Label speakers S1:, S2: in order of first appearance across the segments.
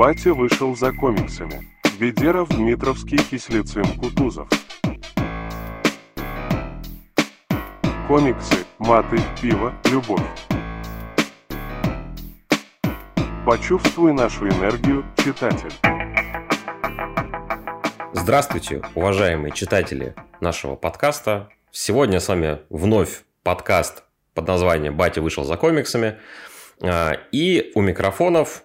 S1: Батя вышел за комиксами. Ведеров, Дмитровский, Кислицын, Кутузов. Комиксы, маты, пиво, любовь. Почувствуй нашу энергию, читатель.
S2: Здравствуйте, уважаемые читатели нашего подкаста. Сегодня с вами вновь подкаст под названием «Батя вышел за комиксами». А, и у микрофонов,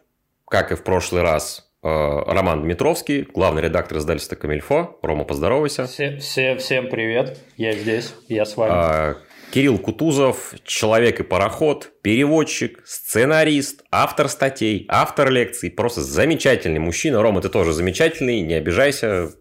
S2: как и в прошлый раз, а, Роман Дмитровский, главный редактор издательства «Камильфо». Рома, поздоровайся.
S3: Все, все, всем привет, я здесь, я с вами. А,
S2: Кирилл Кутузов, человек и пароход, переводчик, сценарист, автор статей, автор лекций, просто замечательный мужчина. Рома, ты тоже замечательный, не обижайся,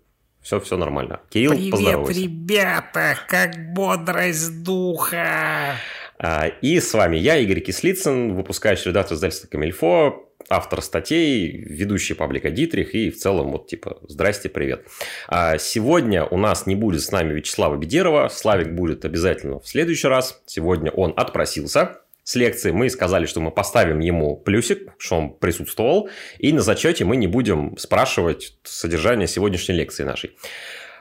S2: все, все нормально. Кирилл,
S4: Привет,
S2: поздоровайся.
S4: ребята, как бодрость духа.
S2: А, и с вами я, Игорь Кислицын, выпускающий редактор издательства Камильфо, автор статей, ведущий паблика Дитрих и в целом вот типа «Здрасте, привет». А сегодня у нас не будет с нами Вячеслава Бедерова, Славик будет обязательно в следующий раз. Сегодня он отпросился, с лекции мы сказали, что мы поставим ему плюсик, что он присутствовал, и на зачете мы не будем спрашивать содержание сегодняшней лекции нашей.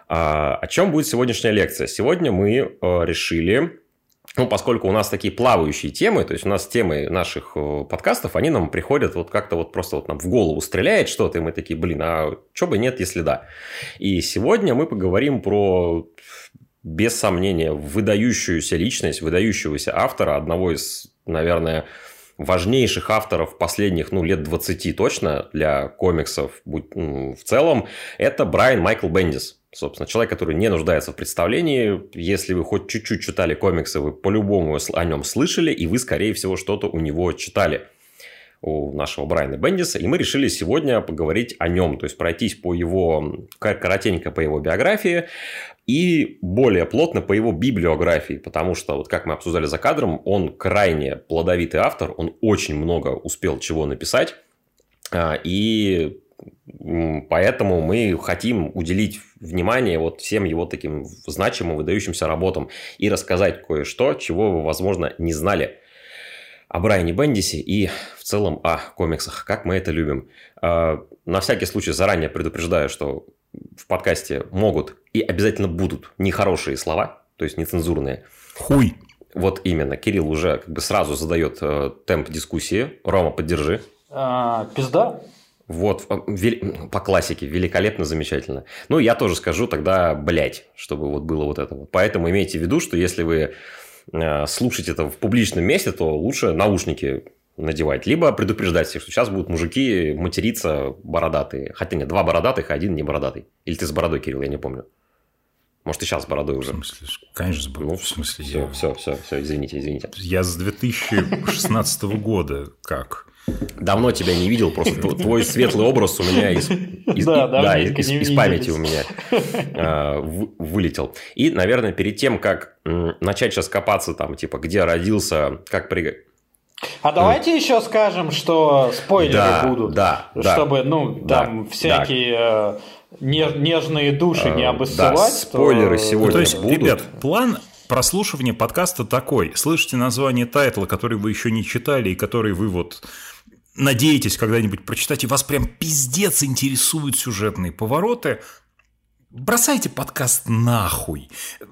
S2: А, о чем будет сегодняшняя лекция? Сегодня мы э, решили, ну, поскольку у нас такие плавающие темы, то есть у нас темы наших э, подкастов, они нам приходят вот как-то вот просто вот нам в голову стреляет что-то, и мы такие, блин, а что бы нет, если да. И сегодня мы поговорим про без сомнения, выдающуюся личность, выдающегося автора, одного из наверное, важнейших авторов последних, ну, лет 20 точно для комиксов в целом, это Брайан Майкл Бендис. Собственно, человек, который не нуждается в представлении. Если вы хоть чуть-чуть читали комиксы, вы по-любому о нем слышали, и вы, скорее всего, что-то у него читали у нашего Брайана Бендиса, и мы решили сегодня поговорить о нем, то есть пройтись по его, коротенько по его биографии, и более плотно по его библиографии, потому что, вот как мы обсуждали за кадром, он крайне плодовитый автор, он очень много успел чего написать, а, и поэтому мы хотим уделить внимание вот всем его таким значимым, выдающимся работам и рассказать кое-что, чего вы, возможно, не знали о Брайане Бендисе и в целом о комиксах, как мы это любим. А, на всякий случай заранее предупреждаю, что в подкасте могут и обязательно будут нехорошие слова, то есть нецензурные.
S4: Хуй.
S2: Вот именно. Кирилл уже как бы сразу задает э, темп дискуссии. Рома, поддержи.
S3: А, пизда.
S2: Вот, э, по классике, великолепно, замечательно. Ну, я тоже скажу тогда, блять, чтобы вот было вот это. Поэтому имейте в виду, что если вы э, слушаете это в публичном месте, то лучше наушники надевать, либо предупреждать всех, что сейчас будут мужики материться бородатые. Хотя нет, два бородатых, а один не бородатый. Или ты с бородой, Кирилл, я не помню. Может, ты сейчас с бородой уже?
S4: В смысле? Конечно, с бородой.
S2: Ну, в смысле, все, я... все, все, все, извините, извините.
S4: Я с 2016 года как?
S2: Давно тебя не видел, просто твой светлый образ у меня из, из, да, да, из, из памяти у меня э, вылетел. И, наверное, перед тем, как начать сейчас копаться там, типа, где родился, как при
S3: а давайте mm. еще скажем, что спойлеры
S2: да,
S3: будут,
S2: да,
S3: чтобы, ну,
S2: да,
S3: там всякие да. Э, нежные души не обоссывать. Да,
S2: спойлеры то... сегодня ну,
S4: То есть,
S2: будут.
S4: ребят, план прослушивания подкаста такой. Слышите название тайтла, который вы еще не читали и который вы вот надеетесь когда-нибудь прочитать, и вас прям пиздец интересуют сюжетные повороты, Бросайте подкаст нахуй.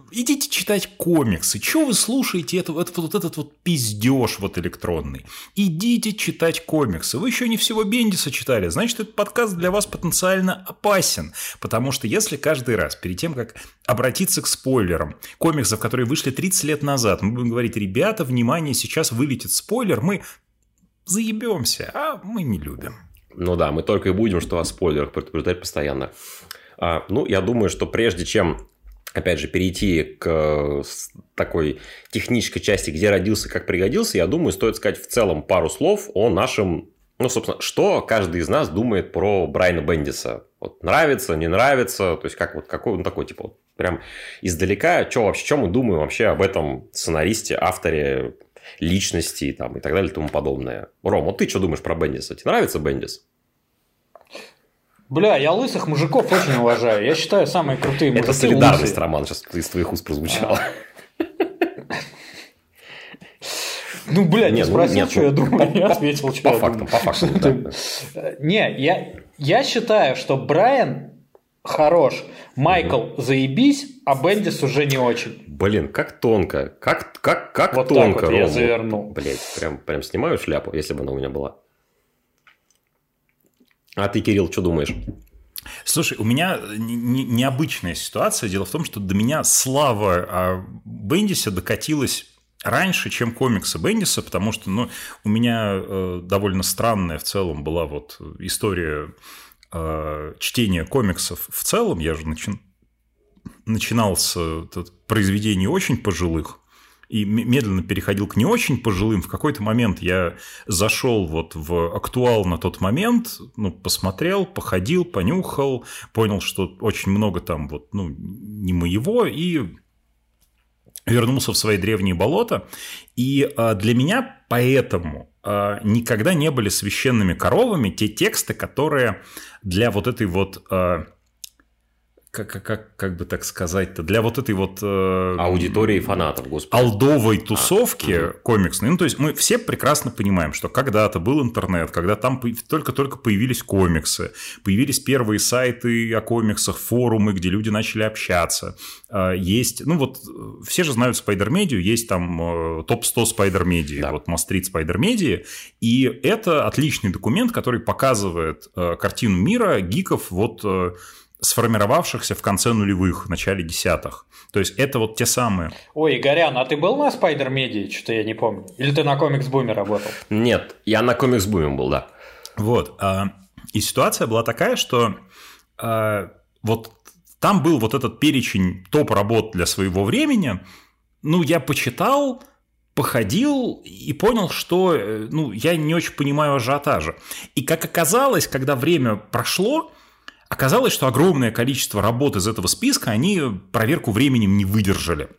S4: Идите читать комиксы. Чего вы слушаете это, это, вот этот вот пиздеж вот электронный? Идите читать комиксы. Вы еще не всего Бендиса читали, значит, этот подкаст для вас потенциально опасен. Потому что если каждый раз, перед тем, как обратиться к спойлерам комиксов, которые вышли 30 лет назад, мы будем говорить, ребята, внимание, сейчас вылетит спойлер, мы заебемся, а мы не любим.
S2: Ну да, мы только и будем, что о спойлерах предупреждать постоянно. А, ну, я думаю, что прежде чем опять же, перейти к э, такой технической части, где родился, как пригодился, я думаю, стоит сказать в целом пару слов о нашем, ну, собственно, что каждый из нас думает про Брайана Бендиса. Вот нравится, не нравится, то есть как вот какой он такой, типа, вот, прям издалека, что вообще, что мы думаем вообще об этом сценаристе, авторе, личности там, и так далее и тому подобное. Ром, вот ты что думаешь про Бендиса? Тебе нравится Бендис?
S3: Бля, я лысых мужиков очень уважаю. Я считаю, самые крутые мужики
S2: Это солидарность, лысые. Роман, сейчас из твоих уст прозвучало.
S3: Ну, блядь, не
S2: Не, ну,
S3: спросил, что
S2: ну,
S3: я думаю, я ответил, что
S2: По фактам, по фактам.
S3: Э, Не, я считаю, что Брайан хорош, Майкл заебись, а Бендис уже не очень.
S2: Блин, как тонко. Как, как, как
S3: Вот так
S2: тонко,
S3: вот я
S2: Ром.
S3: завернул.
S2: Блять, прям, прям снимаю шляпу, если бы она у меня была. А ты, Кирилл, что думаешь?
S4: Слушай, у меня не- не- необычная ситуация. Дело в том, что до меня слава о Бендисе докатилась раньше, чем комиксы Бендиса, потому что ну, у меня э, довольно странная в целом была вот история э, чтения комиксов в целом. Я же начи- начинал с э, произведений очень пожилых и медленно переходил к не очень пожилым. В какой-то момент я зашел вот в актуал на тот момент, ну, посмотрел, походил, понюхал, понял, что очень много там вот, ну, не моего, и вернулся в свои древние болота. И а, для меня поэтому никогда не были священными коровами те тексты, которые для вот этой вот... а, как, как, как, как бы так сказать-то, для вот этой вот... э,
S2: Аудитории фанатов, господи.
S4: олдовой тусовки
S2: мгм.
S4: комиксной. Ну, то есть мы все прекрасно понимаем, что когда-то был интернет, когда там только-только появились комиксы, появились первые сайты о комиксах, форумы, где люди начали общаться. А, Есть, ну вот, э, все же знают Спайдер-медию, есть там э, топ-100 Спайдер-медии,
S2: Да.
S4: вот must-read Спайдер-медии, и это отличный документ, который показывает э, картину мира гиков вот сформировавшихся в конце нулевых, начале десятых. То есть это вот те самые
S3: Ой, Игорян, а ты был на Спайдер Медиа? Что-то я не помню. Или ты на Комикс Буме работал?
S2: Нет, я на комикс буме был, да.
S4: Вот. а, И ситуация была такая, что а, вот там был вот этот перечень топ-работ для своего времени. Ну, я почитал, походил и понял, что э, ну, я не очень понимаю ажиотажа. И как оказалось, когда время прошло, оказалось, что огромное количество работ из этого списка, они проверку временем не выдержали.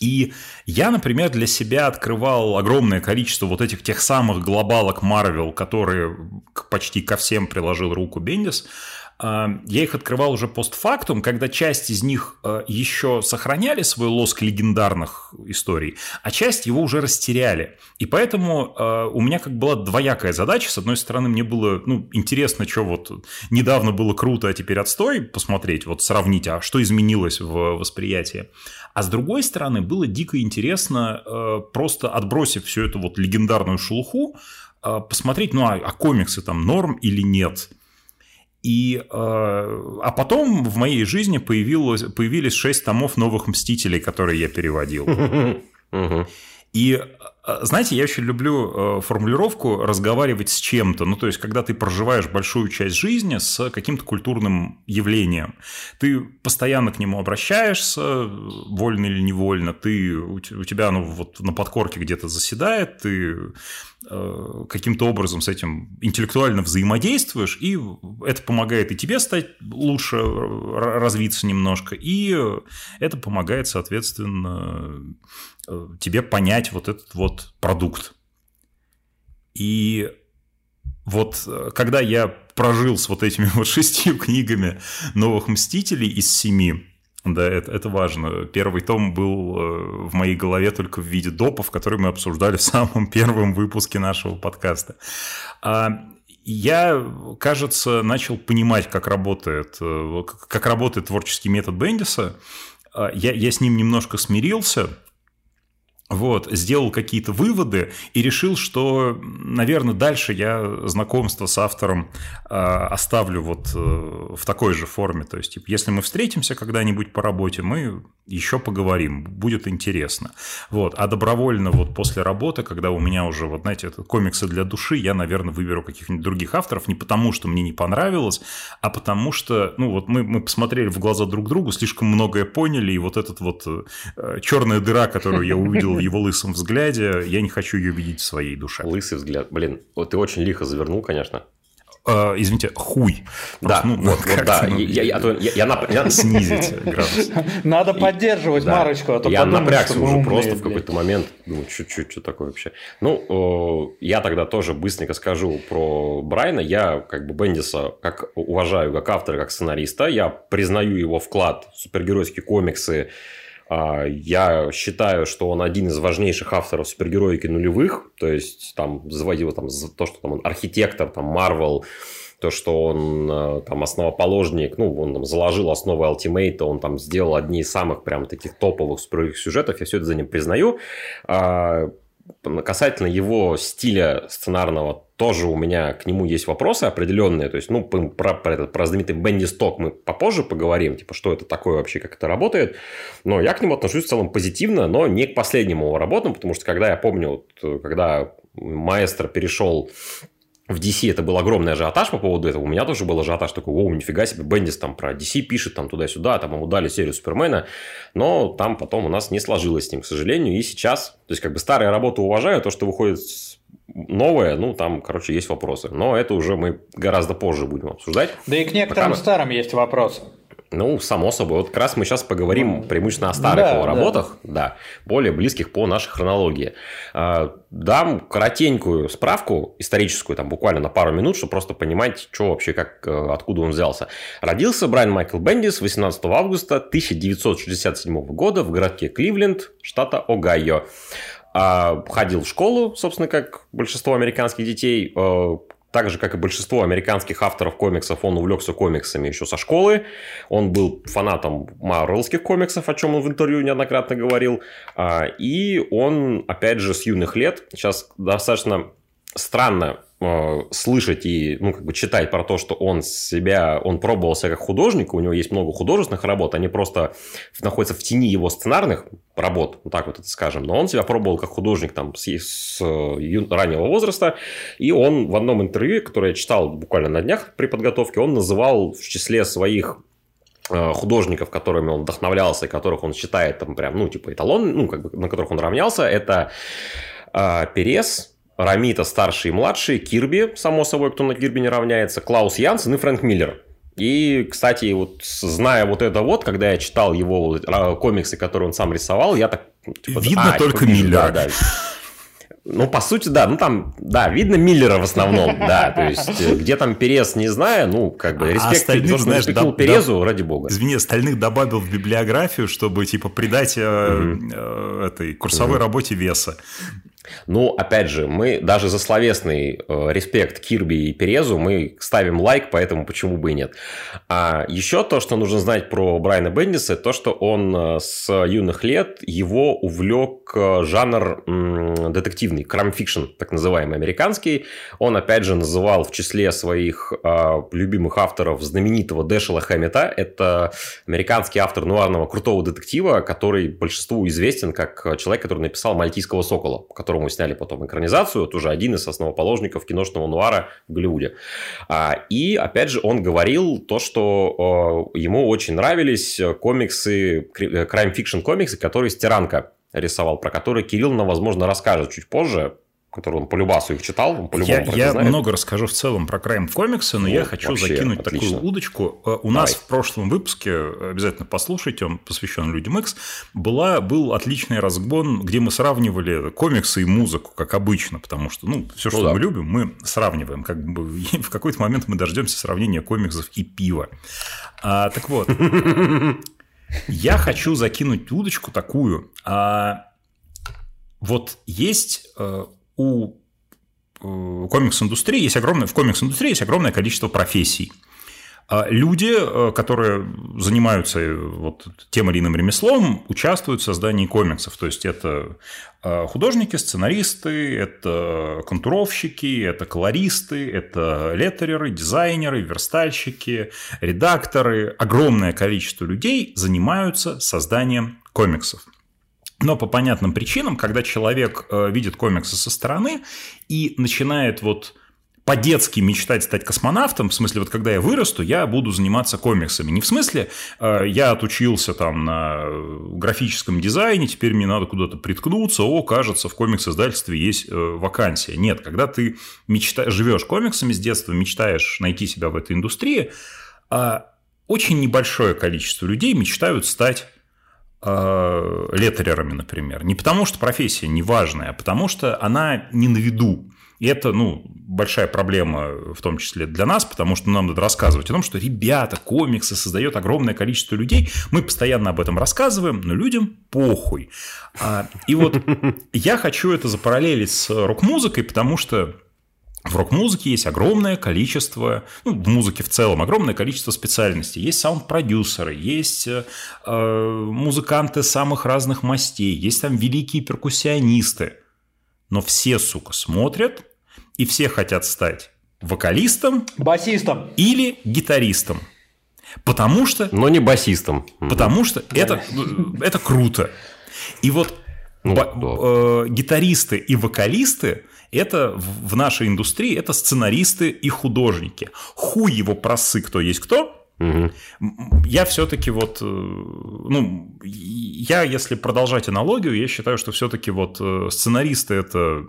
S4: И я, например, для себя открывал огромное количество вот этих тех самых глобалок Marvel, которые почти ко всем приложил руку Бендис. А, Я их открывал уже постфактум, когда часть из них а, еще сохраняли свой лоск легендарных историй, а часть его уже растеряли. И поэтому а, у меня как была двоякая задача. С одной стороны, мне было ну, интересно, что вот недавно было круто, а теперь отстой посмотреть, вот сравнить, а что изменилось в восприятии. А с другой стороны, было дико интересно, э, просто отбросив всю эту вот легендарную шелуху, э, посмотреть, ну а, а комиксы там норм или нет. И, э, а потом в моей жизни появилось, появились шесть томов новых «Мстителей», которые я переводил. И э, знаете, я очень люблю э, формулировку разговаривать с чем-то. Ну, то есть, когда ты проживаешь большую часть жизни с каким-то культурным явлением, ты постоянно к нему обращаешься, вольно или невольно, ты, у те- у тебя оно вот на подкорке где-то заседает, ты каким-то образом с этим интеллектуально взаимодействуешь, и это помогает и тебе стать лучше, развиться немножко, и это помогает, соответственно, э, тебе понять вот этот вот продукт. И вот э, когда я прожил с вот этими вот шестью книгами новых «Мстителей» из семи, да, это, это важно. Первый том был э, в моей голове только в виде допов, которые мы обсуждали в самом первом выпуске нашего подкаста. А, Я, кажется, начал понимать, как работает, э, как работает творческий метод Бендиса. А, Я, я с ним немножко смирился, вот, сделал какие-то выводы и решил, что, наверное, дальше я знакомство с автором э, оставлю вот э, в такой же форме. То есть, типа, если мы встретимся когда-нибудь по работе, мы еще поговорим, будет интересно. Вот, а добровольно вот после работы, когда у меня уже, вот знаете, это комиксы для души, я, наверное, выберу каких-нибудь других авторов не потому, что мне не понравилось, а потому что, ну вот мы, мы посмотрели в глаза друг другу, слишком многое поняли, и вот этот вот э, черная дыра, которую я увидел в его лысом взгляде, я не хочу ее видеть в своей душе.
S2: Лысый взгляд. Блин, вот ты очень лихо завернул, конечно.
S4: Э, извините, хуй.
S2: Да,
S4: Просто, ну,
S2: вот, вот,
S4: как-то,
S2: да.
S4: ну,
S2: Я, я- я- я нап- я-
S4: снизить градус.
S3: Надо поддерживать
S2: Да.
S3: Марочку, а то
S2: Я напрягся уже
S3: умные,
S2: просто в
S3: блядь.
S2: какой-то момент. Думаю, что такое вообще? Ну, о, я тогда тоже быстренько скажу про Брайна. Я как бы Бендиса как уважаю как автора, как сценариста. Я признаю его вклад в супергеройские комиксы, я считаю, что он один из важнейших авторов супергероики нулевых, то есть там заводил там то, что там он архитектор, там Марвел, то, что он э, там основоположник, ну, он там заложил основы Ultimate, он там сделал одни из самых прям таких топовых сюжетов, я все это за ним признаю. Касательно его стиля сценарного, тоже у меня к нему есть вопросы определенные. То есть, ну, про, про, этот, про знаменитый Бенди Сток мы попозже поговорим, типа, что это такое вообще, как это работает. Но я к нему отношусь в целом позитивно, но не к последним его работам, потому что когда я помню, вот, когда маэстро перешел в DC это был огромный ажиотаж по поводу этого. У меня тоже был ажиотаж такой, о, нифига себе, Бендис там про DC пишет, там туда-сюда, там ему дали серию Супермена, но там потом у нас не сложилось с ним, к сожалению, и сейчас, то есть, как бы старая работа уважаю, то, что выходит новое, ну, там, короче, есть вопросы. Но это уже мы гораздо позже будем обсуждать.
S3: Да и к некоторым Пока... старым есть вопросы.
S2: Ну, само собой. Вот как раз мы сейчас поговорим ну, преимущественно о старых да, его работах, да. да, более близких по нашей хронологии. А, дам коротенькую справку историческую, там буквально на пару минут, чтобы просто понимать, что вообще, как, э, откуда он взялся. Родился Брайан Майкл Бендис 18 августа 1967 года в городке Кливленд, штата Огайо. А, ходил в школу, собственно, как большинство американских детей. Так же, как и большинство американских авторов комиксов, он увлекся комиксами еще со школы. Он был фанатом марвелских комиксов, о чем он в интервью неоднократно говорил. А, и он, опять же, с юных лет, сейчас достаточно странно Э, слышать и ну, как бы читать про то, что он себя, он пробовал себя как художник, у него есть много художественных работ, они просто находятся в тени его сценарных работ, так вот это скажем, но он себя пробовал как художник там с, с раннего возраста, и он в одном интервью, которое я читал буквально на днях при подготовке, он называл в числе своих э, художников, которыми он вдохновлялся, и которых он считает там прям, ну, типа эталон, ну, как бы на которых он равнялся, это э, Перес, Рамита старший и младший, Кирби, само собой, кто на Кирби не равняется, Клаус Янсен и Фрэнк Миллер. И, кстати, вот зная вот это вот, когда я читал его комиксы, которые он сам рисовал, я так...
S4: Ну, типа, Видно а, только типа, Миллера. Да, да.
S2: Ну, по сути, да. Ну, там, да, видно Миллера в основном, да. То есть, э, где там Перес, не знаю, ну, как бы, респект, а остальных, знаешь, доб- Перезу, доб- ради бога.
S4: Извини, остальных добавил в библиографию, чтобы, типа, придать э, э, этой курсовой работе веса.
S2: Ну, опять же, мы даже за словесный э, респект Кирби и Перезу мы ставим лайк, поэтому почему бы и нет. А еще то, что нужно знать про Брайана Бендиса, то, что он э, с юных лет, его увлек э, жанр м, детективный, crime fiction, так называемый американский. Он, опять же, называл в числе своих э, любимых авторов знаменитого Дэшела Хэммета. Это американский автор нуарного крутого детектива, который большинству известен как человек, который написал «Мальтийского сокола», который которому сняли потом экранизацию, тоже один из основоположников киношного нуара в Голливуде. А, и, опять же, он говорил то, что ему очень нравились комиксы, crime fiction комиксы, которые Стиранка рисовал, про которые Кирилл нам, возможно, расскажет чуть позже, который он по любасу их читал, он по
S4: Я, я знает. много расскажу в целом про крайм комиксы, но ну, я хочу вообще, закинуть отлично. такую удочку. Э, у Давай. нас в прошлом выпуске, обязательно послушайте, он посвящен Людям X, была, был отличный разгон, где мы сравнивали комиксы и музыку, как обычно, потому что, ну, все, что ну, да. мы любим, мы сравниваем. Как бы в какой-то момент мы дождемся сравнения комиксов и пива. А, так вот, я хочу закинуть удочку такую. А, вот есть э, у э, комикс-индустрии есть огромное, в комикс-индустрии есть огромное количество профессий. А люди, э, которые занимаются э, вот тем или иным ремеслом, участвуют в создании комиксов. То есть это художники, сценаристы, это контуровщики, это колористы, это леттереры, дизайнеры, верстальщики, редакторы. Огромное количество людей занимаются созданием комиксов. Но по понятным причинам, когда человек э, видит комиксы со стороны и начинает вот по-детски мечтать стать космонавтом, в смысле, вот когда я вырасту, я буду заниматься комиксами. Не в смысле, э, я отучился там на графическом дизайне, теперь мне надо куда-то приткнуться, о, кажется, в комикс-издательстве есть э, вакансия. Нет, когда ты мечта... живешь комиксами с детства, мечтаешь найти себя в этой индустрии, а очень небольшое количество людей мечтают стать э, например. Не потому, что профессия неважная, а потому, что она не на виду. И это, ну, большая проблема, в том числе для нас, потому что нам надо рассказывать о том, что, ребята, комиксы создает огромное количество людей, мы постоянно об этом рассказываем, но людям похуй. А, и вот я хочу это запараллелить с рок-музыкой, потому что в рок-музыке есть огромное количество, ну, в музыке в целом, огромное количество специальностей. Есть саунд-продюсеры, есть э, музыканты самых разных мастей, есть там великие перкуссионисты. Но все, сука, смотрят, и все хотят стать вокалистом,
S3: басистом
S4: или гитаристом. Потому что...
S2: Но не басистом.
S4: Потому что это, это круто. И вот ну, ба- да. э, гитаристы и вокалисты это в нашей индустрии это сценаристы и художники. Хуй его просы, кто есть кто. Угу. Я все-таки вот, э, ну, я, если продолжать аналогию, я считаю, что все-таки вот э, сценаристы это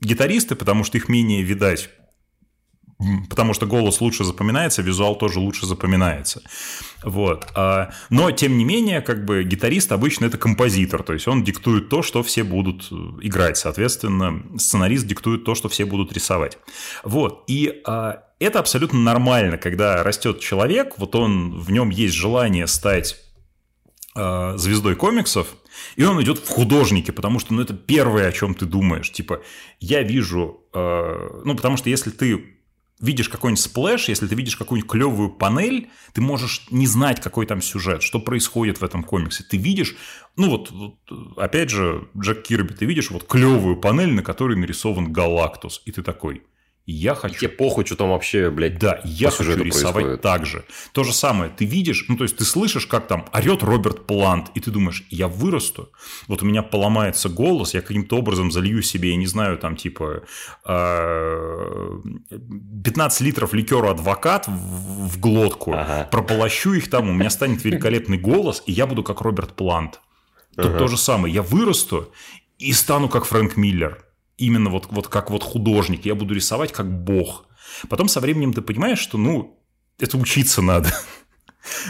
S4: гитаристы, потому что их менее видать потому что голос лучше запоминается, визуал тоже лучше запоминается. Вот. А, но, тем не менее, как бы гитарист обычно это композитор, то есть он диктует то, что все будут э, играть. Соответственно, сценарист диктует то, что все будут рисовать. Вот. И а, это абсолютно нормально, когда растет человек, вот он, в нем есть желание стать а, звездой комиксов, и он идет в художники, потому что ну, это первое, о чем ты думаешь. Типа, я вижу... Ну, потому что если ты видишь какой-нибудь splash, если ты видишь какую-нибудь клевую панель, ты можешь не знать, какой там сюжет, что происходит в этом комиксе. Ты видишь, ну вот, вот опять же, Джек Кирби, ты видишь вот клевую панель, на которой нарисован Галактус, и ты такой, я хочу... И
S2: тебе похуй, что там вообще, блядь,
S4: Да, я хочу рисовать происходит. так же. То же самое, ты видишь, ну, то есть, ты слышишь, как там орет Роберт Плант, и ты думаешь, я вырасту, вот у меня поломается голос, я каким-то образом залью себе, я не знаю, там, типа, 15 а, литров ликера адвокат в глотку, ага. прополощу их там, у меня станет великолепный голос, и я буду как Роберт Плант. Тут ага. то же самое, я вырасту и стану как Фрэнк Миллер именно вот, вот как вот художник, я буду рисовать как бог. Потом со временем ты понимаешь, что, ну, это учиться надо.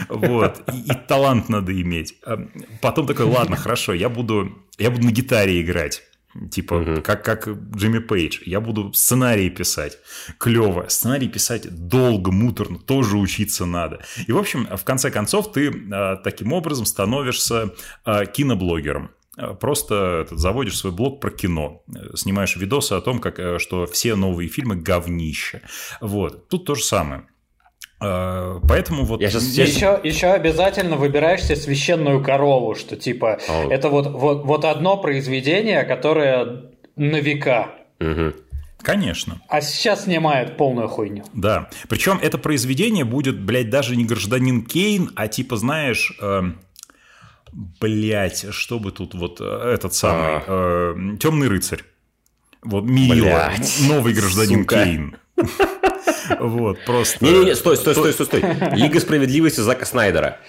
S4: Вот. И, и талант надо иметь. А потом такой, ладно, хорошо, я буду, я буду на гитаре играть. Типа, угу. как, как Джимми Пейдж. Я буду сценарии писать. Клево. Сценарий писать долго, муторно. Тоже учиться надо. И, в общем, в конце концов, ты а, таким образом становишься а, киноблогером. Э, просто заводишь свой блог про кино, э, снимаешь видосы о том, как, э, что все новые фильмы говнище. Вот. Тут то же самое. Поэтому вот...
S3: Я сейчас, еще, еще обязательно выбираешь себе священную корову, что типа oh. это вот, вот, вот одно произведение, которое на века.
S4: Угу. Конечно.
S3: А сейчас снимают полную хуйню.
S4: Да. Причем это произведение будет, блядь, даже не гражданин Кейн, а типа, знаешь... Э Блять, что бы тут вот э, этот самый а. э, темный рыцарь. Вот Мирила, новый гражданин Сука. Кейн. Вот, просто...
S2: Не-не-не, стой, стой, стой, стой, стой. Лига справедливости Зака Снайдера.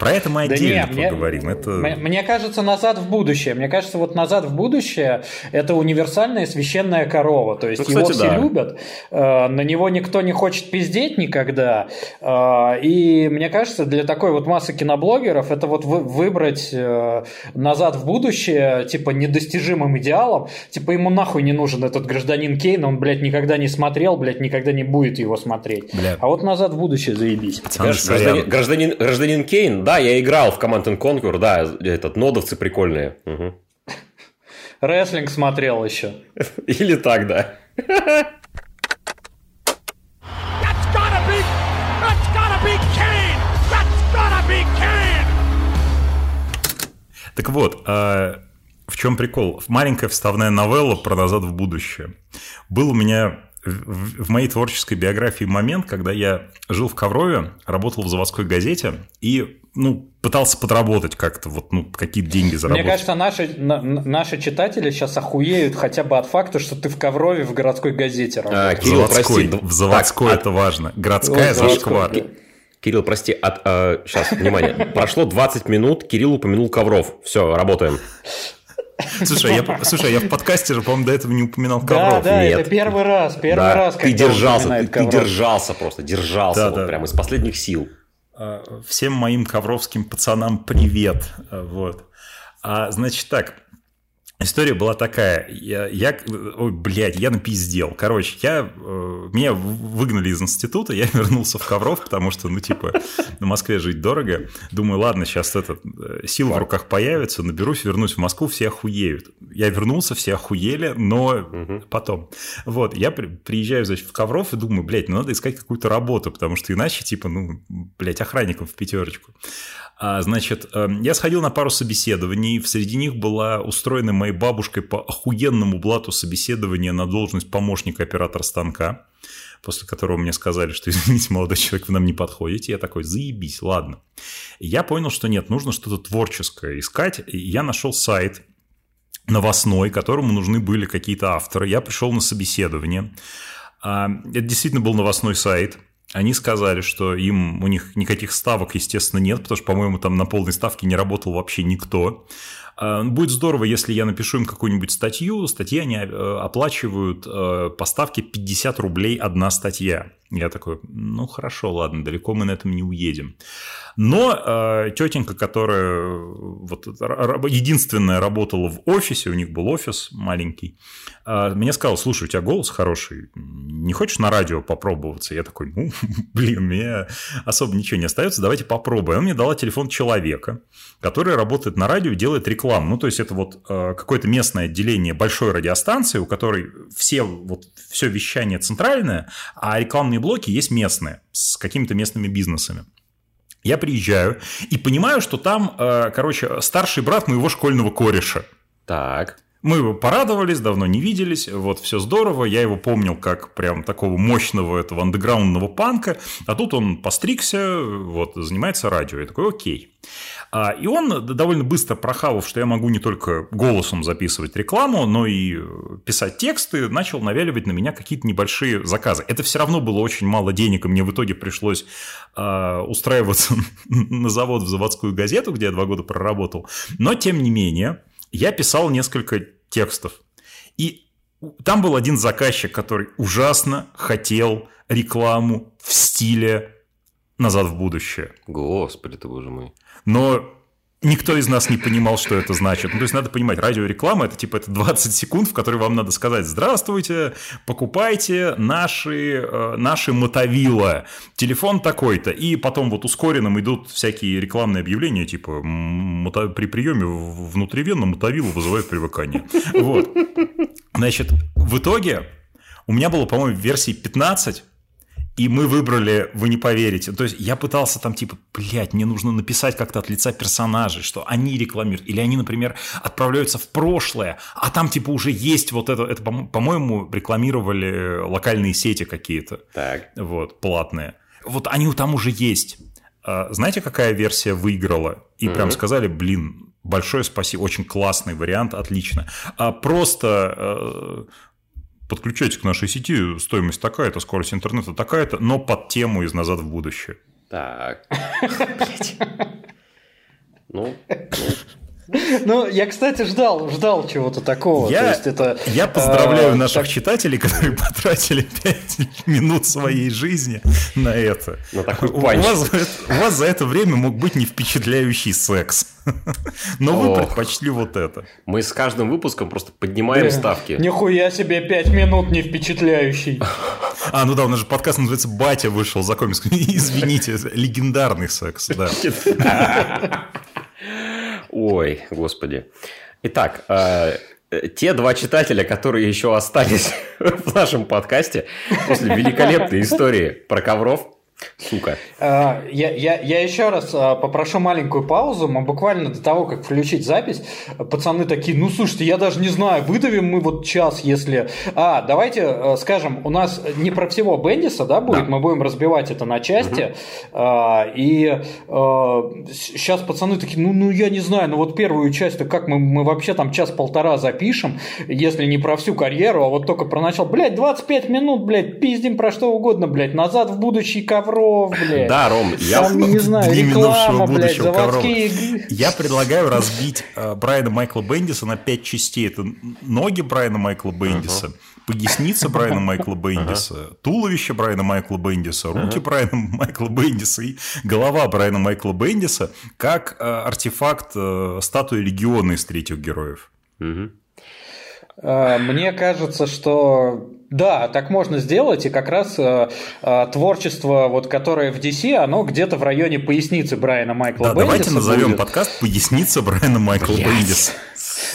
S4: Про это мы отдельно да нет, поговорим.
S3: Мне,
S4: это...
S3: мне кажется, назад в будущее. Мне кажется, вот назад в будущее это универсальная священная корова. То есть ну, кстати, его все да. любят, э, на него никто не хочет пиздеть никогда. Э, и мне кажется, для такой вот массы киноблогеров это вот вы, выбрать э, назад в будущее, типа, недостижимым идеалом. Типа, ему нахуй не нужен этот гражданин Кейн, он, блядь, никогда не смотрел, блядь, никогда не будет его смотреть. Бля. А вот назад в будущее заебись.
S2: Пацаны, гражданин, гражданин, гражданин Кейн, да, я играл в Command Conquer, да, этот, нодовцы прикольные. Угу.
S3: Рестлинг смотрел еще.
S2: Или так, да.
S4: Так вот, а в чем прикол? Маленькая вставная новелла про «Назад в будущее». Был у меня в, моей творческой биографии момент, когда я жил в Коврове, работал в заводской газете и ну, пытался подработать как-то, вот, ну, какие-то деньги заработать.
S3: Мне кажется, наши, на, наши читатели сейчас охуеют хотя бы от факта, что ты в Коврове в городской газете
S4: работаешь. А, Кирилл, заводской, прости. В заводской так, это от... важно. Городская вот, зашквар.
S2: Кирилл, прости, от, э, сейчас, внимание, прошло 20 минут, Кирилл упомянул Ковров. Все, работаем.
S4: Слушай, я, слушай, я в подкасте же, по-моему, до этого не упоминал Ковров.
S3: Да, да, Нет. это первый раз, первый да. раз.
S2: Ты держался, ты, ты держался просто, держался, да, вот да. прям из последних сил.
S4: А, всем моим ковровским пацанам привет, а, вот. А, значит так, История была такая, я, я ой, блядь, я напиздел. Короче, я, э, меня выгнали из института, я вернулся в Ковров, потому что, ну, типа, на Москве жить дорого. Думаю, ладно, сейчас это, э, сил в руках появится, наберусь, вернусь в Москву, все охуеют. Я вернулся, все охуели, но угу. потом. Вот, я при, приезжаю, значит, в Ковров и думаю, блядь, ну, надо искать какую-то работу, потому что иначе, типа, ну, блядь, охранником в пятерочку. А, значит, эм, я сходил на пару собеседований, среди них была устроена моей бабушкой по охуенному блату собеседования на должность помощника оператора станка, после которого мне сказали, что, извините, молодой человек, вы нам не подходите. Я такой, заебись, ладно. Я понял, что нет, нужно что-то творческое искать. Я нашел сайт новостной, которому нужны были какие-то авторы. Я пришел на собеседование. А, это действительно был новостной сайт – они сказали, что им у них никаких ставок, естественно, нет, потому что, по-моему, там на полной ставке не работал вообще никто. А, будет здорово, если я напишу им какую-нибудь статью. Статьи они э, оплачивают э, по ставке 50 рублей одна статья. Я такой, ну хорошо, ладно, далеко мы на этом не уедем. Но э, тетенька, которая вот, единственная работала в офисе, у них был офис маленький, э, мне сказала, слушай, у тебя голос хороший, не хочешь на радио попробоваться? Я такой, ну, блин, мне особо ничего не остается, давайте попробуем. Она мне дала телефон человека, который работает на радио делает рекламу. Ну, то есть, это вот э, какое-то местное отделение большой радиостанции, у которой все, вот, все вещание центральное, а рекламные блоки есть местные, с какими-то местными бизнесами. Я приезжаю и понимаю, что там, э, короче, старший брат моего школьного кореша.
S2: Так.
S4: Мы порадовались, давно не виделись, вот все здорово. Я его помнил как прям такого мощного этого андеграундного панка, а тут он постригся, вот, занимается радио. Я такой, окей. А, и он, довольно быстро прохавав, что я могу не только голосом записывать рекламу, но и писать тексты, начал навяливать на меня какие-то небольшие заказы. Это все равно было очень мало денег, и мне в итоге пришлось а, устраиваться на завод в заводскую газету, где я два года проработал. Но, тем не менее, я писал несколько текстов. И там был один заказчик, который ужасно хотел рекламу в стиле «Назад в будущее».
S2: Господи ты, боже мой.
S4: Но никто из нас не понимал, что это значит. Ну, то есть надо понимать, радиореклама это типа это 20 секунд, в которые вам надо сказать «Здравствуйте, покупайте наши, э, наши мотовила, телефон такой-то». И потом вот ускоренным идут всякие рекламные объявления, типа «При приеме внутривенно мотовилу вызывает привыкание». Вот. Значит, в итоге у меня было, по-моему, версии 15 и мы выбрали, вы не поверите. То есть я пытался там типа, блядь, мне нужно написать как-то от лица персонажей, что они рекламируют. Или они, например, отправляются в прошлое, а там типа уже есть вот это, это по-моему, рекламировали локальные сети какие-то.
S2: Так.
S4: Вот, платные. Вот они там уже есть. А знаете, какая версия выиграла? И mm-hmm. прям сказали, блин, большое спасибо, очень классный вариант, отлично. А просто э, подключайтесь к нашей сети, стоимость такая-то, скорость интернета такая-то, но под тему из «Назад в будущее».
S2: Так.
S3: Ну, ну, я, кстати, ждал, ждал чего-то такого.
S4: Я, То есть это, я поздравляю а, наших так... читателей, которые потратили 5 минут своей жизни на это. На такой у, вас, у вас за это время мог быть не впечатляющий секс. Но вы предпочли вот это.
S2: Мы с каждым выпуском просто поднимаем да. ставки.
S3: Нихуя себе 5 минут не впечатляющий.
S4: А, ну да, у нас же подкаст называется «Батя вышел за комикс». Извините, легендарный секс, да.
S2: Ой, господи. Итак, э, те два читателя, которые еще остались в нашем подкасте после великолепной истории про ковров, Сука.
S3: А, я, я, я еще раз а, попрошу маленькую паузу. Мы буквально до того, как включить запись, пацаны такие, ну слушайте, я даже не знаю, выдавим мы вот час, если... А, давайте а, скажем, у нас не про всего Бендиса, да, будет, да. мы будем разбивать это на части. Угу. И сейчас пацаны такие, ну, ну я не знаю, ну вот первую часть, то как мы, мы вообще там час-полтора запишем, если не про всю карьеру, а вот только про начало. Блядь, 25 минут, блядь, пиздим про что угодно, блядь, назад в будущий ковер ковров, блядь.
S2: Да, Ром, я...
S3: Там, не знаю, реклама, блядь, заводские...
S4: Я предлагаю разбить э, Брайана Майкла Бендиса на пять частей. Это ноги Брайана Майкла Бендиса, uh-huh. поясница Брайана Майкла Бендиса, uh-huh. туловище Брайана Майкла Бендиса, руки uh-huh. Брайана Майкла Бендиса и голова Брайана Майкла Бендиса как э, артефакт э, статуи Легиона из третьих героев.
S2: Uh-huh.
S3: Мне кажется, что да, так можно сделать, и как раз э, э, творчество, вот, которое в DC, оно где-то в районе поясницы Брайана Майкла да,
S4: Бендиса давайте назовем будет. подкаст «Поясница Брайана Майкла Блять. Бендиса».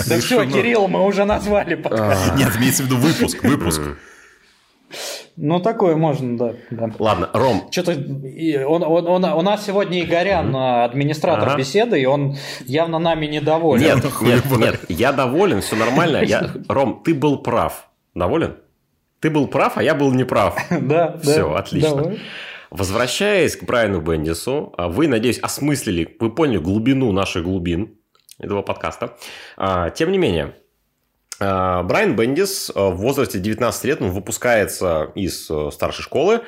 S3: Да все, Кирилл, мы уже назвали подкаст.
S4: Нет, имеется в виду выпуск, выпуск.
S3: Ну, такое можно, да. да.
S2: Ладно, Ром.
S3: Что-то он, он, он, у нас сегодня Игорян, mm-hmm. администратор ага. беседы, и он явно нами недоволен.
S2: Нет, нет, нет, я доволен, все нормально. Я... Ром, ты был прав. Доволен? Ты был прав, а я был неправ.
S3: Да,
S2: Все, отлично. Возвращаясь к Брайану Бендису, а вы, надеюсь, осмыслили, вы поняли глубину наших глубин этого подкаста. А, тем не менее, Брайан Бендис в возрасте 19 лет, он выпускается из э, старшей школы,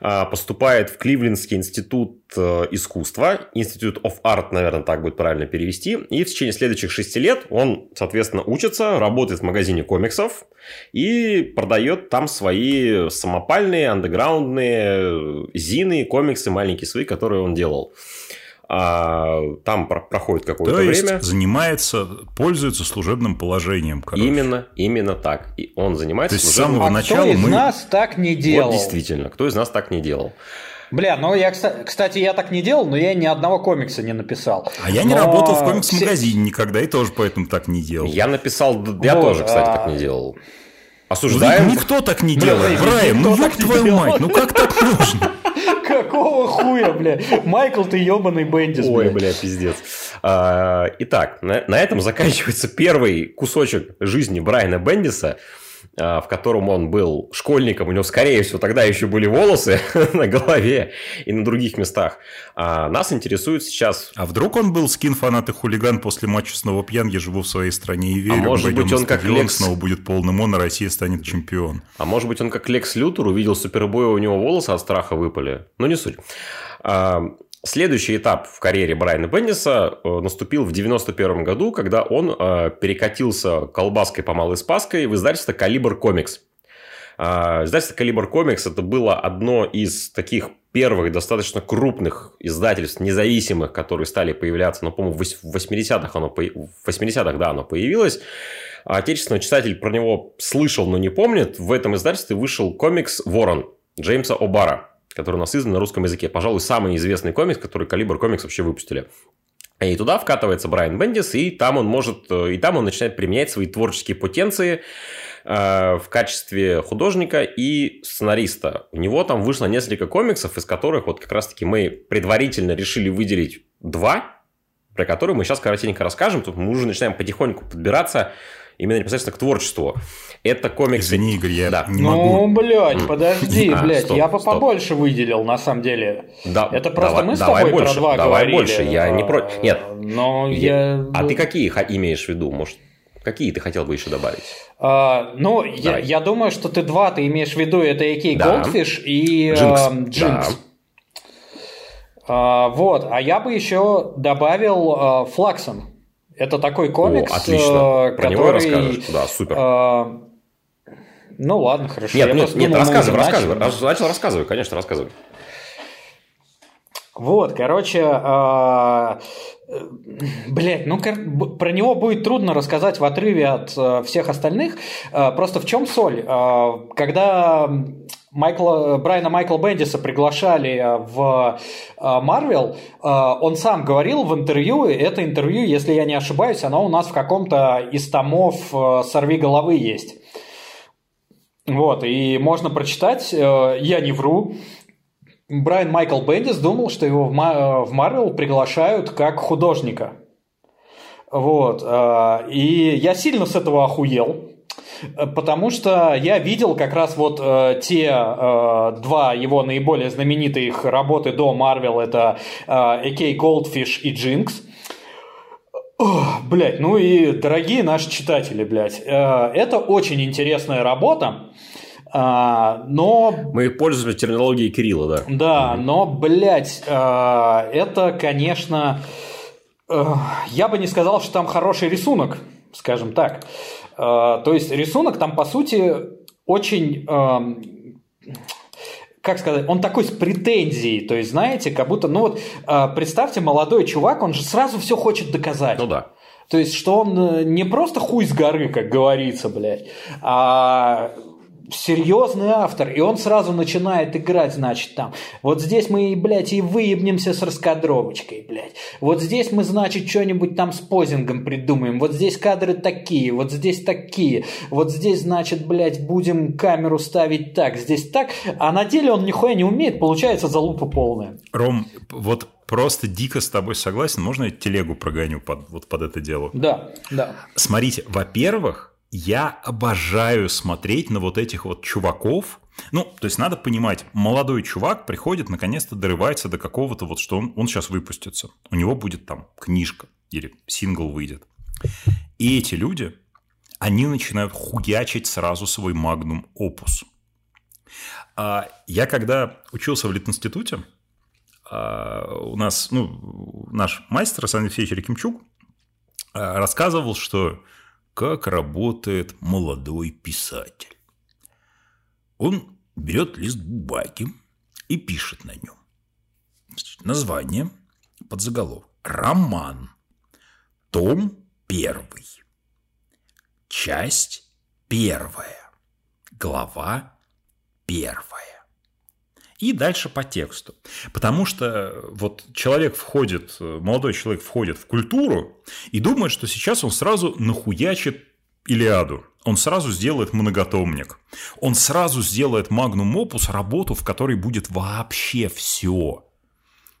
S2: поступает в Кливлендский институт э, искусства, Institute of Art, наверное, так будет правильно перевести, и в течение следующих шести лет он, соответственно, учится, работает в магазине комиксов и продает там свои самопальные, андеграундные э, зины, комиксы маленькие свои, которые он делал а там про- проходит какое-то
S4: То
S2: время.
S4: Есть занимается, пользуется служебным положением.
S2: Короче. Именно, именно так. И он занимается.
S4: То есть с самого а начала
S3: кто из
S4: мы...
S3: нас так не делал?
S2: Вот действительно, кто из нас так не делал?
S3: Бля, ну я, кстати, я так не делал, но я ни одного комикса не не
S4: А я не работал в комикс-магазине никогда и тоже поэтому так не делал.
S2: Я написал, я вот, тоже, кстати, а... так не делал. Осуждаем.
S4: Никто так не делает. Брайан, ну ёб твою мать, ну как так можно?
S3: Какого хуя, бля? Майкл, ты ебаный Бендис,
S2: Ой, бля, пиздец. А, итак, на, на этом заканчивается первый кусочек жизни Брайана Бендиса. А, в котором он был школьником, у него, скорее всего, тогда еще были волосы на голове и на других местах. А нас интересует сейчас...
S4: А вдруг он был скин-фанат и хулиган после матча снова пьян, я живу в своей стране и верю,
S2: а может быть, он как Лекс...
S4: снова будет полным он, а Россия станет чемпион.
S2: А может быть, он как Лекс Лютер увидел супербоя, у него волосы от страха выпали. Ну, не суть. А, Следующий этап в карьере Брайана Бенниса э, наступил в 91 году, когда он э, перекатился колбаской по малой спаской в издательство «Калибр Комикс». А, издательство «Калибр Комикс» это было одно из таких первых достаточно крупных издательств, независимых, которые стали появляться, ну, по-моему, в 80-х оно, в 80-х, да, оно появилось. А отечественный читатель про него слышал, но не помнит. В этом издательстве вышел комикс «Ворон» Джеймса О'Бара который у нас издан на русском языке. Пожалуй, самый известный комикс, который Калибр Комикс вообще выпустили. И туда вкатывается Брайан Бендис, и там он может, и там он начинает применять свои творческие потенции э, в качестве художника и сценариста. У него там вышло несколько комиксов, из которых вот как раз-таки мы предварительно решили выделить два, про которые мы сейчас коротенько расскажем. Тут мы уже начинаем потихоньку подбираться именно непосредственно к творчеству. Это комикс...
S4: Извини, Игорь, я
S3: да.
S4: не
S3: могу. Ну, блядь, подожди, а, блядь, стоп, я бы стоп. побольше выделил, на самом деле.
S2: Да,
S3: Это просто
S2: давай,
S3: мы с
S2: давай
S3: тобой
S2: больше,
S3: про два
S2: давай
S3: говорили.
S2: больше, я не про... Нет,
S3: но я... я...
S2: А ты какие имеешь в виду, может? Какие ты хотел бы еще добавить?
S3: А, ну, я, я думаю, что ты два ты имеешь в виду, это AK да. Goldfish и Джинкс. Э, Да. А, вот, а я бы еще добавил э, Флаксон. Это такой комикс, О,
S2: отлично. Про который... него расскажешь? Да, супер. Э,
S3: ну ладно, хорошо.
S2: Нет, я нет, нет, рассказывай, рассказывай. Начал. начал рассказывай, конечно, рассказывай.
S3: Вот, короче, э, блять, ну про него будет трудно рассказать в отрыве от э, всех остальных. Э, просто в чем соль? Э, когда Майкла, Брайана Майкла Бендиса приглашали в Марвел, он сам говорил в интервью, это интервью, если я не ошибаюсь, оно у нас в каком-то из томов «Сорви головы» есть. Вот, и можно прочитать, э, я не вру, Брайан Майкл Бендис думал, что его в Марвел приглашают как художника. Вот, э, и я сильно с этого охуел, Потому что я видел как раз вот э, те э, два его наиболее знаменитых работы до Марвел, это э, AK Goldfish и Jinx. Блять, ну и дорогие наши читатели, блядь, э, это очень интересная работа, а, но...
S2: Мы пользуемся терминологией Кирилла, да.
S3: Да, но, блядь, э, это, конечно... Э, я бы не сказал, что там хороший рисунок, скажем так. То есть рисунок там, по сути, очень как сказать, он такой с претензией, то есть, знаете, как будто, ну вот, представьте, молодой чувак, он же сразу все хочет доказать.
S2: Ну да.
S3: То есть, что он э, не просто хуй с горы, как говорится, блядь, а серьезный автор, и он сразу начинает играть, значит, там. Вот здесь мы, блядь, и выебнемся с раскадровочкой, блядь. Вот здесь мы, значит, что-нибудь там с позингом придумаем. Вот здесь кадры такие, вот здесь такие. Вот здесь, значит, блядь, будем камеру ставить так, здесь так. А на деле он нихуя не умеет, получается залупа полная.
S4: Ром, вот просто дико с тобой согласен. Можно я телегу прогоню под, вот под это дело?
S3: Да, да.
S4: Смотрите, во-первых, я обожаю смотреть на вот этих вот чуваков. Ну, то есть надо понимать, молодой чувак приходит, наконец-то дорывается до какого-то вот, что он, он сейчас выпустится. У него будет там книжка или сингл выйдет. И эти люди, они начинают хуячить сразу свой магнум опус. А я когда учился в Литинституте, у нас, ну, наш мастер Александр Алексеевич Рекимчук а, рассказывал, что как работает молодой писатель. Он берет лист бумаги и пишет на нем. Название, подзаголовок. Роман. Том первый. Часть первая. Глава первая и дальше по тексту. Потому что вот человек входит, молодой человек входит в культуру и думает, что сейчас он сразу нахуячит Илиаду. Он сразу сделает многотомник. Он сразу сделает магнум опус, работу, в которой будет вообще все.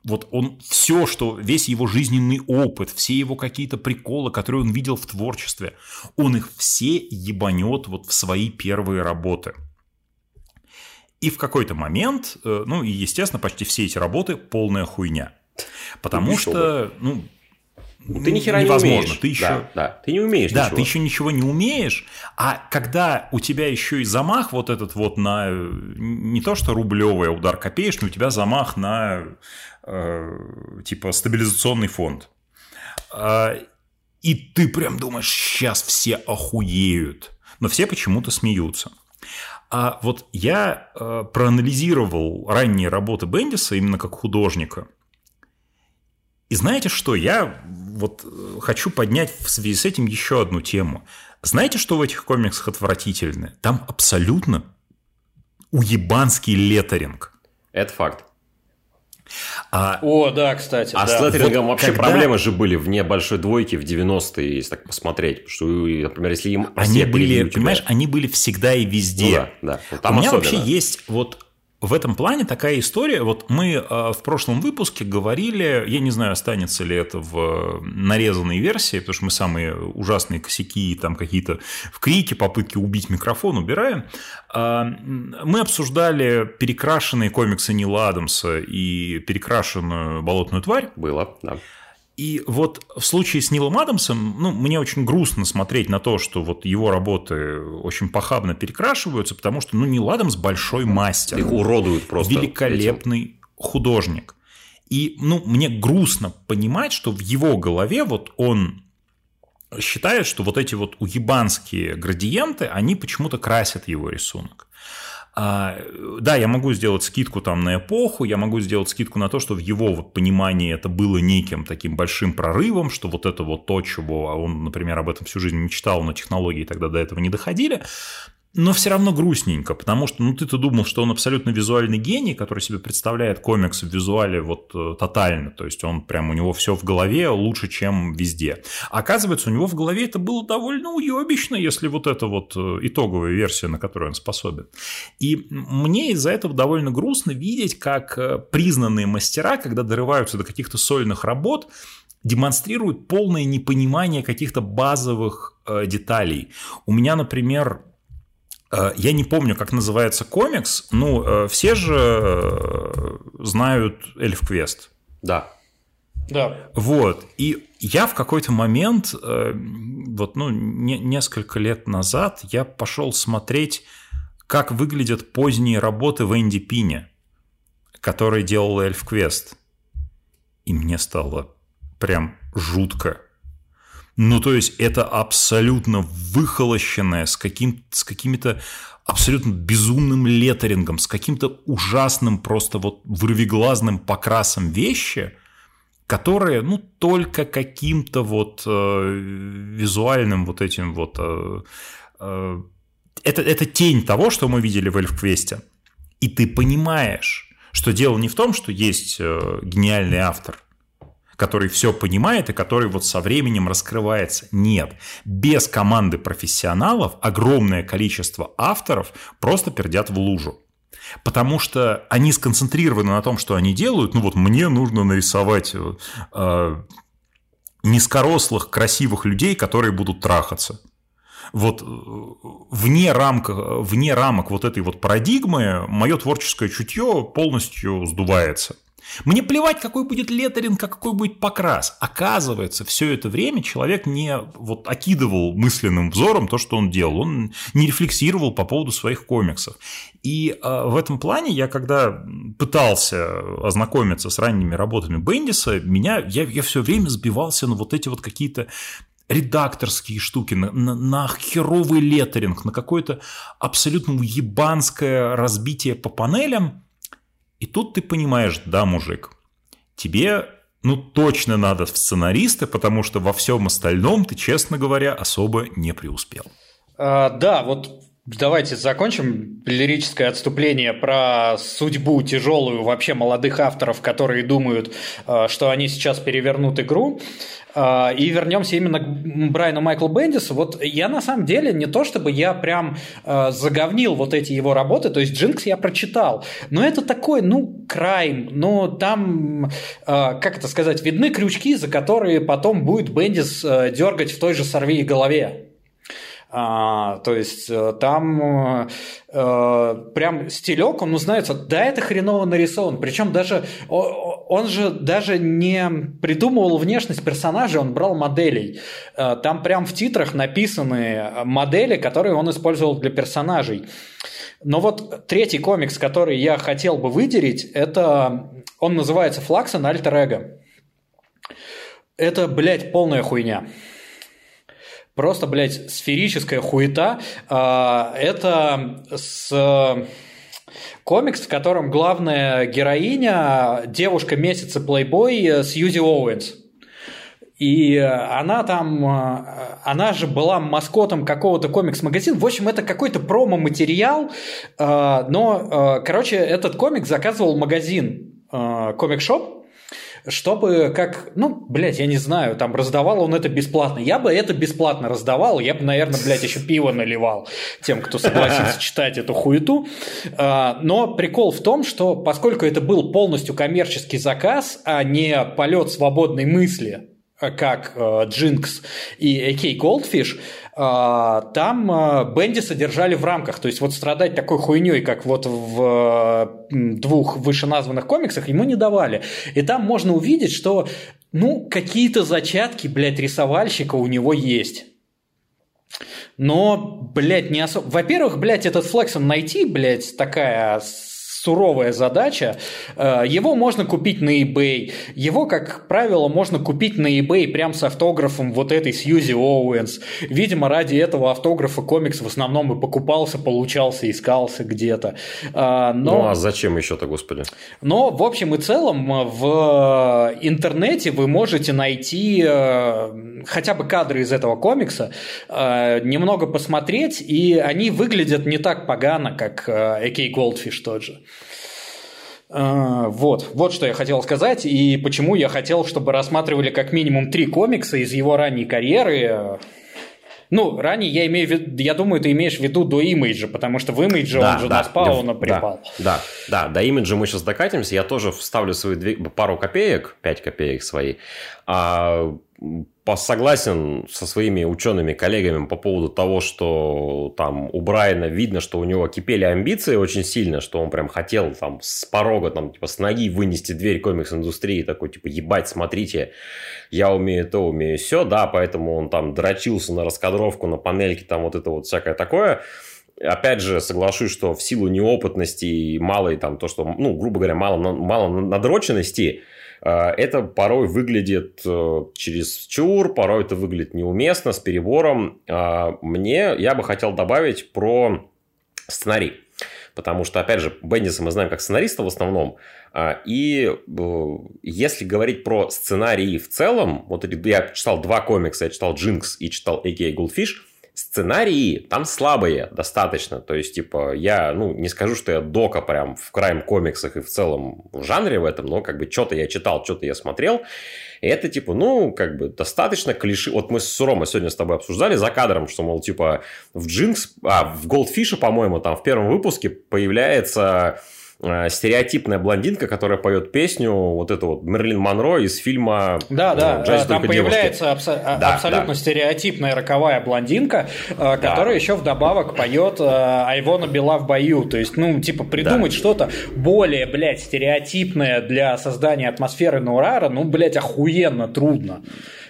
S4: Вот он все, что весь его жизненный опыт, все его какие-то приколы, которые он видел в творчестве, он их все ебанет вот в свои первые работы. И в какой-то момент, э, ну и, естественно, почти все эти работы полная хуйня. Потому ну, что, ну,
S2: ты ни хера невозможно. не умеешь.
S4: Ты еще...
S2: Да, да, ты не умеешь
S4: Да,
S2: ничего.
S4: ты еще ничего не умеешь, а когда у тебя еще и замах вот этот вот на не то что рублевый, удар копеечный, у тебя замах на э, типа стабилизационный фонд. Э, и ты прям думаешь, сейчас все охуеют. Но все почему-то смеются. А вот я э, проанализировал ранние работы Бендиса именно как художника. И знаете что? Я вот э, хочу поднять в связи с этим еще одну тему. Знаете, что в этих комиксах отвратительно? Там абсолютно уебанский леттеринг.
S2: Это факт.
S3: А, О, да, кстати.
S2: А
S3: да.
S2: с леттерингом вот вообще когда... проблемы же были вне большой двойки в 90-е, если так посмотреть. Что, например, если им
S4: они были, понимаешь, они были всегда и везде. Ну, да, да. Вот там У меня особенно. вообще есть вот в этом плане такая история. Вот мы э, в прошлом выпуске говорили, я не знаю, останется ли это в нарезанной версии, потому что мы самые ужасные косяки, там какие-то в крике, попытки убить микрофон убираем. А, мы обсуждали перекрашенные комиксы Нила Адамса и перекрашенную болотную тварь.
S2: Было, да.
S4: И вот в случае с Нилом Адамсом, ну, мне очень грустно смотреть на то, что вот его работы очень похабно перекрашиваются, потому что, ну, Нил Адамс большой мастер.
S2: Их уродуют просто.
S4: Великолепный этим. художник. И, ну, мне грустно понимать, что в его голове вот он считает, что вот эти вот уебанские градиенты, они почему-то красят его рисунок. А, да, я могу сделать скидку там на эпоху, я могу сделать скидку на то, что в его вот понимании это было неким таким большим прорывом, что вот это вот то, чего он, например, об этом всю жизнь мечтал, но технологии тогда до этого не доходили но все равно грустненько, потому что, ну, ты-то думал, что он абсолютно визуальный гений, который себе представляет комикс в визуале вот э, тотально, то есть он прям, у него все в голове лучше, чем везде. А оказывается, у него в голове это было довольно уебищно, если вот это вот э, итоговая версия, на которую он способен. И мне из-за этого довольно грустно видеть, как э, признанные мастера, когда дорываются до каких-то сольных работ, демонстрируют полное непонимание каких-то базовых э, деталей. У меня, например, я не помню, как называется комикс. Ну, э, все же э, знают Эльф Квест.
S2: Да.
S3: Да.
S4: Вот. И я в какой-то момент, вот, ну, не, несколько лет назад, я пошел смотреть, как выглядят поздние работы в Энди Пине, который делал Эльф Квест. И мне стало прям жутко. Ну, то есть, это абсолютно выхолощенное, с, каким, с какими-то абсолютно безумным леттерингом, с каким-то ужасным просто вот вырвиглазным покрасом вещи, которые, ну, только каким-то вот э, визуальным вот этим вот... Э, э, это, это тень того, что мы видели в Эльфквесте. И ты понимаешь, что дело не в том, что есть э, гениальный автор, который все понимает и который вот со временем раскрывается. Нет. Без команды профессионалов огромное количество авторов просто пердят в лужу. Потому что они сконцентрированы на том, что они делают. Ну вот мне нужно нарисовать э, низкорослых, красивых людей, которые будут трахаться. Вот э, вне, рамка, вне рамок вот этой вот парадигмы мое творческое чутье полностью сдувается. Мне плевать, какой будет леттеринг, какой будет покрас. Оказывается, все это время человек не вот окидывал мысленным взором то, что он делал. Он не рефлексировал по поводу своих комиксов. И э, в этом плане я, когда пытался ознакомиться с ранними работами Бендиса, меня, я, я все время сбивался на вот эти вот какие-то редакторские штуки, на, на, на херовый леттеринг, на какое-то абсолютно ебанское разбитие по панелям, и тут ты понимаешь, да, мужик, тебе ну точно надо в сценаристы, потому что во всем остальном ты, честно говоря, особо не преуспел.
S3: А, да, вот Давайте закончим лирическое отступление про судьбу тяжелую вообще молодых авторов, которые думают, а, что они сейчас перевернут игру. А, и вернемся именно к Брайану Майклу Бендису. Вот я на самом деле не то, чтобы я прям э, заговнил вот эти его работы, то есть Джинкс я прочитал, но это такой, ну, крайм, но там, э, как это сказать, видны крючки, за которые потом будет Бендис э, дергать в той же сорви голове. А, то есть э, там э, прям стилек, он узнается, да, это хреново нарисован. Причем даже он же даже не придумывал внешность персонажа, он брал моделей. Э, там прям в титрах написаны модели, которые он использовал для персонажей. Но вот третий комикс, который я хотел бы выделить, это он называется «Флаксон Альтер Эго». Это, блядь, полная хуйня. Просто, блядь, сферическая хуета. А, это с комикс, в котором главная героиня девушка месяца плейбой Сьюзи Оуэнс. И она там, она же была маскотом какого-то комикс-магазина. В общем, это какой-то промо-материал. Но, короче, этот комик заказывал магазин комик-шоп чтобы как, ну, блядь, я не знаю, там раздавал он это бесплатно. Я бы это бесплатно раздавал, я бы, наверное, блядь, еще пиво наливал тем, кто согласится читать эту хуету. А, но прикол в том, что поскольку это был полностью коммерческий заказ, а не полет свободной мысли, как э, Джинкс и Goldfish, а, там а, Бенди содержали в рамках. То есть вот страдать такой хуйней, как вот в двух вышеназванных комиксах, ему не давали. И там можно увидеть, что ну, какие-то зачатки, блядь, рисовальщика у него есть. Но, блядь, не особо... Во-первых, блядь, этот флексом найти, блядь, такая суровая задача. Э, его можно купить на eBay. Его, как правило, можно купить на eBay прям с автографом вот этой Сьюзи Оуэнс. Видимо, ради этого автографа комикс в основном и покупался, получался, искался где-то.
S2: Э, но... Ну а зачем еще-то, господи?
S3: Но, в общем и целом, в интернете вы можете найти э, хотя бы кадры из этого комикса, немного посмотреть, и они выглядят не так погано, как AK Goldfish тот же. А, вот, вот что я хотел сказать, и почему я хотел, чтобы рассматривали как минимум три комикса из его ранней карьеры. Ну, ранее я имею в виду, я думаю, ты имеешь в виду до имиджа, потому что в имидже да, он же да, на спауна припал.
S2: Да, да, до имиджа мы сейчас докатимся, я тоже вставлю свои две, пару копеек, пять копеек свои. А согласен со своими учеными коллегами по поводу того, что там у Брайана видно, что у него кипели амбиции очень сильно, что он прям хотел там с порога, там, типа, с ноги вынести дверь комикс-индустрии, такой, типа, ебать, смотрите, я умею то, умею все, да, поэтому он там дрочился на раскадровку, на панельке, там вот это вот всякое такое. Опять же, соглашусь, что в силу неопытности и малой там то, что, ну, грубо говоря, мало, мало надроченности, это порой выглядит э, через чур, порой это выглядит неуместно, с перебором. А, мне, я бы хотел добавить про сценарий. Потому что, опять же, Бендиса мы знаем как сценариста в основном. А, и э, если говорить про сценарии в целом, вот я читал два комикса, я читал «Джинкс» и читал «A.K.A. Goldfish», Сценарии там слабые достаточно. То есть, типа, я, ну, не скажу, что я дока прям в крайм комиксах и в целом в жанре в этом, но как бы что-то я читал, что-то я смотрел. И это, типа, ну, как бы достаточно клиши. Вот мы с Сурома сегодня с тобой обсуждали за кадром, что, мол, типа, в Джинкс, а, в Голдфише, по-моему, там в первом выпуске появляется стереотипная блондинка, которая поет песню, вот эту вот Мерлин Монро из фильма
S3: Да, да, э, там появляется абсо- да, абсолютно да. стереотипная роковая блондинка, э, которая да. еще вдобавок поет Айвона Бела в бою. То есть, ну, типа, придумать да. что-то более, блядь, стереотипное для создания атмосферы Нурара, ну, блядь, охуенно трудно.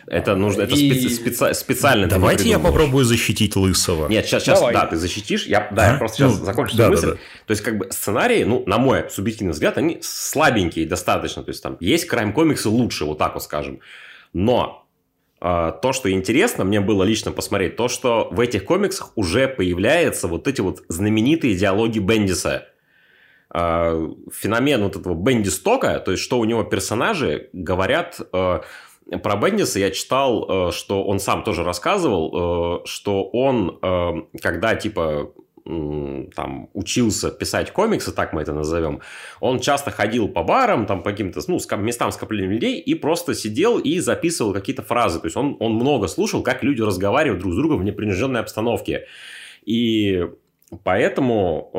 S2: Это нужно, это и... специ, специ, специально.
S4: Давайте я попробую защитить Лысого.
S2: Нет, сейчас, сейчас, Давай. да, ты защитишь. Я, да, а? я просто сейчас ну, закончу да, мысль. Да, да. То есть, как бы сценарии, ну, на мой субъективный взгляд, они слабенькие достаточно. То есть, там есть крайм-комиксы лучше, вот так вот скажем. Но э, то, что интересно, мне было лично посмотреть, то, что в этих комиксах уже появляются вот эти вот знаменитые диалоги Бендиса э, феномен вот этого Бенди Стока, то есть, что у него персонажи говорят э, про Бендиса я читал, э, что он сам тоже рассказывал, э, что он, э, когда типа там учился писать комиксы, так мы это назовем, он часто ходил по барам, там по каким-то ну, местам скопления людей и просто сидел и записывал какие-то фразы. То есть он, он много слушал, как люди разговаривают друг с другом в непринужденной обстановке. И поэтому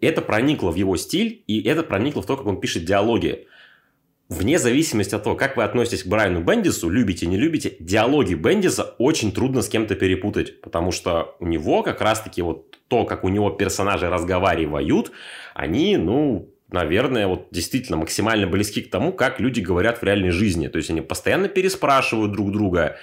S2: э, это проникло в его стиль, и это проникло в то, как он пишет диалоги вне зависимости от того, как вы относитесь к Брайану Бендису, любите, не любите, диалоги Бендиса очень трудно с кем-то перепутать, потому что у него как раз-таки вот то, как у него персонажи разговаривают, они, ну, наверное, вот действительно максимально близки к тому, как люди говорят в реальной жизни. То есть они постоянно переспрашивают друг друга,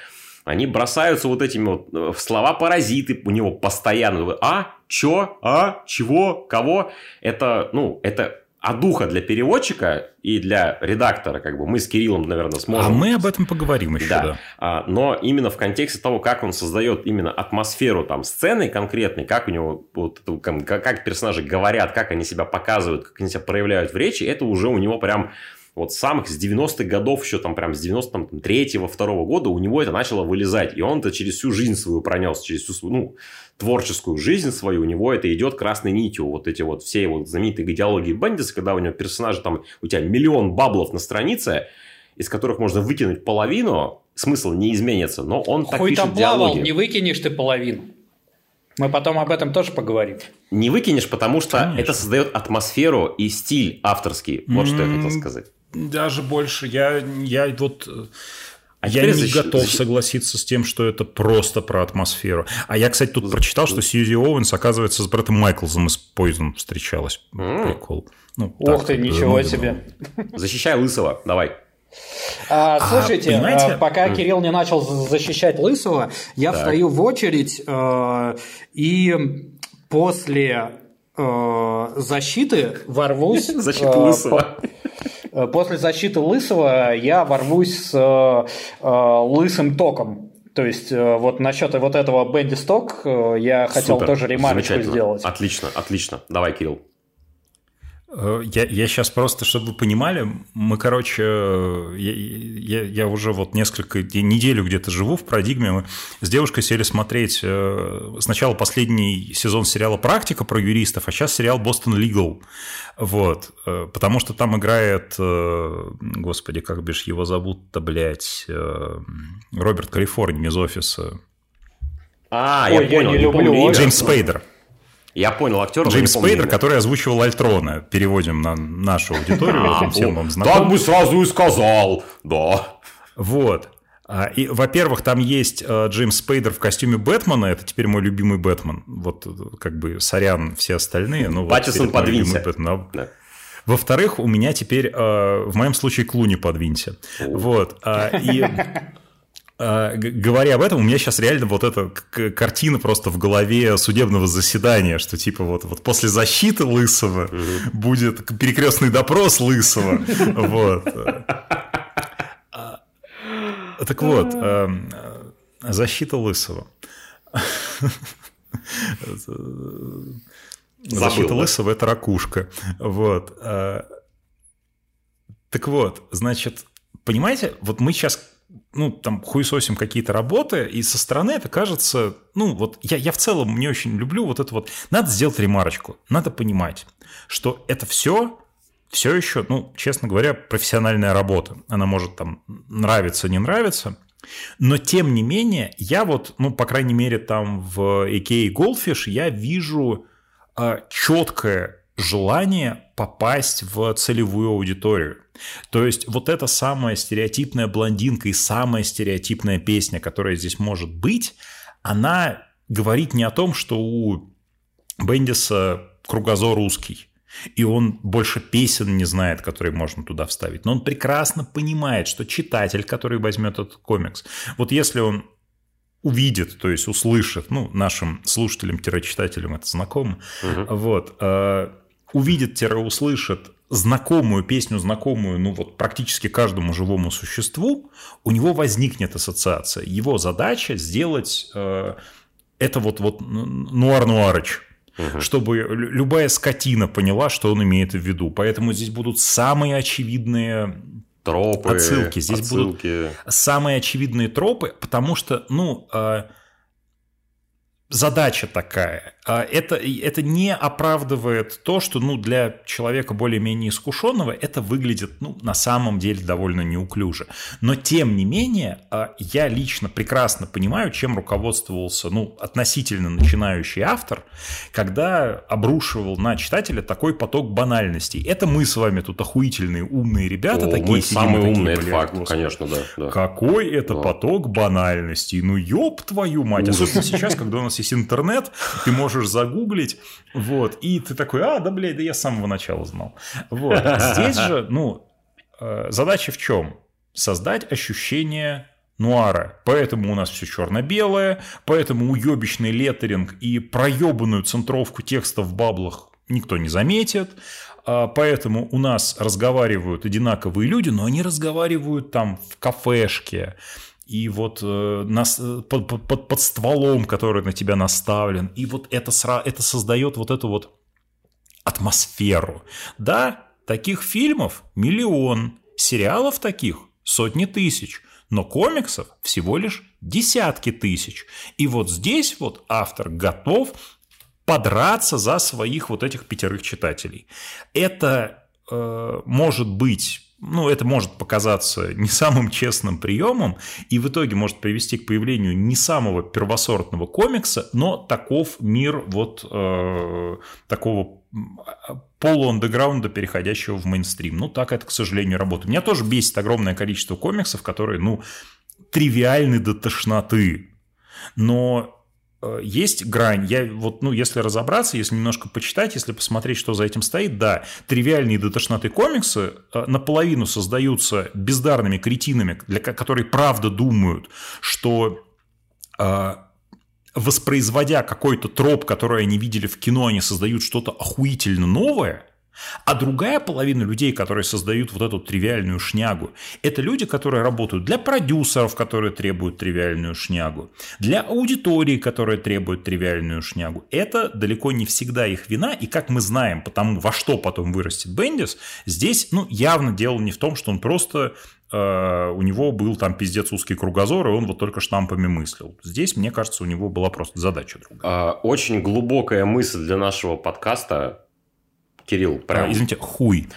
S2: они бросаются вот этими вот э, слова-паразиты у него постоянно. А? Чё? А? Чего? Кого? Это, ну, это а духа для переводчика и для редактора, как бы мы с Кириллом, наверное, сможем.
S4: А мы об этом поговорим еще, да. да.
S2: А, но именно в контексте того, как он создает именно атмосферу там сцены конкретной, как у него вот, как, как персонажи говорят, как они себя показывают, как они себя проявляют в речи, это уже у него прям вот самых с 90-х годов, еще там прям с 93-го, 2 года у него это начало вылезать. И он это через всю жизнь свою пронес, через всю свою, ну, творческую жизнь свою, у него это идет красной нитью. Вот эти вот все вот знаменитые идеологии Бендиса, когда у него персонажи там, у тебя миллион баблов на странице, из которых можно выкинуть половину, смысл не изменится, но он Хуй так пишет там плавал, диалоги.
S3: не выкинешь ты половину. Мы потом об этом тоже поговорим.
S2: Не выкинешь, потому что Конечно. это создает атмосферу и стиль авторский. Вот mm-hmm. что я хотел сказать.
S4: Даже больше. Я, я вот... А я не защ... готов защ... согласиться с тем, что это просто про атмосферу. А я, кстати, тут прочитал, что Сьюзи Оуэнс, оказывается, с Брэттом Майклзом из Poison встречалась. Mm. Прикол.
S3: Ну, Ох так, ты, ничего ну, себе.
S2: Защищай Лысого, давай.
S3: А, а слушайте, а, пока. Кирилл не начал защищать Лысого, я так. встаю в очередь, э, и после э, защиты ворвусь...
S2: Защиты э, Лысого.
S3: Э, после защиты Лысого я ворвусь с э, э, лысым током. То есть вот насчет вот этого Бенди Сток я хотел Супер, тоже ремарочку сделать.
S2: Отлично, отлично. Давай, Кирилл.
S4: Э, я, я сейчас просто, чтобы вы понимали, мы, короче, я, я, я уже вот несколько неделю где-то живу в парадигме. Мы с девушкой сели смотреть э, сначала последний сезон сериала «Практика» про юристов, а сейчас сериал «Бостон Лигал». Вот, э, потому что там играет, господи, как бишь его зовут-то, блядь, Роберт Калифорни из «Офиса».
S2: А, Ой, я, понял,
S3: я не люблю.
S4: Джеймс Спейдер.
S2: Я понял актера.
S4: Джеймс Спейдер, который озвучивал Альтрона. Переводим на нашу аудиторию, этим всем вам
S2: знаком. Так бы сразу и сказал, да.
S4: Вот. А, и, во-первых, там есть э, Джеймс Спейдер в костюме Бэтмена, это теперь мой любимый Бэтмен. Вот как бы сорян все остальные. Ну,
S2: Паттисон вот подвинься.
S4: Да. Во-вторых, у меня теперь, э, в моем случае, Клуни подвинься. Вот. А, и а, говоря об этом, у меня сейчас реально вот эта картина просто в голове судебного заседания, что типа вот, вот после защиты Лысого угу. будет перекрестный допрос Лысого. Вот. А, так вот, а, защита Лысого. Защита лысого – это ракушка. Вот. А, так вот, значит, понимаете, вот мы сейчас ну, там, хуесосим какие-то работы, и со стороны это кажется, ну, вот я, я в целом не очень люблю вот это вот, надо сделать ремарочку, надо понимать, что это все все еще, ну, честно говоря, профессиональная работа. Она может там нравиться, не нравиться, но тем не менее, я вот, ну, по крайней мере, там в IKEA Goldfish я вижу э, четкое желание попасть в целевую аудиторию. То есть вот эта самая стереотипная блондинка и самая стереотипная песня, которая здесь может быть, она говорит не о том, что у Бендиса кругозор узкий, и он больше песен не знает, которые можно туда вставить. Но он прекрасно понимает, что читатель, который возьмет этот комикс, вот если он увидит, то есть услышит, ну, нашим слушателям-читателям это знакомо, угу. вот, э, увидит-услышит знакомую песню, знакомую, ну вот практически каждому живому существу, у него возникнет ассоциация. Его задача сделать э, это вот, вот нуар-нуарыч, угу. чтобы любая скотина поняла, что он имеет в виду. Поэтому здесь будут самые очевидные
S2: тропы,
S4: отсылки. Здесь отсылки. будут самые очевидные тропы, потому что, ну, э, задача такая. А это, это не оправдывает то, что ну, для человека более-менее искушенного это выглядит ну, на самом деле довольно неуклюже. Но тем не менее, а, я лично прекрасно понимаю, чем руководствовался ну, относительно начинающий автор, когда обрушивал на читателя такой поток банальностей. Это мы с вами тут охуительные умные ребята, О, такие
S2: мы сидим, самые такие, умные, это факт, конечно, да, да.
S4: Какой это да. поток банальностей? Ну ёб твою мать! Ужас. Особенно сейчас, когда у нас есть интернет, ты можешь загуглить, вот, и ты такой, а, да, блядь, да я с самого начала знал. Вот. Здесь же, ну, э, задача в чем? Создать ощущение нуара. Поэтому у нас все черно-белое, поэтому уебищный леттеринг и проебанную центровку текста в баблах никто не заметит. А поэтому у нас разговаривают одинаковые люди, но они разговаривают там в кафешке, и вот э, нас, э, под, под, под стволом, который на тебя наставлен, и вот это, это создает вот эту вот атмосферу. Да, таких фильмов миллион, сериалов таких сотни тысяч, но комиксов всего лишь десятки тысяч. И вот здесь вот автор готов подраться за своих вот этих пятерых читателей. Это э, может быть ну, это может показаться не самым честным приемом и в итоге может привести к появлению не самого первосортного комикса, но таков мир вот э, такого полуандеграунда, переходящего в мейнстрим. Ну, так это, к сожалению, работает. Меня тоже бесит огромное количество комиксов, которые, ну, тривиальны до тошноты. Но есть грань. Я вот, ну, если разобраться, если немножко почитать, если посмотреть, что за этим стоит, да, тривиальные до комиксы э, наполовину создаются бездарными кретинами, для, которые правда думают, что э, воспроизводя какой-то троп, который они видели в кино, они создают что-то охуительно новое – а другая половина людей, которые создают вот эту тривиальную шнягу, это люди, которые работают для продюсеров, которые требуют тривиальную шнягу, для аудитории, которая требует тривиальную шнягу. Это далеко не всегда их вина, и как мы знаем, потому во что потом вырастет Бендис, здесь ну, явно дело не в том, что он просто э, у него был там пиздец узкий кругозор, и он вот только штампами мыслил. Здесь, мне кажется, у него была просто задача другая.
S2: А, очень глубокая мысль для нашего подкаста Кирилл,
S4: прям... А, извините, хуй.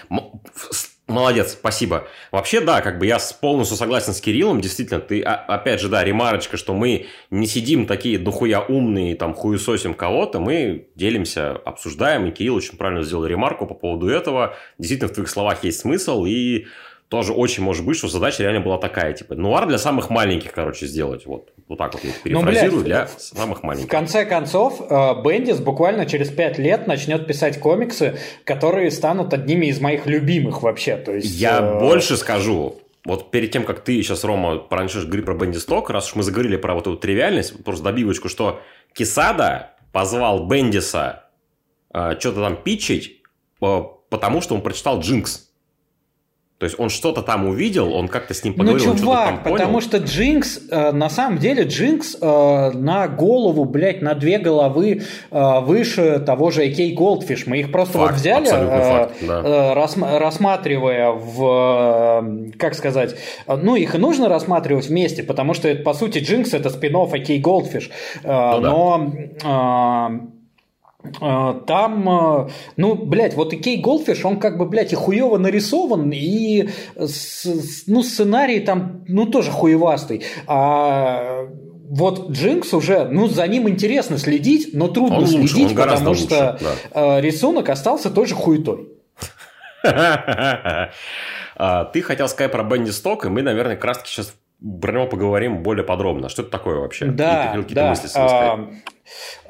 S2: Молодец, спасибо. Вообще, да, как бы я полностью согласен с Кириллом. Действительно, ты, а, опять же, да, ремарочка, что мы не сидим такие дохуя умные, там, хуесосим кого-то, мы делимся, обсуждаем, и Кирилл очень правильно сделал ремарку по поводу этого. Действительно, в твоих словах есть смысл, и тоже очень может быть, что задача реально была такая, типа, нуар для самых маленьких, короче, сделать. Вот, вот так вот я перефразирую, ну, для самых маленьких.
S3: В конце концов, э, Бендис буквально через пять лет начнет писать комиксы, которые станут одними из моих любимых вообще. То есть,
S2: я э... больше скажу, вот перед тем, как ты сейчас, Рома, начнешь говорить про Бендисток, раз уж мы заговорили про вот эту тривиальность, просто добивочку, что Кисада позвал Бендиса э, что-то там питчить, э, потому что он прочитал Джинкс. То есть он что-то там увидел, он как-то с ним
S3: ну,
S2: поговорил,
S3: ну, чувак, там понял. потому что Джинкс, э, на самом деле, Джинкс э, на голову, блядь, на две головы э, выше того же AK Goldfish. Мы их просто факт, вот взяли, э, факт, да. э, рас, рассматривая в, э, как сказать, ну, их и нужно рассматривать вместе, потому что, это, по сути, Джинкс это спин-офф AK Goldfish. Э, ну, да. Но... Э, а, там, а, ну, блядь, вот и Кей Голдфиш, он как бы, блядь, и хуево нарисован, и, ну, сценарий там, ну, тоже хуевастый. А вот Джинкс уже, ну, за ним интересно следить, но трудно он следить, лучше, потому лучше, что да. А, рисунок остался тоже хуетой.
S2: Ты хотел сказать про Бенди Сток, и мы, наверное, как раз таки сейчас про него поговорим более подробно. Что это такое вообще?
S3: Да, да. Мысли а, а,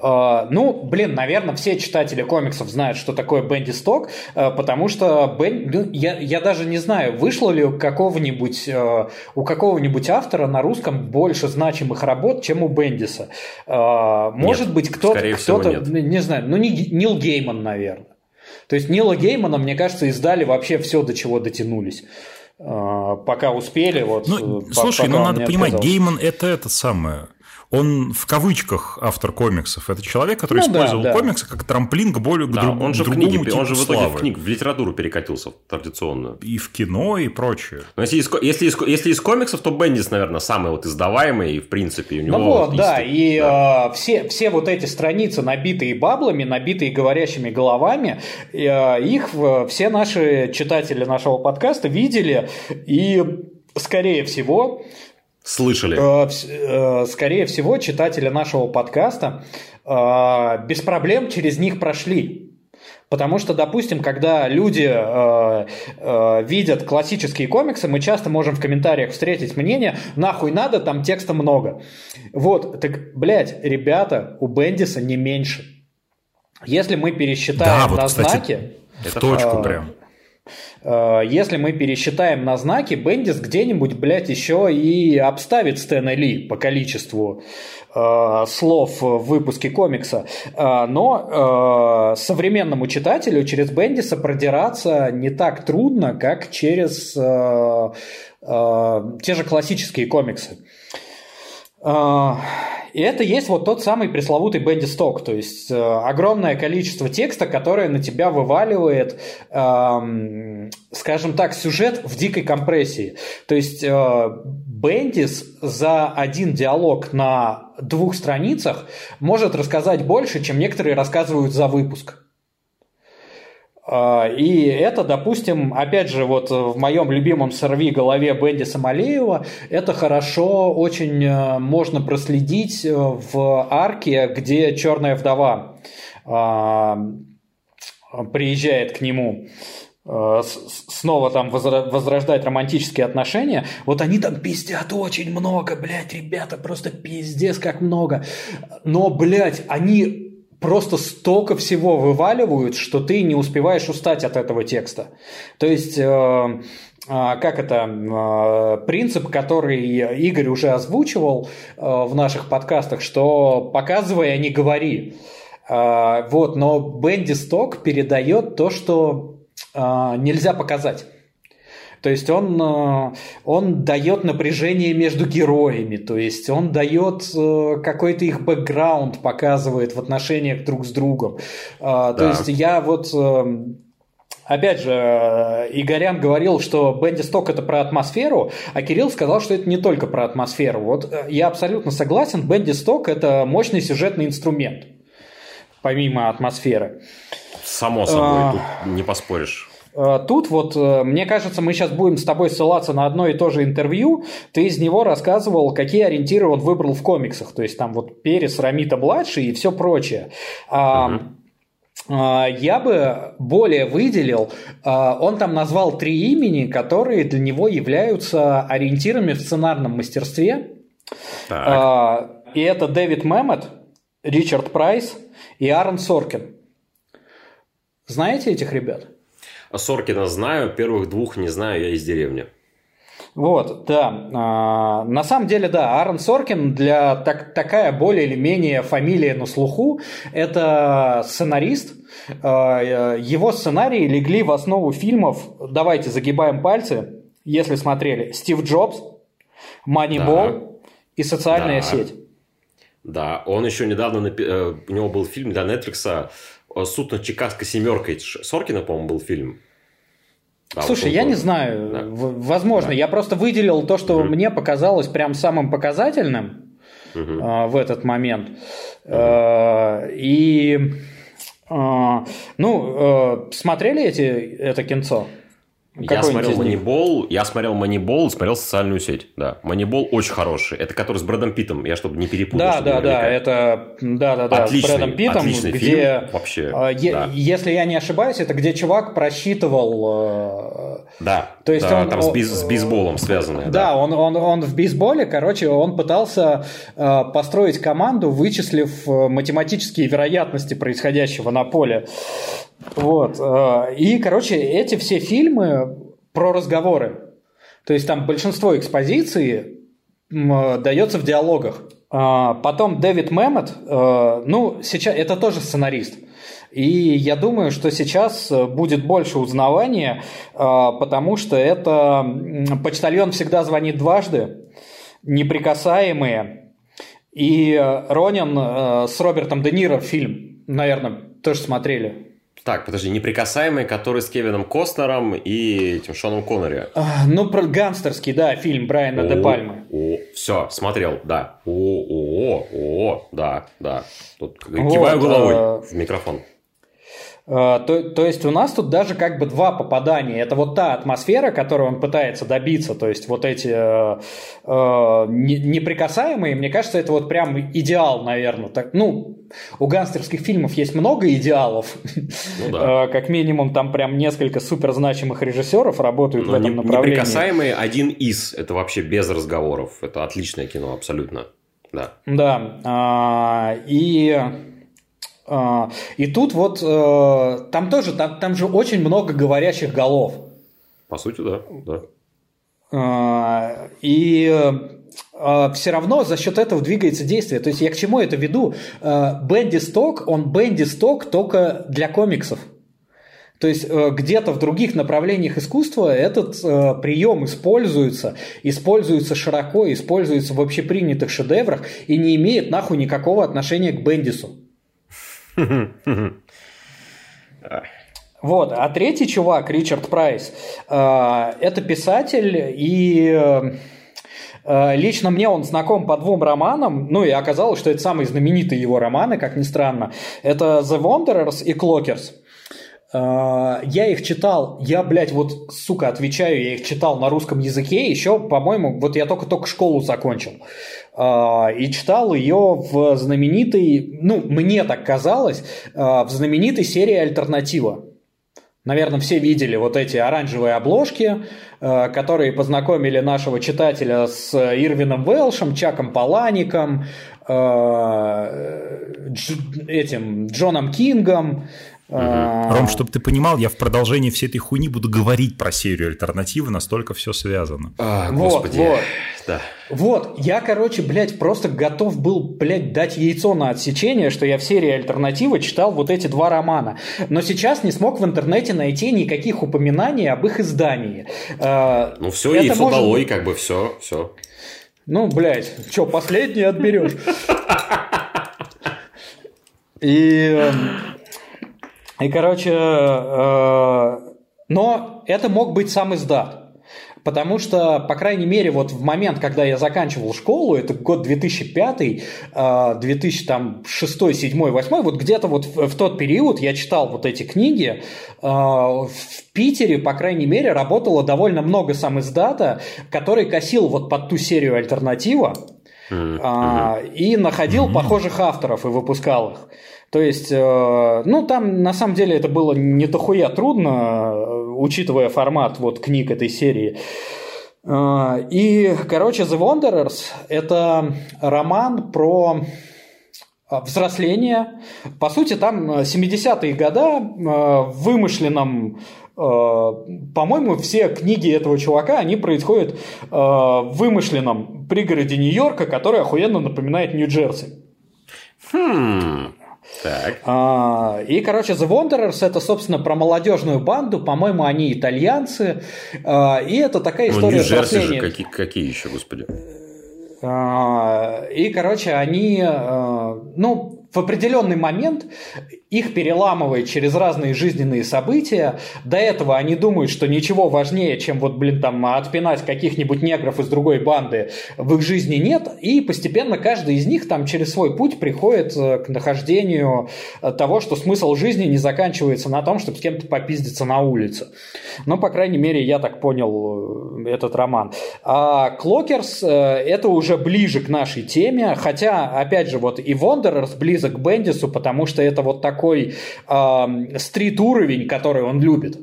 S3: ну, блин, наверное, все читатели комиксов знают, что такое Бенди Сток, а, потому что Бен... ну, я, я даже не знаю, вышло ли у какого-нибудь, а, у какого-нибудь автора на русском больше значимых работ, чем у Бендиса. Может нет, быть, кто-то, кто-то не знаю, ну, Нил Гейман, наверное. То есть Нила Геймана, мне кажется, издали вообще все, до чего дотянулись. Пока успели. Вот,
S4: ну, по, слушай, ну надо понимать, отказался. Гейман это это самое он в кавычках автор комиксов. Это человек, который ну, использовал да, да. комиксы как трамплин к более да, друг,
S2: он же
S4: к
S2: другому книги, типу Он же в итоге славы. в книг, в литературу перекатился традиционную.
S4: И в кино, и прочее.
S2: Но если из, если, из, если из комиксов, то Бендис, наверное, самый вот издаваемый, и в принципе у него...
S3: Ну вот, да, и да. Э, все, все вот эти страницы, набитые баблами, набитые говорящими головами, э, их все наши читатели нашего подкаста видели, и скорее всего
S2: Слышали.
S3: Э, э, скорее всего, читатели нашего подкаста э, без проблем через них прошли. Потому что, допустим, когда люди э, э, видят классические комиксы, мы часто можем в комментариях встретить мнение, нахуй надо, там текста много. Вот, так, блядь, ребята, у Бендиса не меньше. Если мы пересчитаем да, вот, на кстати, знаки...
S4: Это точку э, прям.
S3: Э, если мы пересчитаем на знаки, Бендис где-нибудь, блядь, еще и обставит Стэна Ли по количеству э, слов в выпуске комикса. Э, но э, современному читателю через Бендиса продираться не так трудно, как через э, э, те же классические комиксы. Э, и это есть вот тот самый пресловутый Бенди Сток, то есть э, огромное количество текста, которое на тебя вываливает, э, скажем так, сюжет в дикой компрессии. То есть э, Бендис за один диалог на двух страницах может рассказать больше, чем некоторые рассказывают за выпуск. А, и это, допустим, опять же, вот в моем любимом сорви голове Бенди Самалеева, это хорошо очень э, можно проследить э, в арке, где черная вдова а, приезжает к нему э, снова там возрождать романтические отношения, вот они там пиздят очень много, блядь, ребята, просто пиздец как много. Но, блядь, они просто столько всего вываливают, что ты не успеваешь устать от этого текста. То есть, э, э, как это, э, принцип, который Игорь уже озвучивал э, в наших подкастах, что показывай, а не говори. Э, вот, но Бенди Сток передает то, что нельзя показать. То есть он, э, он дает напряжение между героями, то есть он дает э, какой-то их бэкграунд, показывает в отношениях друг с другом. А, то есть я вот э, Опять же, Игорян говорил, что Бенди Сток это про атмосферу, а Кирилл сказал, что это не только про атмосферу. Вот я абсолютно согласен, Бенди Сток это мощный сюжетный инструмент, помимо атмосферы.
S2: Само собой, а... тут не поспоришь.
S3: Э, тут вот, э, мне кажется, мы сейчас будем с тобой ссылаться на одно и то же интервью. Ты из него рассказывал, какие ориентиры он выбрал в комиксах. То есть там вот Перес, Рамита младший и все прочее. Угу. Я бы более выделил, он там назвал три имени, которые для него являются ориентирами в сценарном мастерстве. Так. И это Дэвид Мэммет, Ричард Прайс и Аарон Соркин. Знаете этих ребят?
S2: Соркина знаю, первых двух не знаю, я из деревни.
S3: Вот, да. А, на самом деле, да, Аарон Соркин для так, такая более или менее фамилия на слуху. Это сценарист. А, его сценарии легли в основу фильмов. Давайте загибаем пальцы, если смотрели. Стив Джобс, Манибол да. и социальная да. сеть.
S2: Да, он еще недавно, э, у него был фильм для Netflix «Суд над Чикагской семеркой». Соркина, по-моему, был фильм.
S3: Да, Слушай, вот я не знаю, да. возможно, да. я просто выделил то, что угу. мне показалось прям самым показательным угу. э, в этот момент. Угу. Э, и э, ну, э, смотрели эти это кинцо?
S2: Я смотрел Манибол, я смотрел Манибол, смотрел социальную сеть, да. Манибол очень хороший. Это который с Брэдом Питом, я чтобы не перепутать.
S3: Да, да, да, это, да, да, да,
S2: отличный,
S3: с Брэдом Питом,
S2: отличный
S3: где,
S2: фильм, вообще,
S3: э, е- да. если я не ошибаюсь, это где чувак просчитывал...
S2: Э, да, то есть да, он, там с, бейс, с бейсболом связанное.
S3: Да, да. Он, он, он в бейсболе, короче, он пытался э, построить команду, вычислив э, математические вероятности происходящего на поле. Вот. Э, и, короче, эти все фильмы про разговоры. То есть там большинство экспозиции дается в диалогах. А, потом Дэвид Мэммет, э, ну, сейчас это тоже сценарист. И я думаю, что сейчас будет больше узнавания, э, потому что это почтальон всегда звонит дважды, неприкасаемые. И Ронин с Робертом Де Ниро фильм, наверное, тоже смотрели.
S2: Так, подожди, неприкасаемый, который с Кевином Костнером и этим Шоном Коннери.
S3: А, ну, про гангстерский, да, фильм Брайана о, Де Пальмы.
S2: О, все, смотрел, да. О, о, о, да, да. Тут киваю вот, головой а... в микрофон.
S3: Э, то, то есть у нас тут даже как бы два попадания. Это вот та атмосфера, которую он пытается добиться, то есть вот эти э, э, неприкасаемые, мне кажется, это вот прям идеал, наверное. Так, ну, у гангстерских фильмов есть много идеалов. Ну, да. Э, как минимум там прям несколько супер значимых режиссеров работают Но в этом не, направлении.
S2: Неприкасаемые один из, это вообще без разговоров. Это отличное кино, абсолютно. Да.
S3: Да. А, и и тут вот э, там тоже, там, там же очень много говорящих голов.
S2: По сути, да. да.
S3: А, и э, все равно за счет этого двигается действие. То есть я к чему это веду? Э, Бенди Сток, он Бенди Сток только для комиксов. То есть где-то в других направлениях искусства этот э, прием используется, используется широко, используется в общепринятых шедеврах и не имеет нахуй никакого отношения к Бендису. Вот, а третий чувак, Ричард Прайс, э, это писатель, и э, лично мне он знаком по двум романам, ну и оказалось, что это самые знаменитые его романы, как ни странно. Это «The Wanderers» и «Clockers». Э, я их читал, я, блядь, вот, сука, отвечаю, я их читал на русском языке еще, по-моему, вот я только-только школу закончил. Э, и читал ее в знаменитой, ну, мне так казалось, э, в знаменитой серии «Альтернатива». Наверное, все видели вот эти оранжевые обложки, которые познакомили нашего читателя с Ирвином Велшем, Чаком Палаником, этим Джоном Кингом,
S4: Угу. Ром, чтобы ты понимал, я в продолжении всей этой хуйни буду говорить про серию альтернативы, настолько все связано.
S3: А, господи. Вот, вот. Да. Вот, я, короче, блядь, просто готов был, блядь, дать яйцо на отсечение, что я в серии альтернативы читал вот эти два романа. Но сейчас не смог в интернете найти никаких упоминаний об их издании.
S2: А, ну все, яйцо может... долой, как бы все, все.
S3: Ну, блядь, что, последний отберешь? И эм, и, короче, э, но это мог быть сам издат. Потому что, по крайней мере, вот в момент, когда я заканчивал школу, это год 2005, 2006, 2007, 2008, вот где-то вот в, тот период я читал вот эти книги. Э, в Питере, по крайней мере, работало довольно много сам издата, который косил вот под ту серию альтернатива mm-hmm. и находил mm-hmm. похожих авторов и выпускал их. То есть, э, ну, там на самом деле это было не дохуя трудно, э, учитывая формат вот книг этой серии. Э, и, короче, The Wanderers – это роман про взросление. По сути, там 70-е года в вымышленном по-моему, все книги этого чувака, они происходят в вымышленном пригороде Нью-Йорка, который охуенно напоминает Нью-Джерси.
S2: Хм. Так.
S3: А, и, короче, The Wanderers это, собственно, про молодежную банду. По-моему, они итальянцы. А, и это такая ну, история
S2: ну, же какие, какие еще, господи?
S3: А, и, короче, они, а, ну, в определенный момент их переламывает через разные жизненные события. До этого они думают, что ничего важнее, чем вот, блин, там отпинать каких-нибудь негров из другой банды в их жизни нет. И постепенно каждый из них там через свой путь приходит э, к нахождению э, того, что смысл жизни не заканчивается на том, чтобы с кем-то попиздиться на улице. Ну, по крайней мере, я так понял э, этот роман. А Clockers это уже ближе к нашей теме, хотя, опять же, вот и Wanderers близок к Бендису, потому что это вот такой э, street-уровень, который он любит.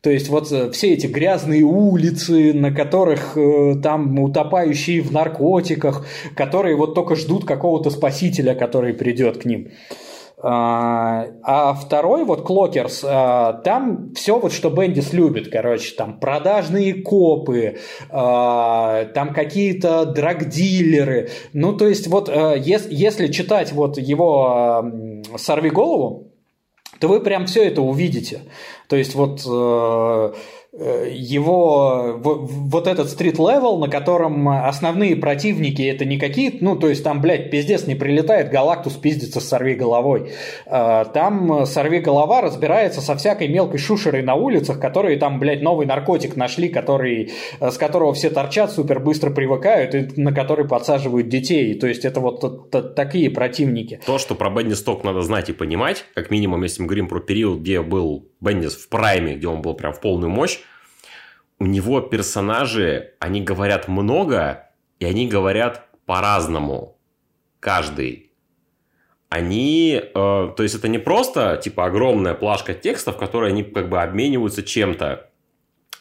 S3: То есть вот э, все эти грязные улицы, на которых э, там утопающие в наркотиках, которые вот только ждут какого-то спасителя, который придет к ним. А, а второй, вот Clockers, а, там все вот, что Бендис любит, короче, там продажные копы, а, там какие-то драгдилеры. Ну, то есть вот если читать вот его «Сорви голову», то вы прям все это увидите. То есть вот Э, его вот этот street level, на котором основные противники это не какие-то, ну, то есть там, блядь, пиздец не прилетает, Галактус пиздится с сорви головой. Э, там сорви голова разбирается со всякой мелкой шушерой на улицах, которые там, блядь, новый наркотик нашли, который, э, с которого все торчат, супер быстро привыкают и на который подсаживают детей. То есть это вот такие противники.
S2: То, что про Бенни Сток надо знать и понимать, как минимум, если мы говорим про период, где был Бендис в прайме, где он был прям в полную мощь, у него персонажи, они говорят много, и они говорят по-разному. Каждый. Они, э, то есть это не просто типа огромная плашка текстов, которые они как бы обмениваются чем-то.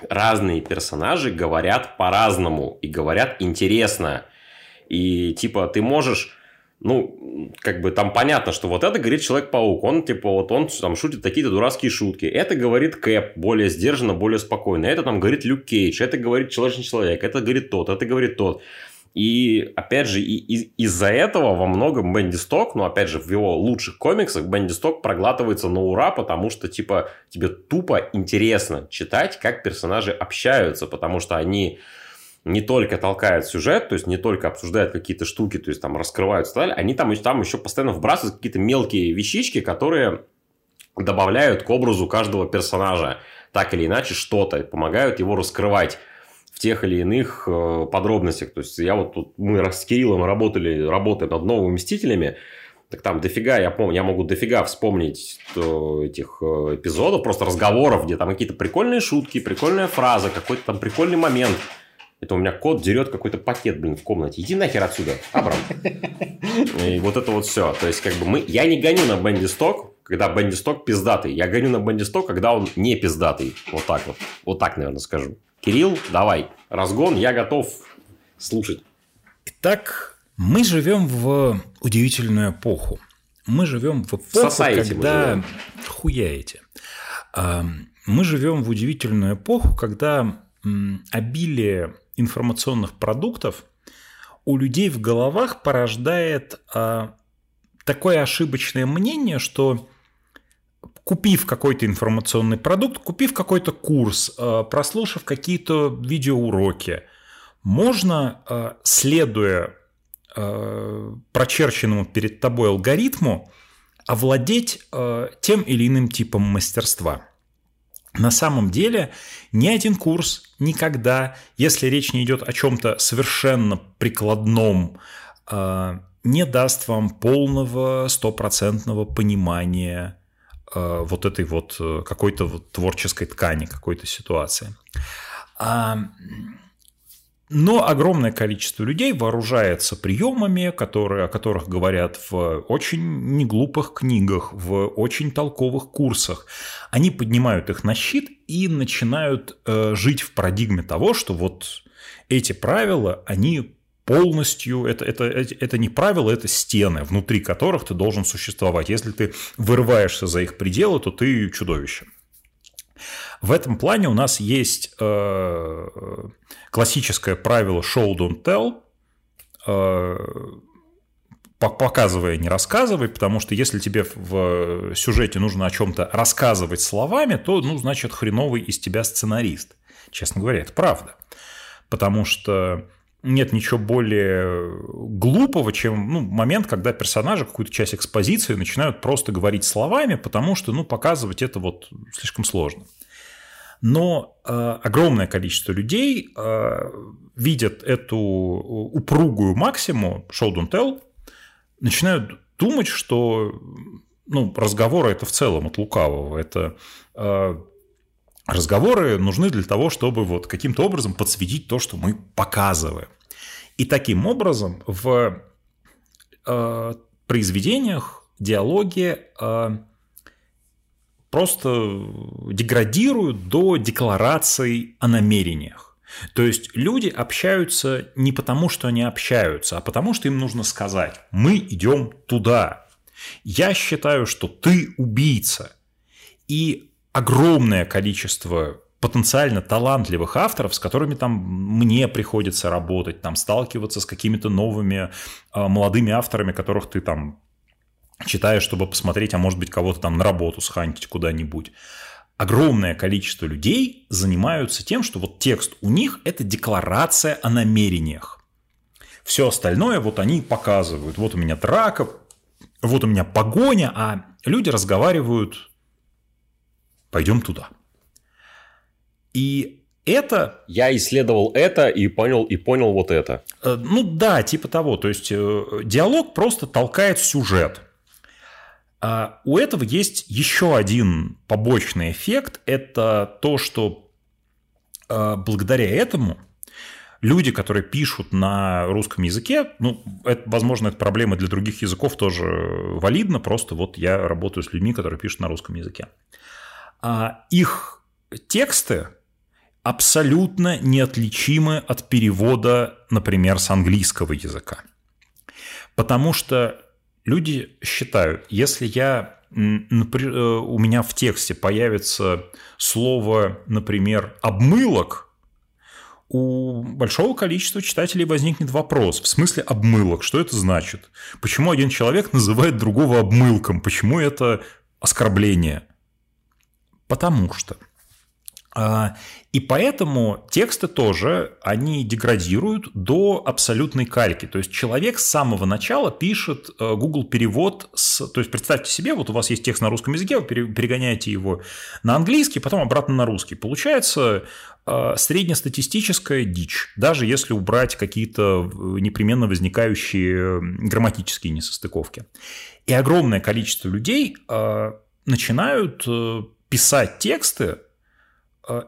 S2: Разные персонажи говорят по-разному и говорят интересно. И типа ты можешь ну, как бы там понятно, что вот это говорит Человек-паук, он типа вот он там шутит такие-то дурацкие шутки. Это говорит Кэп, более сдержанно, более спокойно. Это там говорит Люк Кейдж, это говорит Человечный Человек, это говорит тот, это говорит тот. И, опять же, и, и, из-за этого во многом Бенди Сток, ну, опять же, в его лучших комиксах Бенди Сток проглатывается на ура, потому что, типа, тебе тупо интересно читать, как персонажи общаются, потому что они не только толкают сюжет, то есть не только обсуждают какие-то штуки, то есть там раскрывают сталь, они там, там еще постоянно вбрасывают какие-то мелкие вещички, которые добавляют к образу каждого персонажа так или иначе что-то, помогают его раскрывать в тех или иных э, подробностях. То есть я вот тут, мы с Кириллом работали, работаем над новыми Мстителями, так там дофига, я помню, я могу дофига вспомнить то, этих э, эпизодов, просто разговоров, где там какие-то прикольные шутки, прикольная фраза, какой-то там прикольный момент – это у меня кот дерет какой-то пакет, блин, в комнате. Иди нахер отсюда, Абрам. И вот это вот все. То есть, как бы мы... Я не гоню на Бенди Сток, когда Бенди Сток пиздатый. Я гоню на Бенди Сток, когда он не пиздатый. Вот так вот. Вот так, наверное, скажу. Кирилл, давай. Разгон, я готов слушать.
S4: Итак, мы живем в удивительную эпоху. Мы живем в эпоху, Society когда... Хуяете. А, мы живем в удивительную эпоху, когда обилие информационных продуктов у людей в головах порождает а, такое ошибочное мнение, что купив какой-то информационный продукт, купив какой-то курс, а, прослушав какие-то видеоуроки, можно, а, следуя а, прочерченному перед тобой алгоритму, овладеть а, тем или иным типом мастерства. На самом деле ни один курс никогда, если речь не идет о чем-то совершенно прикладном, а, не даст вам полного стопроцентного понимания а, вот этой вот э, какой-то вот творческой ткани, какой-то ситуации. Но огромное количество людей вооружается приемами, которые, о которых говорят в очень неглупых книгах, в очень толковых курсах. Они поднимают их на щит и начинают э, жить в парадигме того, что вот эти правила, они полностью, это, это, это не правила, это стены, внутри которых ты должен существовать. Если ты вырываешься за их пределы, то ты чудовище. В этом плане у нас есть э, классическое правило show don't tell, э, показывая, не рассказывай, потому что если тебе в сюжете нужно о чем-то рассказывать словами, то, ну, значит, хреновый из тебя сценарист. Честно говоря, это правда. Потому что нет ничего более глупого, чем ну, момент, когда персонажи какую-то часть экспозиции начинают просто говорить словами, потому что ну, показывать это вот слишком сложно. Но э, огромное количество людей э, видят эту упругую максиму show don't tell, начинают думать, что ну, разговоры это в целом от лукавого, это э, разговоры нужны для того, чтобы вот каким-то образом подсветить то, что мы показываем. И таким образом в э, произведениях диалоги э, просто деградируют до деклараций о намерениях. То есть люди общаются не потому, что они общаются, а потому, что им нужно сказать, мы идем туда. Я считаю, что ты убийца. И огромное количество потенциально талантливых авторов, с которыми там мне приходится работать, там сталкиваться с какими-то новыми э, молодыми авторами, которых ты там читаешь, чтобы посмотреть, а может быть кого-то там на работу схантить куда-нибудь. Огромное количество людей занимаются тем, что вот текст у них – это декларация о намерениях. Все остальное вот они показывают. Вот у меня драка, вот у меня погоня, а люди разговаривают «пойдем туда». И это...
S2: Я исследовал это и понял, и понял вот это.
S4: Э, ну да, типа того. То есть э, диалог просто толкает сюжет. А у этого есть еще один побочный эффект. Это то, что э, благодаря этому люди, которые пишут на русском языке, ну, это, возможно, это проблема для других языков тоже валидна, просто вот я работаю с людьми, которые пишут на русском языке. А их тексты абсолютно неотличимы от перевода, например, с английского языка. Потому что люди считают, если я э, у меня в тексте появится слово, например, обмылок, у большого количества читателей возникнет вопрос, в смысле обмылок, что это значит? Почему один человек называет другого обмылком? Почему это оскорбление? Потому что и поэтому тексты тоже, они деградируют до абсолютной кальки. То есть человек с самого начала пишет э, Google перевод с... То есть представьте себе, вот у вас есть текст на русском языке, вы перегоняете его на английский, потом обратно на русский. Получается э, среднестатистическая дичь, даже если убрать какие-то э, непременно возникающие грамматические несостыковки. И огромное количество людей начинают писать тексты,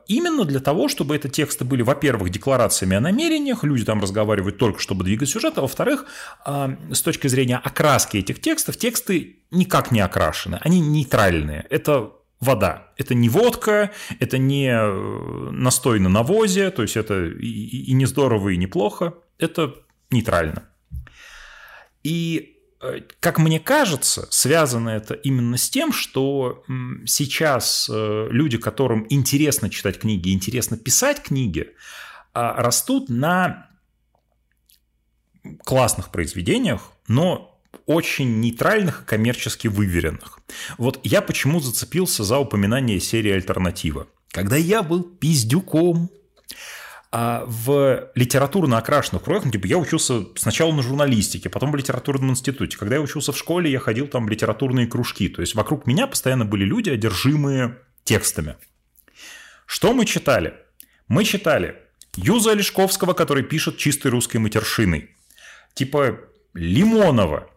S4: именно для того, чтобы эти тексты были, во-первых, декларациями о намерениях, люди там разговаривают только, чтобы двигать сюжет, а во-вторых, э, с точки зрения окраски этих текстов, тексты никак не окрашены, они нейтральные. Это вода. Это не водка, это не э, настой на навозе, то есть это и, не здорово, и неплохо, это нейтрально. И Э, как мне кажется, связано это именно с тем, что сейчас э, люди, которым интересно читать книги, интересно писать книги, а, растут на классных произведениях, но очень нейтральных и коммерчески выверенных. Вот я почему зацепился за упоминание серии «Альтернатива». Когда я был пиздюком, а в литературно окрашенных кругах, ну, типа, я учился сначала на журналистике, потом в литературном институте. Когда я учился в школе, я ходил там в литературные кружки. То есть вокруг меня постоянно были люди, одержимые текстами. Что мы читали? Мы читали Юза Олешковского, который пишет чистой русской матершиной. Типа Лимонова,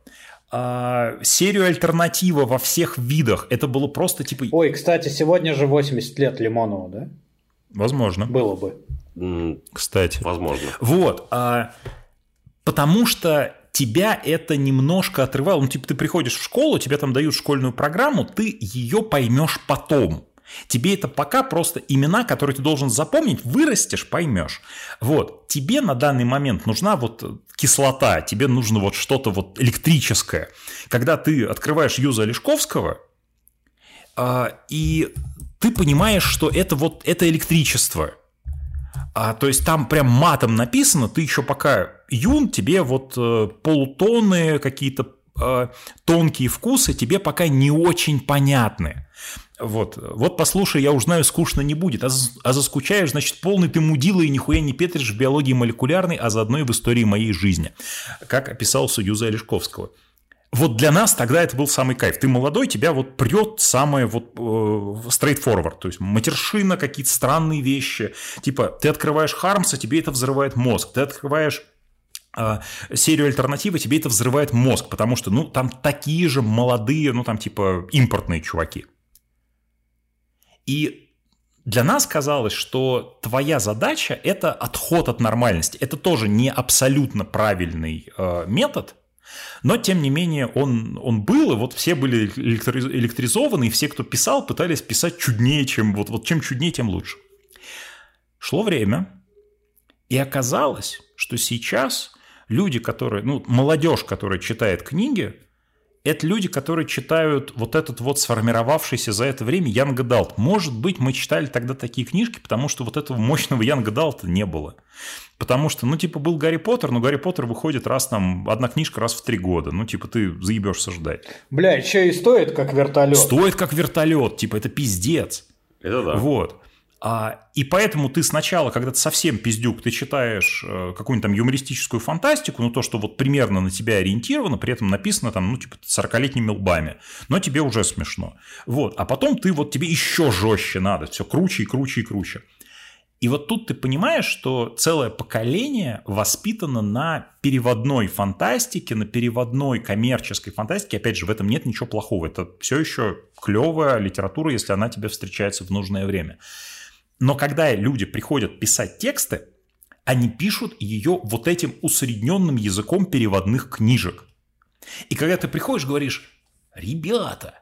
S4: а, серию альтернатива во всех видах. Это было просто типа...
S3: Ой, кстати, сегодня же 80 лет Лимонову, да?
S4: Возможно.
S3: Было бы.
S4: Кстати.
S2: Возможно.
S4: Вот. А, потому что тебя это немножко отрывало. Ну, типа, ты приходишь в школу, тебе там дают школьную программу, ты ее поймешь потом. Тебе это пока просто имена, которые ты должен запомнить, вырастешь, поймешь. Вот, тебе на данный момент нужна вот кислота, тебе нужно вот что-то вот электрическое. Когда ты открываешь Юза Лешковского, а, и ты понимаешь, что это вот это электричество. А, то есть там прям матом написано, ты еще пока юн, тебе вот э, полутоны, какие-то э, тонкие вкусы тебе пока не очень понятны. Вот, вот послушай, я уж знаю, скучно не будет. А, а заскучаешь, значит, полный ты мудила и нихуя не петришь в биологии молекулярной, а заодно и в истории моей жизни. Как описал Союза Олешковского. Вот для нас тогда это был самый кайф. Ты молодой, тебя вот прет самое вот э, straightforward, то есть матершина, какие-то странные вещи. Типа, ты открываешь Хармса, тебе это взрывает мозг. Ты открываешь э, серию альтернативы, тебе это взрывает мозг, потому что, ну, там такие же молодые, ну, там, типа, импортные чуваки. И для нас казалось, что твоя задача – это отход от нормальности. Это тоже не абсолютно правильный э, метод – но, тем не менее, он, он был, и вот все были электризованы, и все, кто писал, пытались писать чуднее, чем вот, вот чем чуднее, тем лучше. Шло время, и оказалось, что сейчас люди, которые, ну, молодежь, которая читает книги, это люди, которые читают вот этот вот сформировавшийся за это время Янг Далт. Может быть, мы читали тогда такие книжки, потому что вот этого мощного Янг Далта не было. Потому что, ну, типа, был Гарри Поттер, но Гарри Поттер выходит раз там, одна книжка раз в три года. Ну, типа, ты заебешься ждать.
S3: Бля, что и стоит, как вертолет.
S4: Стоит, как вертолет. Типа, это пиздец.
S2: Это да.
S4: Вот. А, и поэтому ты сначала, когда ты совсем пиздюк, ты читаешь э, какую-нибудь там юмористическую фантастику, ну то, что вот примерно на тебя ориентировано, при этом написано там, ну типа 40-летними лбами, но тебе уже смешно. Вот, а потом ты вот тебе еще жестче надо, все круче и круче и круче. И вот тут ты понимаешь, что целое поколение воспитано на переводной фантастике, на переводной коммерческой фантастике. Опять же, в этом нет ничего плохого. Это все еще клевая литература, если она тебе встречается в нужное время. Но когда люди приходят писать тексты, они пишут ее вот этим усредненным языком переводных книжек. И когда ты приходишь, говоришь, ребята,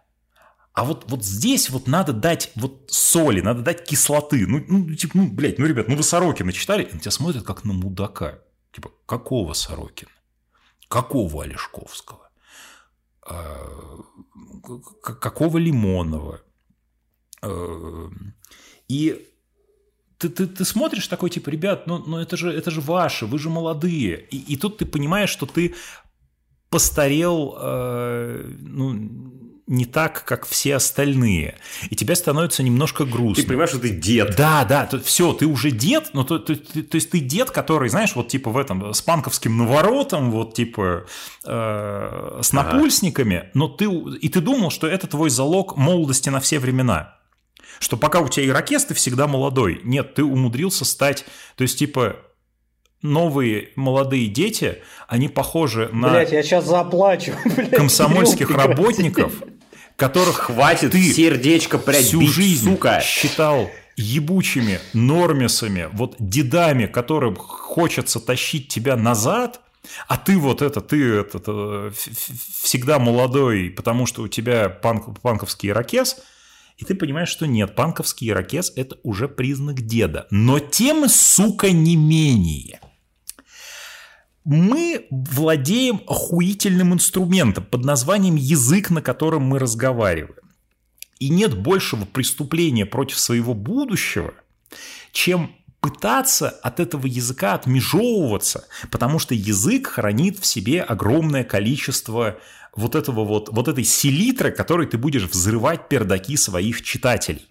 S4: а вот, вот здесь вот надо дать вот соли, надо дать кислоты. Ну, ну типа, ну, блядь, ну, ребят, ну вы Сорокина читали? И на тебя смотрят как на мудака. Типа, какого Сорокина? Какого Олешковского? А, какого Лимонова? А, и ты, ты, ты смотришь такой, типа, ребят, ну, ну это, же, это же ваше, вы же молодые. И, и тут ты понимаешь, что ты постарел, э, ну, не так, как все остальные. И тебе становится немножко грустно.
S2: Ты понимаешь, что ты дед.
S4: Да, да, то, все, ты уже дед, но то, то, то, то есть ты дед, который, знаешь, вот типа в этом, с панковским наворотом, вот типа э, с напульсниками, ага. но ты, и ты думал, что это твой залог молодости на все времена что пока у тебя ирокез, ты всегда молодой. Нет, ты умудрился стать, то есть, типа, новые молодые дети, они похожи на...
S3: Блять, я сейчас заплачу.
S4: Блядь, комсомольских работников, которых
S2: хватит ты сердечко прядь
S4: всю бить, жизнь сука. считал ебучими нормисами, вот дедами, которым хочется тащить тебя назад, а ты вот это, ты это, это всегда молодой, потому что у тебя панк, панковский ирокез – и ты понимаешь, что нет, панковский ирокез – это уже признак деда. Но тем, сука, не менее. Мы владеем охуительным инструментом под названием язык, на котором мы разговариваем. И нет большего преступления против своего будущего, чем пытаться от этого языка отмежевываться, потому что язык хранит в себе огромное количество вот этого вот, вот этой селитры, которой ты будешь взрывать пердаки своих читателей.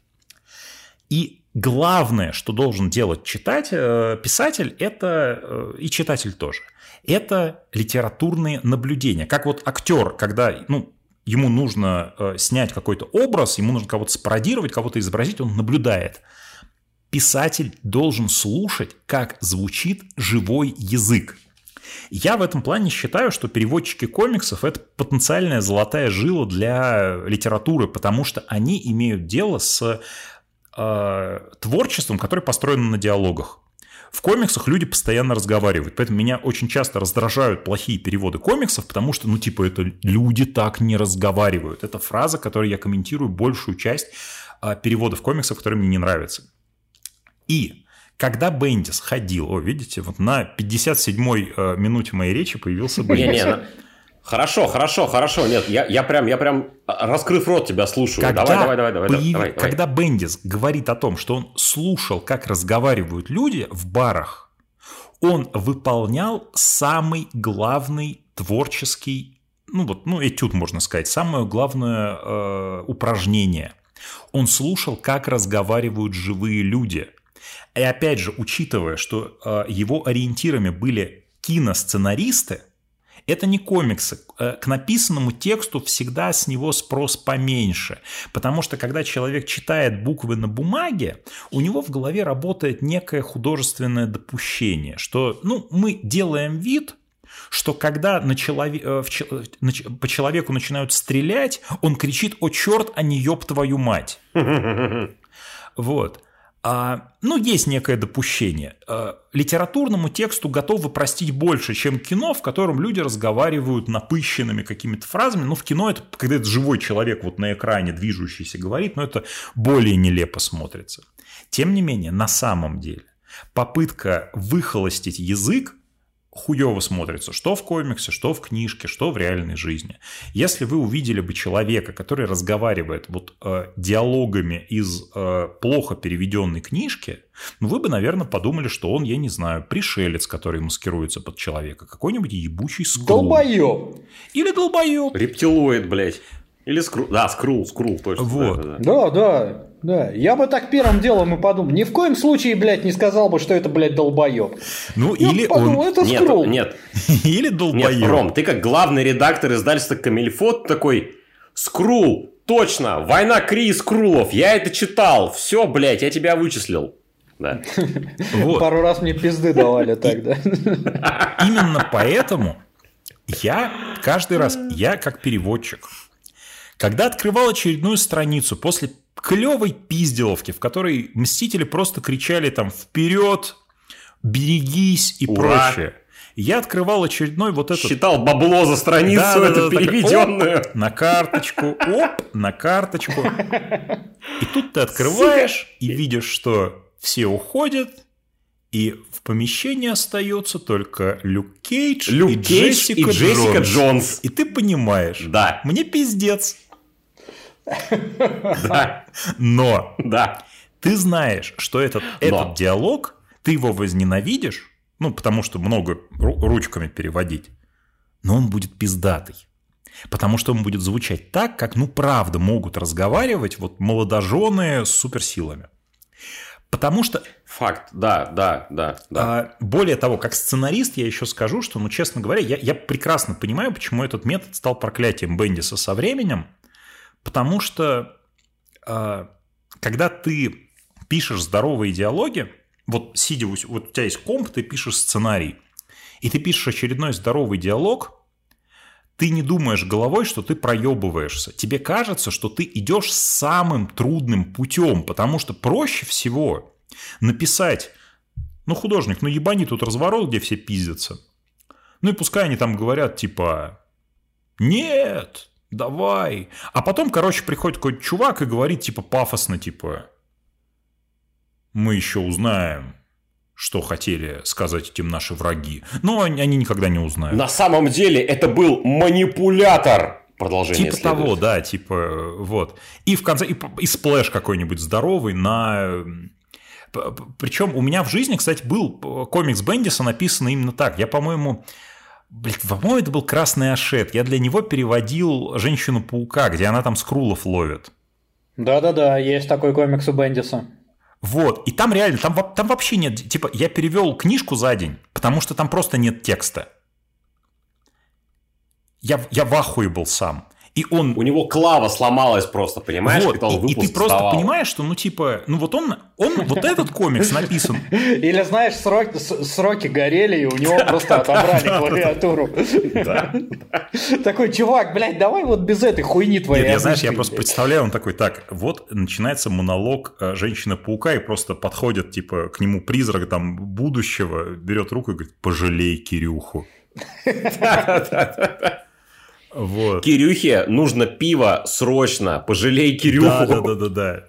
S4: И главное, что должен делать читатель, э, писатель, это э, и читатель тоже, это литературные наблюдения. Как вот актер, когда ну, ему нужно э, снять какой-то образ, ему нужно кого-то спародировать, кого-то изобразить, он наблюдает. Писатель должен слушать, как звучит живой язык. Я в этом плане считаю, что переводчики комиксов – это потенциальная золотая жила для литературы, потому что они имеют дело с э, творчеством, которое построено на диалогах. В комиксах люди постоянно разговаривают, поэтому меня очень часто раздражают плохие переводы комиксов, потому что, ну, типа, это люди так не разговаривают. Это фраза, которую я комментирую большую часть а, переводов комиксов, которые мне не нравятся. И когда Бендис ходил, о, видите, вот на 57-й э, минуте моей речи появился Бендис.
S2: Хорошо, хорошо, хорошо. Нет, я, я прям, я прям раскрыв рот тебя слушаю. Когда давай, давай, давай, появ... давай,
S4: давай. Когда Бендис говорит о том, что он слушал, как разговаривают люди в барах, он выполнял самый главный творческий, ну вот, ну этюд можно сказать, самое главное э, упражнение. Он слушал, как разговаривают живые люди. И опять же, учитывая, что э, его ориентирами были киносценаристы, это не комиксы. Э, к написанному тексту всегда с него спрос поменьше. Потому что когда человек читает буквы на бумаге, у него в голове работает некое художественное допущение, что ну, мы делаем вид, что когда на человек, э, по человеку начинают стрелять, он кричит «О, черт, а не ёб твою мать!» Вот. А, ну, есть некое допущение. А, литературному тексту готовы простить больше, чем кино, в котором люди разговаривают напыщенными какими-то фразами. Ну, в кино это, когда это живой человек вот на экране движущийся говорит, но это более нелепо смотрится. Тем не менее, на самом деле, попытка выхолостить язык хуево смотрится, что в комиксе, что в книжке, что в реальной жизни. Если вы увидели бы человека, который разговаривает вот э, диалогами из э, плохо переведенной книжки, ну вы бы, наверное, подумали, что он, я не знаю, пришелец, который маскируется под человека, какой-нибудь ебучий скрул.
S3: Долбоеб.
S4: Или долбоеб.
S2: Рептилоид, блядь. Или скрул. Да, скрул, скрул, точно.
S3: Вот. Да, да. да. Да, я бы так первым делом и подумал. Ни в коем случае, блядь, не сказал бы, что это, блядь, долбоеб.
S4: Ну, я или подумал,
S2: он...
S3: это
S2: нет,
S3: скрул.
S2: Нет,
S4: Или долбоеб.
S2: Нет, Ром, ты как главный редактор издательства Камильфот такой, Скрул, точно, война Кри и Скрулов, я это читал, все, блядь, я тебя вычислил. Да.
S3: Вот. Пару раз мне пизды давали тогда.
S4: Именно поэтому я каждый раз, я как переводчик, когда открывал очередную страницу после клевой пизделовки, в которой мстители просто кричали там «Вперед! Берегись!» и Ура! прочее. Я открывал очередной вот этот...
S2: Считал бабло за страницу, да, эту да, переведенную.
S4: оп, на карточку, оп, на карточку. И тут ты открываешь Сука. и видишь, что все уходят, и в помещении остается только Люк Кейдж,
S2: Люк и, Кейдж Джессика и Джессика Джонс. Джонс.
S4: И ты понимаешь,
S2: да.
S4: мне пиздец.
S2: Да.
S4: Но
S2: да.
S4: ты знаешь, что этот, этот диалог, ты его возненавидишь, ну, потому что много ручками переводить, но он будет пиздатый. Потому что он будет звучать так, как, ну, правда, могут разговаривать вот молодожены с суперсилами. Потому что...
S2: Факт, да, да, да. да.
S4: А, более того, как сценарист я еще скажу, что, ну, честно говоря, я, я прекрасно понимаю, почему этот метод стал проклятием Бендиса со временем, Потому что э, когда ты пишешь здоровые диалоги, вот сидя, вот у тебя есть комп, ты пишешь сценарий, и ты пишешь очередной здоровый диалог, ты не думаешь головой, что ты проебываешься. Тебе кажется, что ты идешь самым трудным путем, потому что проще всего написать, ну, художник, ну, ебани тут разворот, где все пиздятся. Ну, и пускай они там говорят, типа, нет, давай. А потом, короче, приходит какой-то чувак и говорит, типа, пафосно, типа, мы еще узнаем, что хотели сказать этим наши враги. Но они, они никогда не узнают.
S2: На самом деле это был манипулятор. Продолжение
S4: Типа следует. того, да, типа, вот. И в конце, и, и splash какой-нибудь здоровый на... Причем у меня в жизни, кстати, был комикс Бендиса написан именно так. Я, по-моему, Блин, по-моему, это был «Красный Ашет». Я для него переводил «Женщину-паука», где она там скрулов ловит.
S3: Да-да-да, есть такой комикс у Бендиса.
S4: Вот, и там реально, там, там вообще нет, типа, я перевел книжку за день, потому что там просто нет текста. Я, я в ахуе был сам. И он...
S2: У него клава сломалась просто, понимаешь,
S4: вот, он и, и ты просто вставал. понимаешь, что, ну, типа, ну вот он, он вот этот комикс написан.
S3: Или, знаешь, сроки, сроки горели, и у него просто отобрали клавиатуру. Такой, чувак, блядь, давай вот без этой хуйни твоей.
S4: Нет, я, знаешь, я просто представляю, он такой, так, вот начинается монолог э, женщины-паука, и просто подходит, типа, к нему призрак там будущего, берет руку и говорит, пожалей Кирюху.
S2: Вот. Кирюхе нужно пиво срочно, пожалей Кирюху.
S4: Да, да, да, да, да.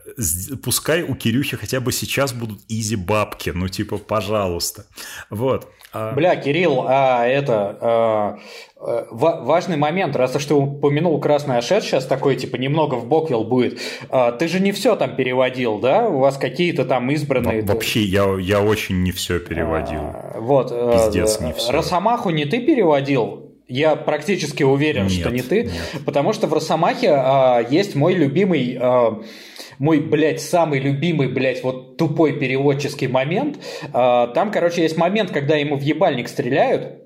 S4: Пускай у Кирюхи хотя бы сейчас будут изи бабки, ну типа, пожалуйста. Вот.
S3: А... Бля, Кирилл, а это а, а, важный момент, раз уж ты упомянул красный ашет, сейчас такой типа немного в боквел будет. А, ты же не все там переводил, да? У вас какие-то там избранные.
S4: Во вообще, я, я очень не все переводил.
S3: А, вот. Пиздец, не все. Росомаху не ты переводил? Я практически уверен, нет, что не ты, нет. потому что в Росомахе а, есть мой любимый, а, мой, блядь, самый любимый, блядь, вот тупой переводческий момент. А, там, короче, есть момент, когда ему в ебальник стреляют,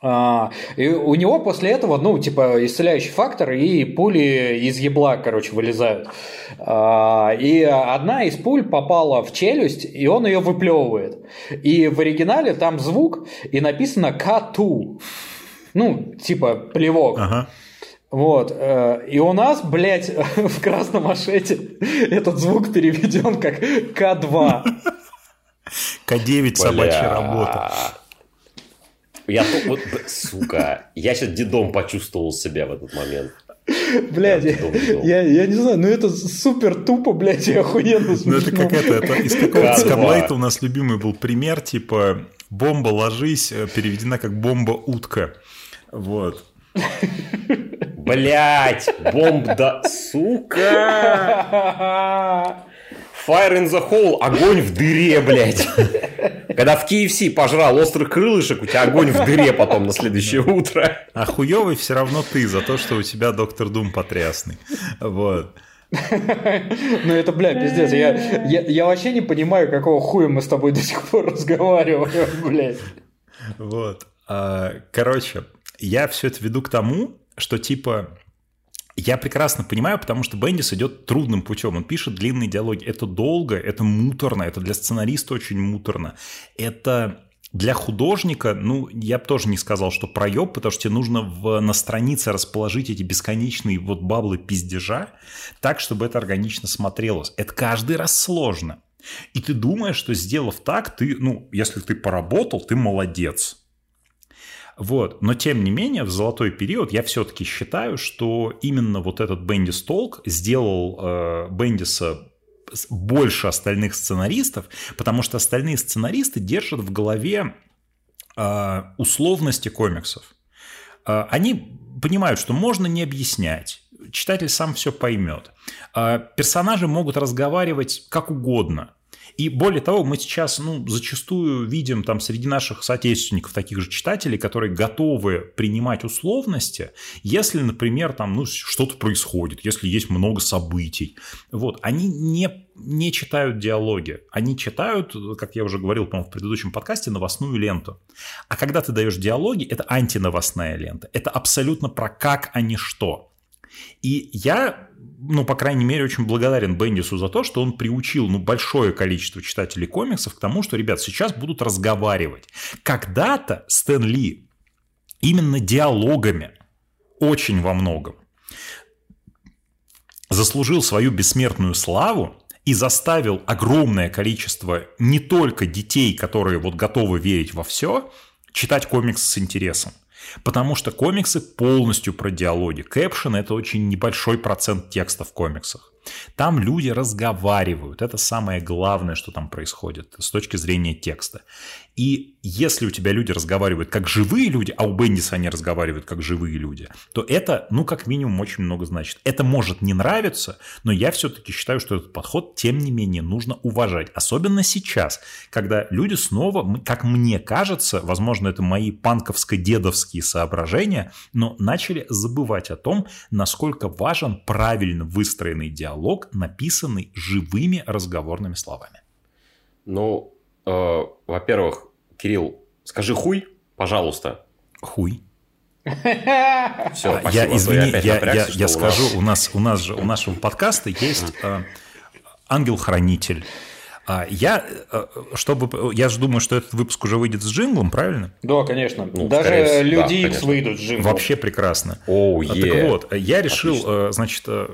S3: а, и у него после этого, ну, типа, исцеляющий фактор, и пули из ебла, короче, вылезают. А, и одна из пуль попала в челюсть, и он ее выплевывает. И в оригинале там звук, и написано «кату». Ну, типа плевок. Ага. Вот. Э, и у нас, блядь, в красном ашете этот звук переведен как К2.
S4: К9 собачья работа.
S2: Я, вот, сука, я сейчас дедом почувствовал себя в этот момент.
S3: Блядь, я, я, я не знаю, ну это супер тупо, блядь, и охуенно смешно. Ну это
S4: как это, это из какого-то скаблайта у нас любимый был пример, типа бомба ложись, э, переведена как бомба утка. Вот.
S2: Блять, бомба, сука! Fire in the hole, огонь в дыре, блядь. Когда в KFC пожрал острых крылышек, у тебя огонь в дыре потом на следующее утро.
S4: А хуёвый все равно ты за то, что у тебя доктор Дум потрясный. Вот.
S3: Ну это, бля, пиздец. Я, я, я вообще не понимаю, какого хуя мы с тобой до сих пор разговариваем, блядь.
S4: Вот. А, короче, я все это веду к тому, что типа я прекрасно понимаю, потому что Бендис идет трудным путем. Он пишет длинные диалоги. Это долго, это муторно, это для сценариста очень муторно. Это для художника, ну, я бы тоже не сказал, что проеб, потому что тебе нужно в, на странице расположить эти бесконечные вот баблы пиздежа так, чтобы это органично смотрелось. Это каждый раз сложно. И ты думаешь, что сделав так, ты, ну, если ты поработал, ты молодец. Вот. Но тем не менее, в золотой период я все-таки считаю, что именно вот этот Бендис Толк сделал э, Бендиса больше остальных сценаристов, потому что остальные сценаристы держат в голове э, условности комиксов. Э, они понимают, что можно не объяснять, читатель сам все поймет. Э, персонажи могут разговаривать как угодно. И более того, мы сейчас ну, зачастую видим там среди наших соотечественников таких же читателей, которые готовы принимать условности, если, например, там ну, что-то происходит, если есть много событий. Вот. Они не, не читают диалоги. Они читают, как я уже говорил, по в предыдущем подкасте, новостную ленту. А когда ты даешь диалоги, это антиновостная лента. Это абсолютно про как, а не что. И я ну, по крайней мере, очень благодарен Бендису за то, что он приучил ну, большое количество читателей комиксов к тому, что, ребят, сейчас будут разговаривать. Когда-то Стэн Ли именно диалогами очень во многом заслужил свою бессмертную славу и заставил огромное количество не только детей, которые вот готовы верить во все, читать комиксы с интересом. Потому что комиксы полностью про диалоги. Кэпшн – это очень небольшой процент текста в комиксах. Там люди разговаривают. Это самое главное, что там происходит с точки зрения текста. И если у тебя люди разговаривают как живые люди, а у Бендиса они разговаривают как живые люди, то это, ну, как минимум, очень много значит. Это может не нравиться, но я все-таки считаю, что этот подход, тем не менее, нужно уважать. Особенно сейчас, когда люди снова, как мне кажется, возможно, это мои панковско-дедовские соображения, но начали забывать о том, насколько важен правильно выстроенный диалог, написанный живыми разговорными словами.
S2: Ну, э, во-первых, Кирилл, скажи хуй, пожалуйста.
S4: Хуй. Все, спасибо, я, извини, я, я, я, я скажу, у нас, у нас же, у нашего подкаста есть э, ангел-хранитель. А я, э, чтобы, я же думаю, что этот выпуск уже выйдет с джинглом, правильно?
S3: Да, конечно. Ну, Даже скорее, Люди да, X выйдут с джинглом.
S4: Вообще прекрасно. Oh, yeah. Так вот, я решил, Отлично. Э, значит, э,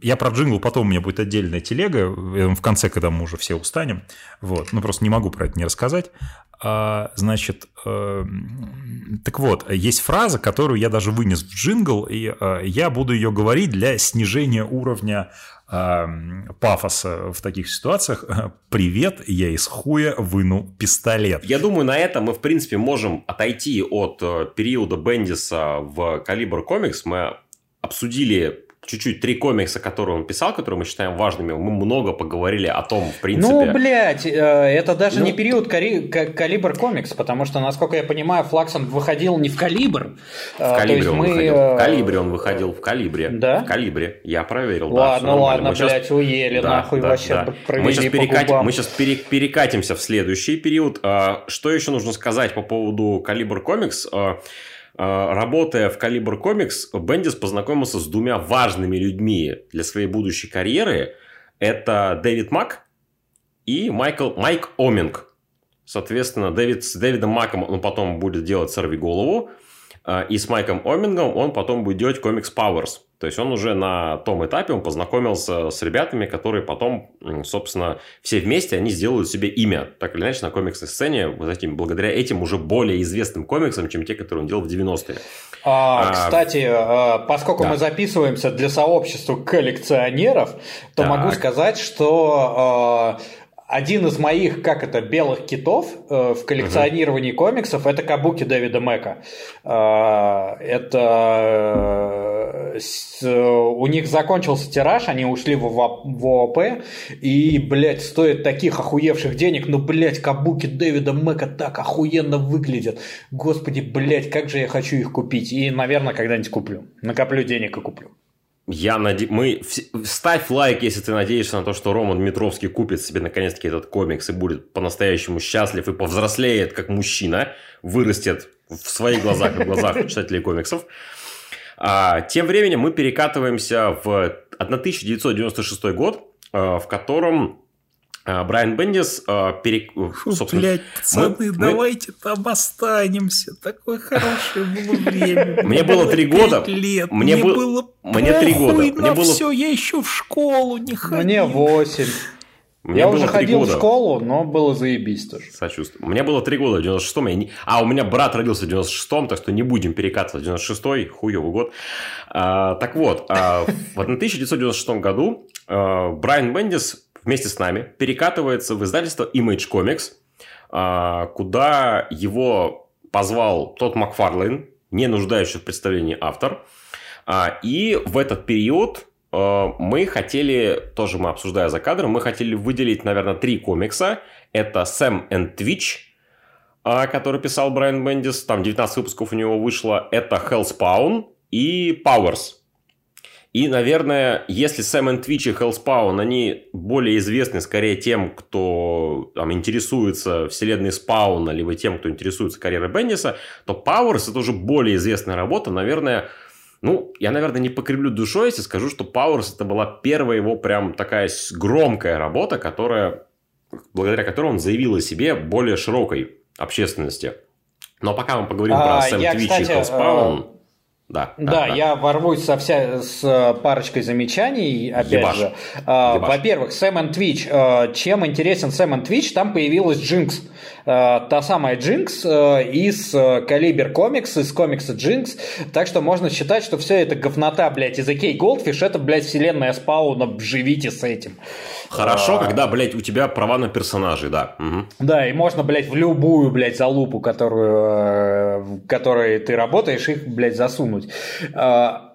S4: я про джингл потом у меня будет отдельная телега, в конце, когда мы уже все устанем. Вот, ну просто не могу про это не рассказать. А, значит, э, так вот, есть фраза, которую я даже вынес в джингл, и э, я буду ее говорить для снижения уровня э, пафоса в таких ситуациях. Привет, я из хуя выну пистолет.
S2: Я думаю, на этом мы, в принципе, можем отойти от периода Бендиса в Калибр Комикс. Мы обсудили чуть-чуть три комикса, которые он писал, которые мы считаем важными. Мы много поговорили о том, в принципе...
S3: Ну, блядь, э, это даже ну... не период кали... Калибр комикс, потому что, насколько я понимаю, Флаксон выходил не в Калибр.
S2: В э, Калибре он мы... выходил. В э, Калибре он выходил, в Калибре.
S3: Да?
S2: В Калибре. Я проверил.
S3: Ладно, да, ладно, мы блядь, сейчас... уели, да, нахуй да, вообще да.
S2: мы сейчас, перекат... мы сейчас перекатимся в следующий период. А, что еще нужно сказать по поводу Калибр комикс? А, работая в Калибр Комикс, Бендис познакомился с двумя важными людьми для своей будущей карьеры. Это Дэвид Мак и Майкл, Майк Оминг. Соответственно, Дэвид, с Дэвидом Маком он потом будет делать «Сорви голову», и с Майком Омингом он потом будет делать комикс Powers. То есть он уже на том этапе он познакомился с ребятами, которые потом, собственно, все вместе они сделают себе имя. Так или иначе, на комиксной сцене, вот этим, благодаря этим уже более известным комиксам, чем те, которые он делал в 90-е.
S3: А, а, кстати, а, поскольку да. мы записываемся для сообщества коллекционеров, то так. могу сказать, что а, один из моих, как это, белых китов э, в коллекционировании uh-huh. комиксов это Кабуки Дэвида Мэка. Э, это э, у них закончился тираж, они ушли в, в ООП, и, блядь, стоит таких охуевших денег, но, блядь, Кабуки Дэвида Мэка так охуенно выглядят. Господи, блядь, как же я хочу их купить. И, наверное, когда-нибудь куплю. Накоплю денег и куплю.
S2: Я наде... мы... Ставь лайк, если ты надеешься на то, что Роман Дмитровский купит себе наконец-таки этот комикс и будет по-настоящему счастлив и повзрослеет как мужчина, вырастет в своих глазах и в глазах читателей комиксов. А, тем временем мы перекатываемся в 1996 год, а, в котором Брайан Бендис а, перек...
S3: Фу, собственно... Блядь, пацаны, мы, давайте мы... там останемся. Такое хорошее было время.
S2: Мне было три года.
S3: лет. Мне было
S2: Мне три года. Мне было
S3: все, я еще в школу не ходил.
S2: Мне восемь.
S3: Мне я уже ходил года. в школу, но было заебись тоже.
S2: Сочувствую. Мне было три года в 96-м. Не... А, у меня брат родился в 96-м, так что не будем перекатываться. 96-й, хуёвый год. А, так вот, а, в 1996 году а, Брайан Бендис вместе с нами перекатывается в издательство Image Comics, а, куда его позвал тот Макфарлейн, не нуждающий в представлении автор. А, и в этот период а, мы хотели, тоже мы обсуждая за кадром, мы хотели выделить, наверное, три комикса. Это Сэм and Twitch, который писал Брайан Бендис, там 19 выпусков у него вышло. Это Hellspawn и Powers. И, наверное, если Сэм Твич и Hellspawn, они более известны скорее тем, кто там, интересуется вселенной Спауна, либо тем, кто интересуется карьерой Бендиса, то Powers это уже более известная работа. Наверное, ну, я, наверное, не покривлю душой, если скажу, что Powers это была первая его прям такая громкая работа, которая, благодаря которой он заявил о себе более широкой общественности. Но пока мы поговорим а, про Сэм и Твич и Hellspawn...
S3: Да, да, да, я ворвусь со вся, с э, парочкой замечаний, опять Ебаш. же. А, во-первых, Сэм и Твич. Э, чем интересен Сэм и Твич? Там появилась Джинкс. Э, та самая Джинкс из Caliber Comics, из комикса Джинкс. Так что можно считать, что все это говнота, блядь, из Кей Голдфиш, это, блядь, вселенная спауна, живите с этим.
S2: Хорошо, а... когда, блядь, у тебя права на персонажей, да. Угу.
S3: Да, и можно, блядь, в любую, блядь, залупу, которую, в которой ты работаешь, их, блядь, засунуть.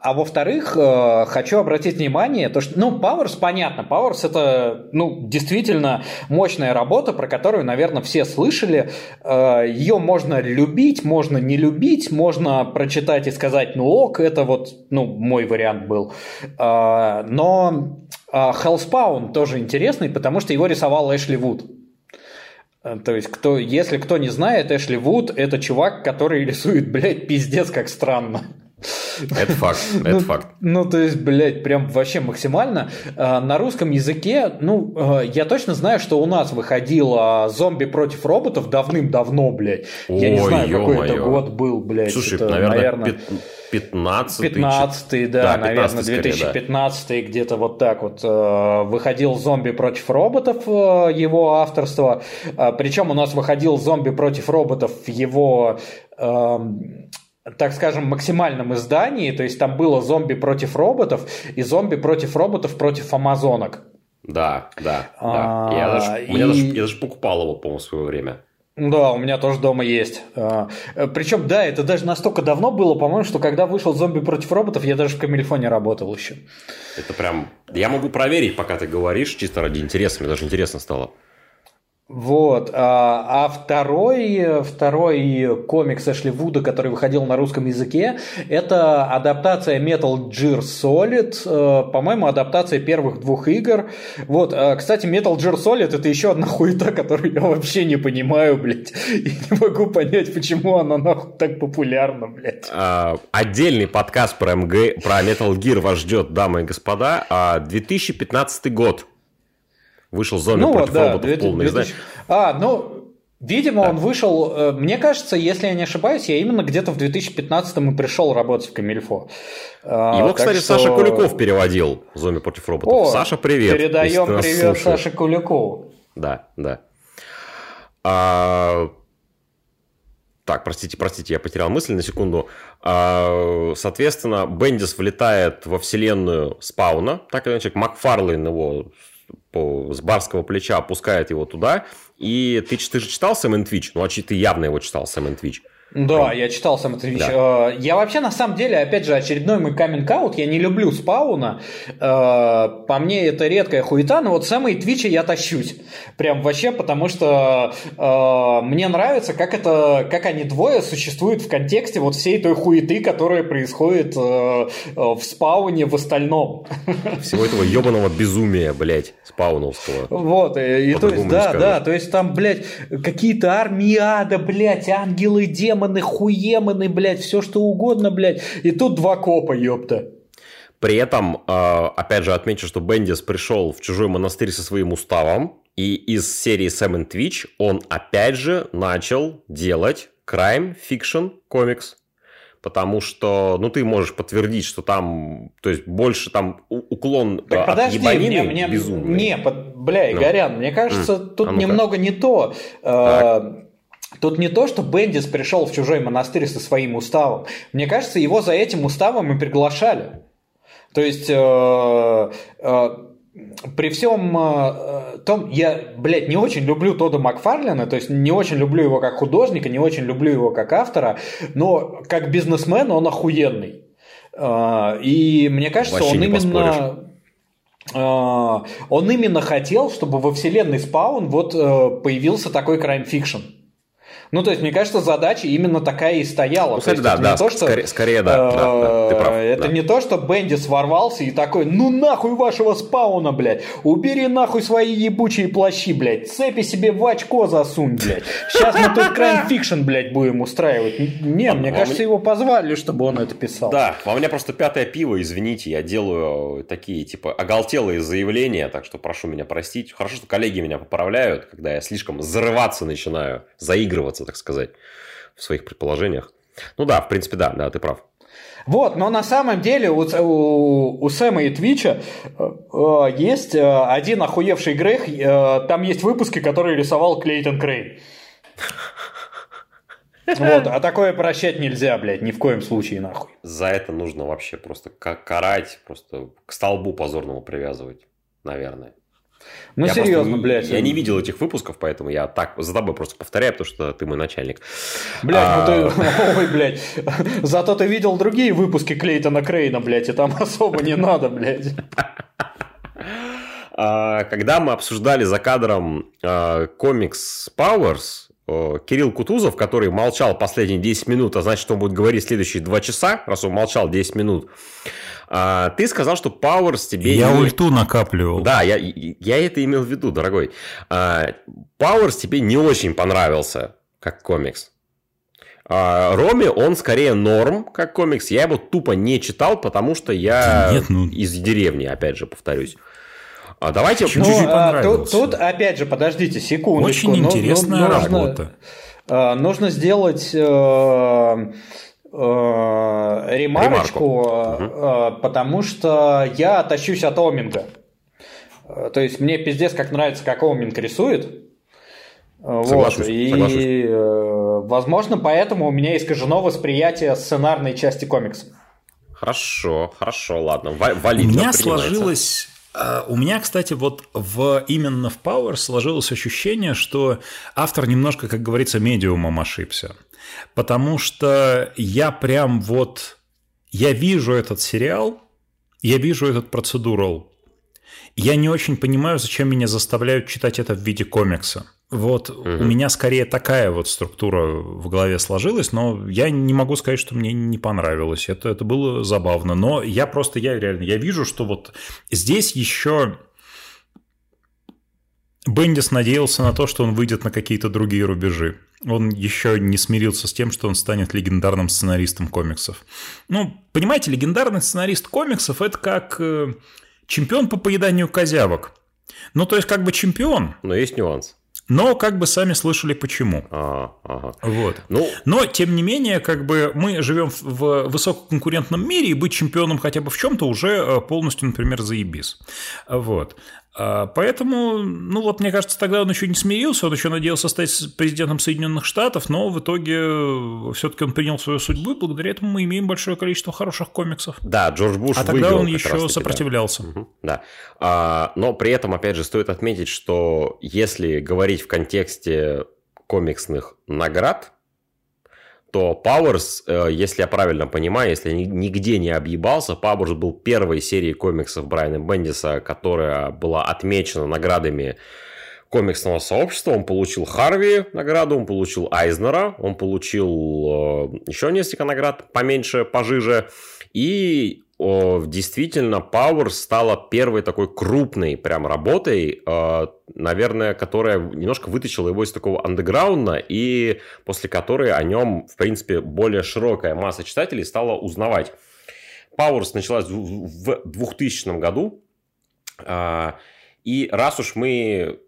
S3: А, во-вторых, э, хочу обратить внимание, то, что, ну, Powers, понятно, Powers это, ну, действительно мощная работа, про которую, наверное, все слышали. Э, Ее можно любить, можно не любить, можно прочитать и сказать, ну, ок, это вот, ну, мой вариант был. Э, но Hellspawn тоже интересный, потому что его рисовал Эшли Вуд. То есть, кто, если кто не знает, Эшли Вуд – это чувак, который рисует, блядь, пиздец как странно.
S2: Это факт, это
S3: ну,
S2: факт.
S3: Ну, то есть, блядь, прям вообще максимально. А, на русском языке, ну, а, я точно знаю, что у нас выходило «Зомби против роботов» давным-давно, блядь. Я не знаю, какой это год был, блядь.
S2: Слушай, наверное, 15
S3: 15 да, да, наверное, 2015 скорее, да. где-то вот так вот э, выходил «Зомби против роботов» его авторство. Причем у нас выходил «Зомби против роботов» его так скажем, максимальном издании, то есть там было зомби против роботов и зомби против роботов против амазонок.
S2: Да, да, а, да. Я даже, и... даже, я даже покупал его, по-моему, в свое время.
S3: Да, у меня тоже дома есть. А, Причем, да, это даже настолько давно было, по-моему, что когда вышел зомби против роботов, я даже в Камильфоне работал еще.
S2: Это прям... Я могу проверить, пока ты говоришь, чисто ради интереса, мне даже интересно стало.
S3: Вот. А, а второй, второй комикс Эшли Вуда, который выходил на русском языке, это адаптация Metal Gear Solid, э, по-моему, адаптация первых двух игр. Вот. А, кстати, Metal Gear Solid это еще одна хуета, которую я вообще не понимаю, блядь. И не могу понять, почему она нахуй так популярна, блядь.
S2: А, отдельный подкаст про, МГ, про Metal Gear вас ждет, дамы и господа. 2015 а, год. Вышел зомби ну, против да, роботов 2000... полное издание.
S3: А, ну, видимо, да. он вышел... Э, мне кажется, если я не ошибаюсь, я именно где-то в 2015-м и пришел работать в Камильфо.
S2: А, Его, кстати, что... Саша Куликов переводил «Зомби против роботов». О, Саша, привет.
S3: Передаем привет Саше Куликову.
S2: Да, да. А... Так, простите, простите, я потерял мысль на секунду. А, соответственно, Бендис влетает во вселенную Спауна, так или иначе, Макфарлейн его по, с барского плеча опускает его туда. И ты, ты же читал Сэм Твич? Ну, а ты явно его читал, Сэм Твич.
S3: Да, я читал сам этот вещь. Да. Э, я вообще, на самом деле, опять же, очередной мой каминг аут, я не люблю спауна. Э, по мне, это редкая хуета, но вот самые твичи я тащусь. Прям вообще, потому что э, мне нравится, как это, как они двое существуют в контексте вот всей той хуеты, которая происходит в спауне в остальном.
S2: Всего этого ебаного безумия, блядь, спауновского.
S3: Вот, и, и то есть, да, да, то есть там, блядь, какие-то армии ада, блядь, ангелы, демоны, демоны, хуеманы, блядь, все что угодно, блядь. И тут два копа, ёпта.
S2: При этом, а, опять же, отмечу, что Бендис пришел в чужой монастырь со своим уставом, и из серии Sam Twitch он опять же начал делать crime fiction комикс. Потому что, ну, ты можешь подтвердить, что там, то есть, больше там уклон
S3: так, от подожди, ебанины мне, мне, безумный. Не, под, бля, Игорян, ну. мне кажется, mm. тут а немного не то. Так. Тут не то, что Бендис пришел в чужой монастырь со своим уставом. Мне кажется, его за этим уставом и приглашали. То есть, э, э, при всем э, том, я, блядь, не очень люблю Тода Макфарлина, то есть не очень люблю его как художника, не очень люблю его как автора, но как бизнесмен он охуенный. Э, и мне кажется, Вообще он именно... Э, он именно хотел, чтобы во вселенной Спаун вот э, появился такой fiction. Ну, то есть, мне кажется, задача именно такая и стояла. Ну,
S2: кстати, да, да, то, что, скорее, скорее да,
S3: э, да, да, ты прав. Это да. не то, что Бендис ворвался и такой, ну нахуй вашего спауна, блядь, убери нахуй свои ебучие плащи, блядь, цепи себе в очко засунь, блядь. Сейчас мы тут crime fiction, блядь, будем устраивать. Не, мне кажется, его позвали, чтобы он это писал.
S2: Да, у меня просто пятое пиво, извините, я делаю такие, типа, оголтелые заявления, так что прошу меня простить. Хорошо, что коллеги меня поправляют, когда я слишком взрываться начинаю, заигрываться ошибаться, так сказать, в своих предположениях. Ну да, в принципе, да, да, ты прав.
S3: Вот, но на самом деле у, у, у Сэма и Твича э, э, есть э, один охуевший грех. Э, там есть выпуски, которые рисовал Клейтон Крейн. Вот, а такое прощать нельзя, блядь, ни в коем случае, нахуй.
S2: За это нужно вообще просто карать, просто к столбу позорному привязывать, наверное.
S3: Ну, я серьезно, просто, блядь.
S2: Я не видел этих выпусков, поэтому я так за тобой просто повторяю, потому что ты мой начальник.
S3: Блядь, а... ну ты... Ой, блядь. Зато ты видел другие выпуски Клейтона Крейна, блядь, и там особо не надо, блядь.
S2: А, когда мы обсуждали за кадром а, комикс Powers, Кирилл Кутузов, который молчал последние 10 минут, а значит, он будет говорить следующие 2 часа, раз он молчал 10 минут, а, ты сказал, что Powers тебе...
S4: Я не... ульту накапливал.
S2: Да, я, я это имел в виду, дорогой. А, Powers тебе не очень понравился как комикс. А, Роми, он скорее норм, как комикс. Я его тупо не читал, потому что я Нет, ну... из деревни, опять же, повторюсь. А давайте...
S3: Ну, а, тут, тут, опять же, подождите, секундочку.
S4: Очень ну, интересная ну, нужно, работа.
S3: Э, нужно сделать... Э, э, ремарочку, угу. потому что я тащусь от Оминга. То есть мне пиздец как нравится, как Оминг рисует. Соглашусь, вот. И, соглашусь. возможно, поэтому у меня искажено восприятие сценарной части комикса.
S2: Хорошо, хорошо, ладно. Валидно
S4: у меня сложилось... У меня, кстати, вот в, именно в Power сложилось ощущение, что автор немножко, как говорится, медиумом ошибся. Потому что я прям вот... Я вижу этот сериал, я вижу этот процедурал. Я не очень понимаю, зачем меня заставляют читать это в виде комикса. Вот угу. у меня скорее такая вот структура в голове сложилась, но я не могу сказать, что мне не понравилось. Это, это было забавно. Но я просто, я реально, я вижу, что вот здесь еще Бендис надеялся на то, что он выйдет на какие-то другие рубежи. Он еще не смирился с тем, что он станет легендарным сценаристом комиксов. Ну, понимаете, легендарный сценарист комиксов – это как э, чемпион по поеданию козявок. Ну, то есть, как бы чемпион.
S2: Но есть нюанс.
S4: Но как бы сами слышали почему. А, ага. Вот. Ну... Но тем не менее, как бы мы живем в высококонкурентном мире, и быть чемпионом хотя бы в чем-то уже э, полностью, например, заебись. Вот. А, поэтому, ну вот, мне кажется, тогда он еще не смирился, он еще надеялся стать президентом Соединенных Штатов, но в итоге э, все-таки он принял свою судьбу, и благодаря этому мы имеем большое количество хороших комиксов.
S2: Да, Джордж Буш
S4: А тогда он еще сопротивлялся.
S2: Да, угу, да. А, но при этом, опять же, стоит отметить, что если говорить в контексте комиксных наград, то э, если я правильно понимаю, если я нигде не объебался, Powers был первой серией комиксов Брайана Бендиса, которая была отмечена наградами комиксного сообщества. Он получил Харви награду, он получил Айзнера, он получил э, еще несколько наград поменьше, пожиже. И действительно Power стала первой такой крупной прям работой, э, наверное, которая немножко вытащила его из такого андеграунда, и после которой о нем, в принципе, более широкая масса читателей стала узнавать. Powers началась в 2000 году, э, и раз уж мы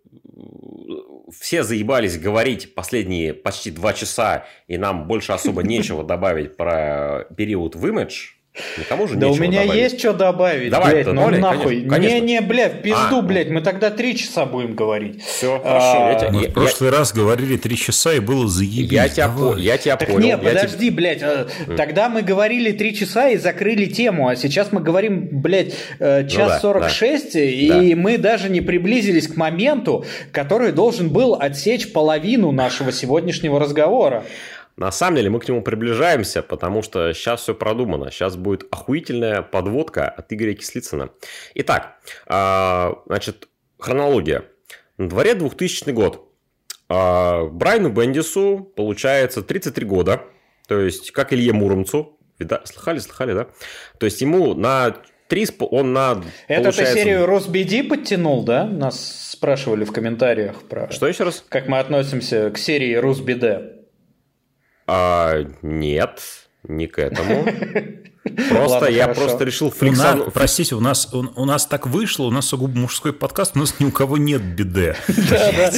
S2: все заебались говорить последние почти два часа, и нам больше особо нечего добавить про период в Image, Никому же
S3: Да у меня добавить. есть что добавить, Давай, блядь, ну нахуй. Не-не, блядь, в пизду, а, блядь, мы тогда три часа будем говорить.
S2: Все, хорошо.
S4: А, мы я, в прошлый я... раз говорили три часа и было заебись.
S2: Я тебя, по... я тебя так понял.
S3: Нет, подожди, тебя... блядь, mm. тогда мы говорили три часа и закрыли тему, а сейчас мы говорим, блядь, э, час сорок ну, шесть, да, и да. мы даже не приблизились к моменту, который должен был отсечь половину нашего сегодняшнего разговора.
S2: На самом деле мы к нему приближаемся, потому что сейчас все продумано. Сейчас будет охуительная подводка от Игоря Кислицына. Итак, а, значит, хронология. На дворе 2000 год. А, Брайану Бендису получается 33 года. То есть, как Илье Муромцу. Слыхали, слыхали, да? То есть, ему на три... Он на...
S3: Это получается... ты серию Росбиди подтянул, да? Нас спрашивали в комментариях про...
S2: Что еще раз?
S3: Как мы относимся к серии Росбиде.
S2: А, нет, не к этому. Просто Ладно, я хорошо. просто решил
S4: флексану... Простите, у нас, у, у нас так вышло, у нас сугубо мужской подкаст, у нас ни у кого нет биде. Да, да.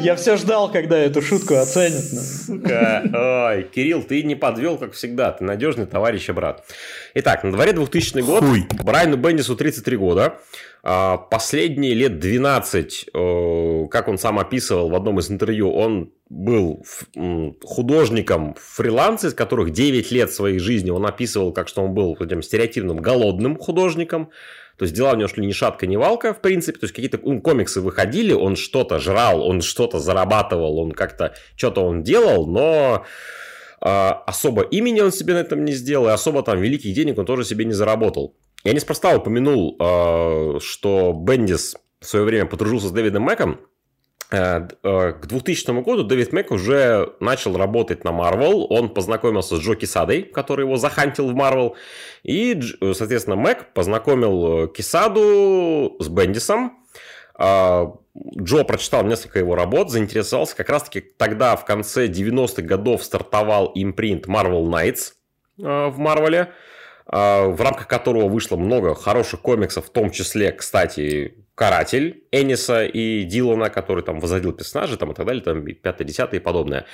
S3: Я все ждал, когда эту шутку оценят.
S2: Ой, Кирилл, ты не подвел, как всегда. Ты надежный товарищ и брат. Итак, на дворе 2000 год. Брайану Бендису 33 года. А, последние лет 12, как он сам описывал в одном из интервью, он был художником фрилансе, из которых 9 лет своей жизни он описывал, как что он был этим стереотипным голодным художником. То есть дела у него шли ни шатка, ни валка, в принципе. То есть какие-то ну, комиксы выходили, он что-то жрал, он что-то зарабатывал, он как-то что-то он делал, но э, особо имени он себе на этом не сделал, и особо там великих денег он тоже себе не заработал. Я неспроста упомянул, э, что Бендис в свое время подружился с Дэвидом Мэком. Э, э, к 2000 году Дэвид Мэк уже начал работать на Marvel. Он познакомился с Джо Кисадой, который его захантил в Marvel. И, соответственно, Мэк познакомил Кисаду с Бендисом. А, Джо прочитал несколько его работ, заинтересовался. Как раз-таки тогда, в конце 90-х годов, стартовал импринт Marvel Knights в Марвеле, в рамках которого вышло много хороших комиксов, в том числе, кстати, Каратель Эниса и Дилана, который там возродил персонажей там, и так далее, там 5-10 и подобное.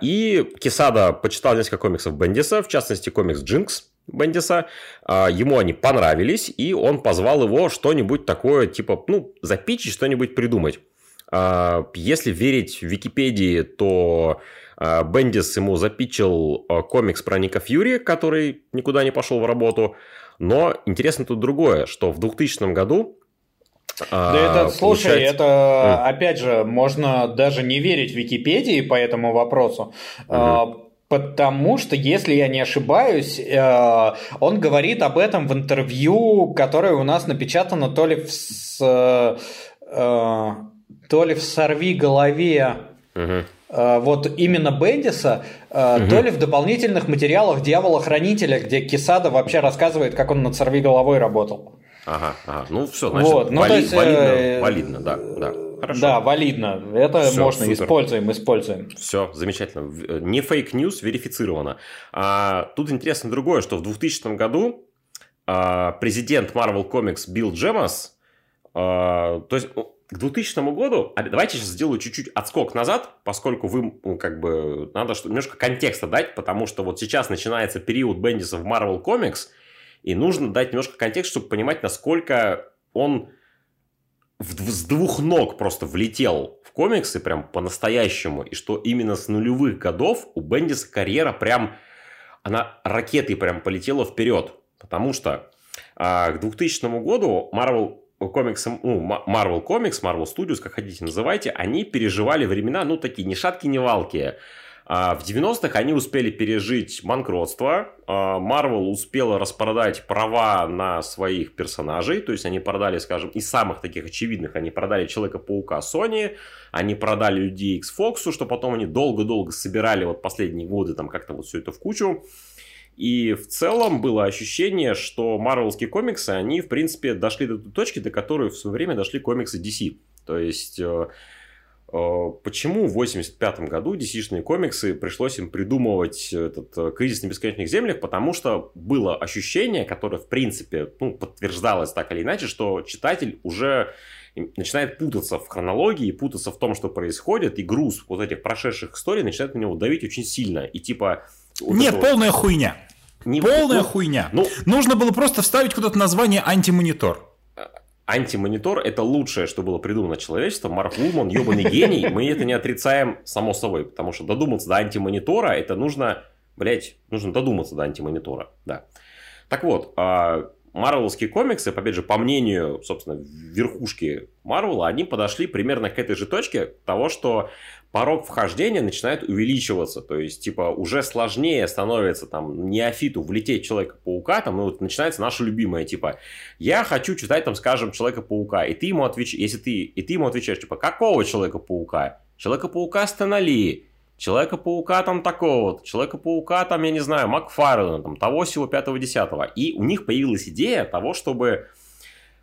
S2: И Кисада почитал несколько комиксов Бендиса, в частности, комикс Джинкс, Бендиса. А, ему они понравились, и он позвал его что-нибудь такое, типа, ну, запичить, что-нибудь придумать. А, если верить Википедии, то а, Бендис ему запичил комикс про Ника Фьюри, который никуда не пошел в работу. Но интересно тут другое, что в 2000 году
S3: да это, слушай, получается... это, опять же, можно даже не верить Википедии по этому вопросу. Угу. Потому что, если я не ошибаюсь, э, он говорит об этом в интервью, которое у нас напечатано то ли в, э, то ли в «Сорви голове», угу. вот именно Бендиса, угу. то ли в дополнительных материалах «Дьявола-хранителя», где Кисада вообще рассказывает, как он над «Сорви головой» работал.
S2: Ага, ага. Ну, все, значит, вот. ну, вали, есть, валидно, валидно, да, да.
S3: Хорошо. Да, валидно. Это Все, можно, супер. используем, используем.
S2: Все, замечательно. Не fake news, верифицировано. А, тут интересно другое, что в 2000 году а, президент Marvel Comics Билл Джемас, а, то есть к 2000 году, а давайте сейчас сделаю чуть-чуть отскок назад, поскольку вы, как бы, надо что, немножко контекста дать, потому что вот сейчас начинается период Бендиса в Marvel Comics, и нужно дать немножко контекст, чтобы понимать, насколько он с двух ног просто влетел в комиксы прям по-настоящему, и что именно с нулевых годов у Бендиса карьера прям, она ракетой прям полетела вперед, потому что а, к 2000 году Marvel Comics, ну, Marvel Comics, Marvel Studios, как хотите называйте, они переживали времена, ну, такие ни шатки, ни валки. А, в 90-х они успели пережить банкротство. Marvel успела распродать права на своих персонажей. То есть они продали, скажем, из самых таких очевидных, они продали Человека-паука Sony, они продали Людей X Fox, что потом они долго-долго собирали вот последние годы там как-то вот все это в кучу. И в целом было ощущение, что марвелские комиксы, они, в принципе, дошли до той точки, до которой в свое время дошли комиксы DC. То есть Э, почему в 1985 году DC-шные комиксы пришлось им придумывать этот э, кризис на бесконечных землях? Потому что было ощущение, которое, в принципе, ну, подтверждалось так или иначе, что читатель уже начинает путаться в хронологии, путаться в том, что происходит, и груз вот этих прошедших историй начинает на него давить очень сильно. И типа...
S4: Вот Нет, полная вот... хуйня. Не... Полная ну, хуйня. Ну... Нужно было просто вставить куда-то название антимонитор
S2: антимонитор – это лучшее, что было придумано человечеством. Марк Улман – ебаный гений. Мы это не отрицаем само собой, потому что додуматься до антимонитора – это нужно, блять, нужно додуматься до антимонитора, да. Так вот, а, марвеловские комиксы, опять же, по мнению, собственно, верхушки Марвела, они подошли примерно к этой же точке того, что порог вхождения начинает увеличиваться. То есть, типа, уже сложнее становится там неофиту влететь Человека-паука, там, ну, вот начинается наше любимое, типа, я хочу читать, там, скажем, Человека-паука, и ты ему отвечаешь, если ты, и ты ему отвечаешь, типа, какого Человека-паука? Человека-паука Стэнали, Человека-паука там такого Человека-паука там, я не знаю, Макфарлена, там, того всего пятого десятого. И у них появилась идея того, чтобы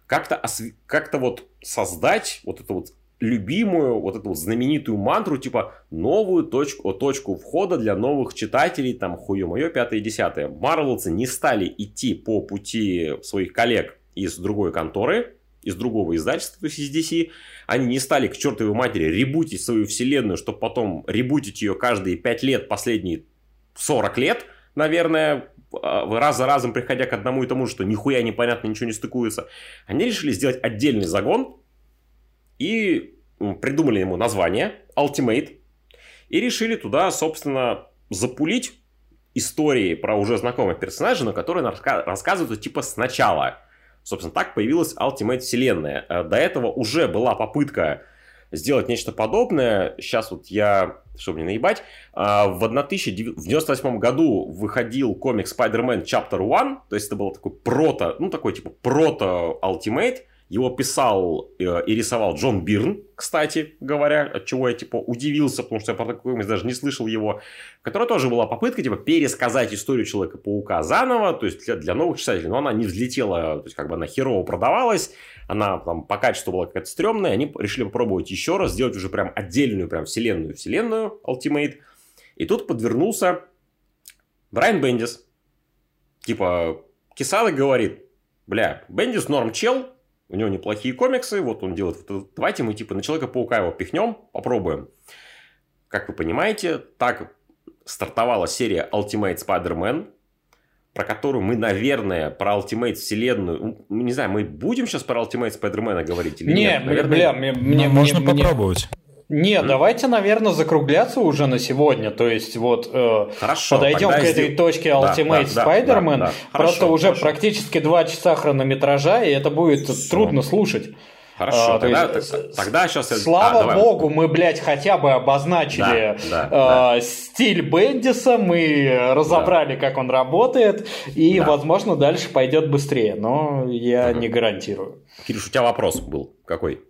S2: как-то осв... как вот создать вот это вот любимую, вот эту вот знаменитую мантру, типа новую точку, точку входа для новых читателей, там, хуе мое, пятое и десятое. Марвелцы не стали идти по пути своих коллег из другой конторы, из другого издательства, то есть из DC, они не стали к чертовой матери ребутить свою вселенную, чтобы потом ребутить ее каждые 5 лет, последние 40 лет, наверное, а, раз за разом приходя к одному и тому же, что нихуя непонятно, ничего не стыкуется. Они решили сделать отдельный загон, и придумали ему название Ultimate и решили туда, собственно, запулить истории про уже знакомых персонажей, но которые рассказывают типа сначала. Собственно, так появилась Ultimate вселенная. Э, до этого уже была попытка сделать нечто подобное. Сейчас вот я, чтобы не наебать, э, в 1998 году выходил комик Spider-Man Chapter One, то есть это был такой прото, ну такой типа прото Ultimate, Его писал э, и рисовал Джон Бирн, кстати говоря, от чего я типа удивился, потому что я про такую даже не слышал его. Которая тоже была попытка типа пересказать историю Человека-паука заново, то есть для, для новых читателей, но она не взлетела, то есть как бы она херово продавалась, она там по качеству была какая-то стрёмная, они решили попробовать еще раз, сделать уже прям отдельную прям вселенную-вселенную Ultimate. И тут подвернулся Брайан Бендис. Типа, Кисада говорит, бля, Бендис норм чел, у него неплохие комиксы, вот он делает, давайте мы типа на Человека-паука его пихнем, попробуем. Как вы понимаете, так стартовала серия Ultimate Spider-Man, про которую мы, наверное, про Ultimate вселенную, ну, не знаю, мы будем сейчас про Ultimate Spider-Man говорить или
S3: не,
S2: нет?
S3: Наверное, бля, мне, мне,
S4: можно
S3: мне,
S4: попробовать.
S3: Нет, mm. давайте, наверное, закругляться уже на сегодня. То есть, вот э, Хорошо, подойдем к этой здесь... точке Ultimate да, Spider-Man. Да, да, да. Просто хорошо, уже хорошо. практически два часа хронометража, и это будет Все. трудно слушать.
S2: Хорошо, а, тогда, есть, тогда сейчас...
S3: Слава а, богу, мы, блядь, хотя бы обозначили да, да, э, да. стиль Бендиса, мы разобрали, да. как он работает, и, да. возможно, дальше пойдет быстрее, но я угу. не гарантирую.
S2: Кирюш, у тебя вопрос был какой?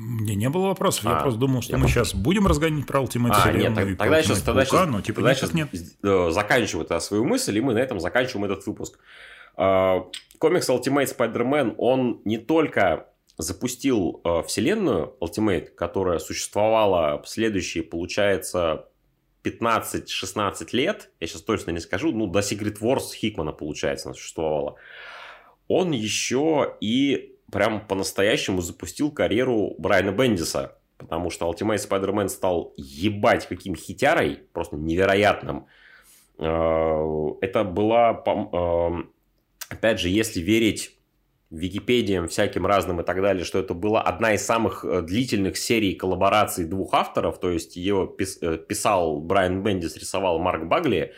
S4: Мне не было вопросов. А, я просто думал, что мы просто... сейчас будем разгонять про Ultimate а,
S2: нет,
S4: так,
S2: тогда сейчас, тогда сейчас, но типа тогда сейчас нет. Э, заканчиваю свою мысль, и мы на этом заканчиваем этот выпуск. А, комикс Ultimate Spider-Man, он не только запустил э, вселенную Ultimate, которая существовала следующие, получается, 15-16 лет, я сейчас точно не скажу, ну, до Secret Wars Хикмана, получается, она существовала. Он еще и прям по-настоящему запустил карьеру Брайана Бендиса. Потому что Ultimate Spider-Man стал ебать каким хитярой, просто невероятным. Э, это была, э, опять же, если верить Википедиям всяким разным и так далее, что это была одна из самых э, длительных серий коллабораций двух авторов, то есть ее писал Брайан Бендис, рисовал Марк Багли,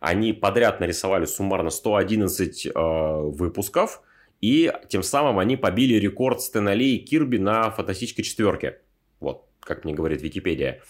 S2: они подряд нарисовали суммарно 111 выпусков, и тем самым они побили рекорд Стэна и Кирби на фантастической четверке. Вот, как мне говорит Википедия.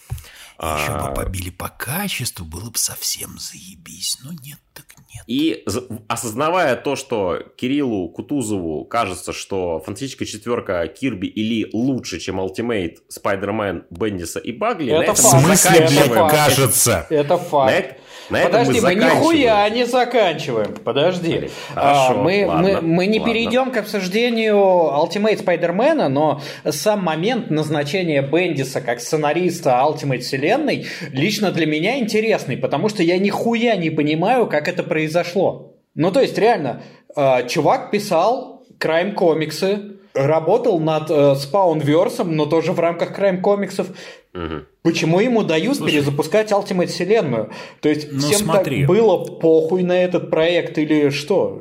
S4: Еще а... бы побили по качеству, было бы совсем заебись. Но нет, так нет.
S2: И осознавая то, что Кириллу Кутузову кажется, что фантастическая четверка Кирби и Ли лучше, чем Ultimate, Spider-Man, Бендиса и Багли,
S3: это на этом факт.
S4: мы заканчиваем. Это кажется.
S3: Это факт. На, на Подожди, мы, мы нихуя не заканчиваем. Подожди. Хорошо, а, мы, ладно, мы, мы не ладно. перейдем к обсуждению Ultimate Spider-Man, но сам момент назначения Бендиса как сценариста Ultimate вселенной лично для меня интересный, потому что я нихуя не понимаю, как это произошло. Ну, то есть, реально, э, чувак писал крайм-комиксы, работал над э, спаунверсом, но тоже в рамках крайм-комиксов. Угу. Почему ему дают Слушай, перезапускать Ultimate вселенную? То есть, ну, всем смотри. так было похуй на этот проект или что?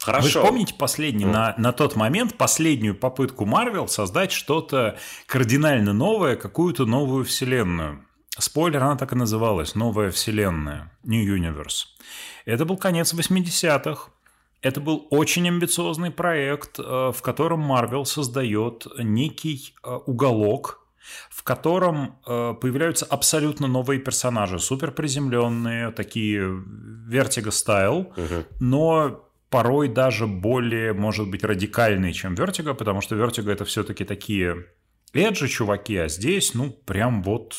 S4: Хорошо. Вы помните последний, mm. на, на тот момент, последнюю попытку Марвел создать что-то кардинально новое, какую-то новую вселенную? Спойлер, она так и называлась, новая вселенная, New Universe. Это был конец 80-х. Это был очень амбициозный проект, э, в котором Марвел создает некий э, уголок, в котором э, появляются абсолютно новые персонажи, супер приземленные, такие Vertigo стайл, угу. но порой даже более, может быть, радикальные, чем Vertigo, потому что Vertigo это все-таки такие эджи чуваки, а здесь, ну, прям вот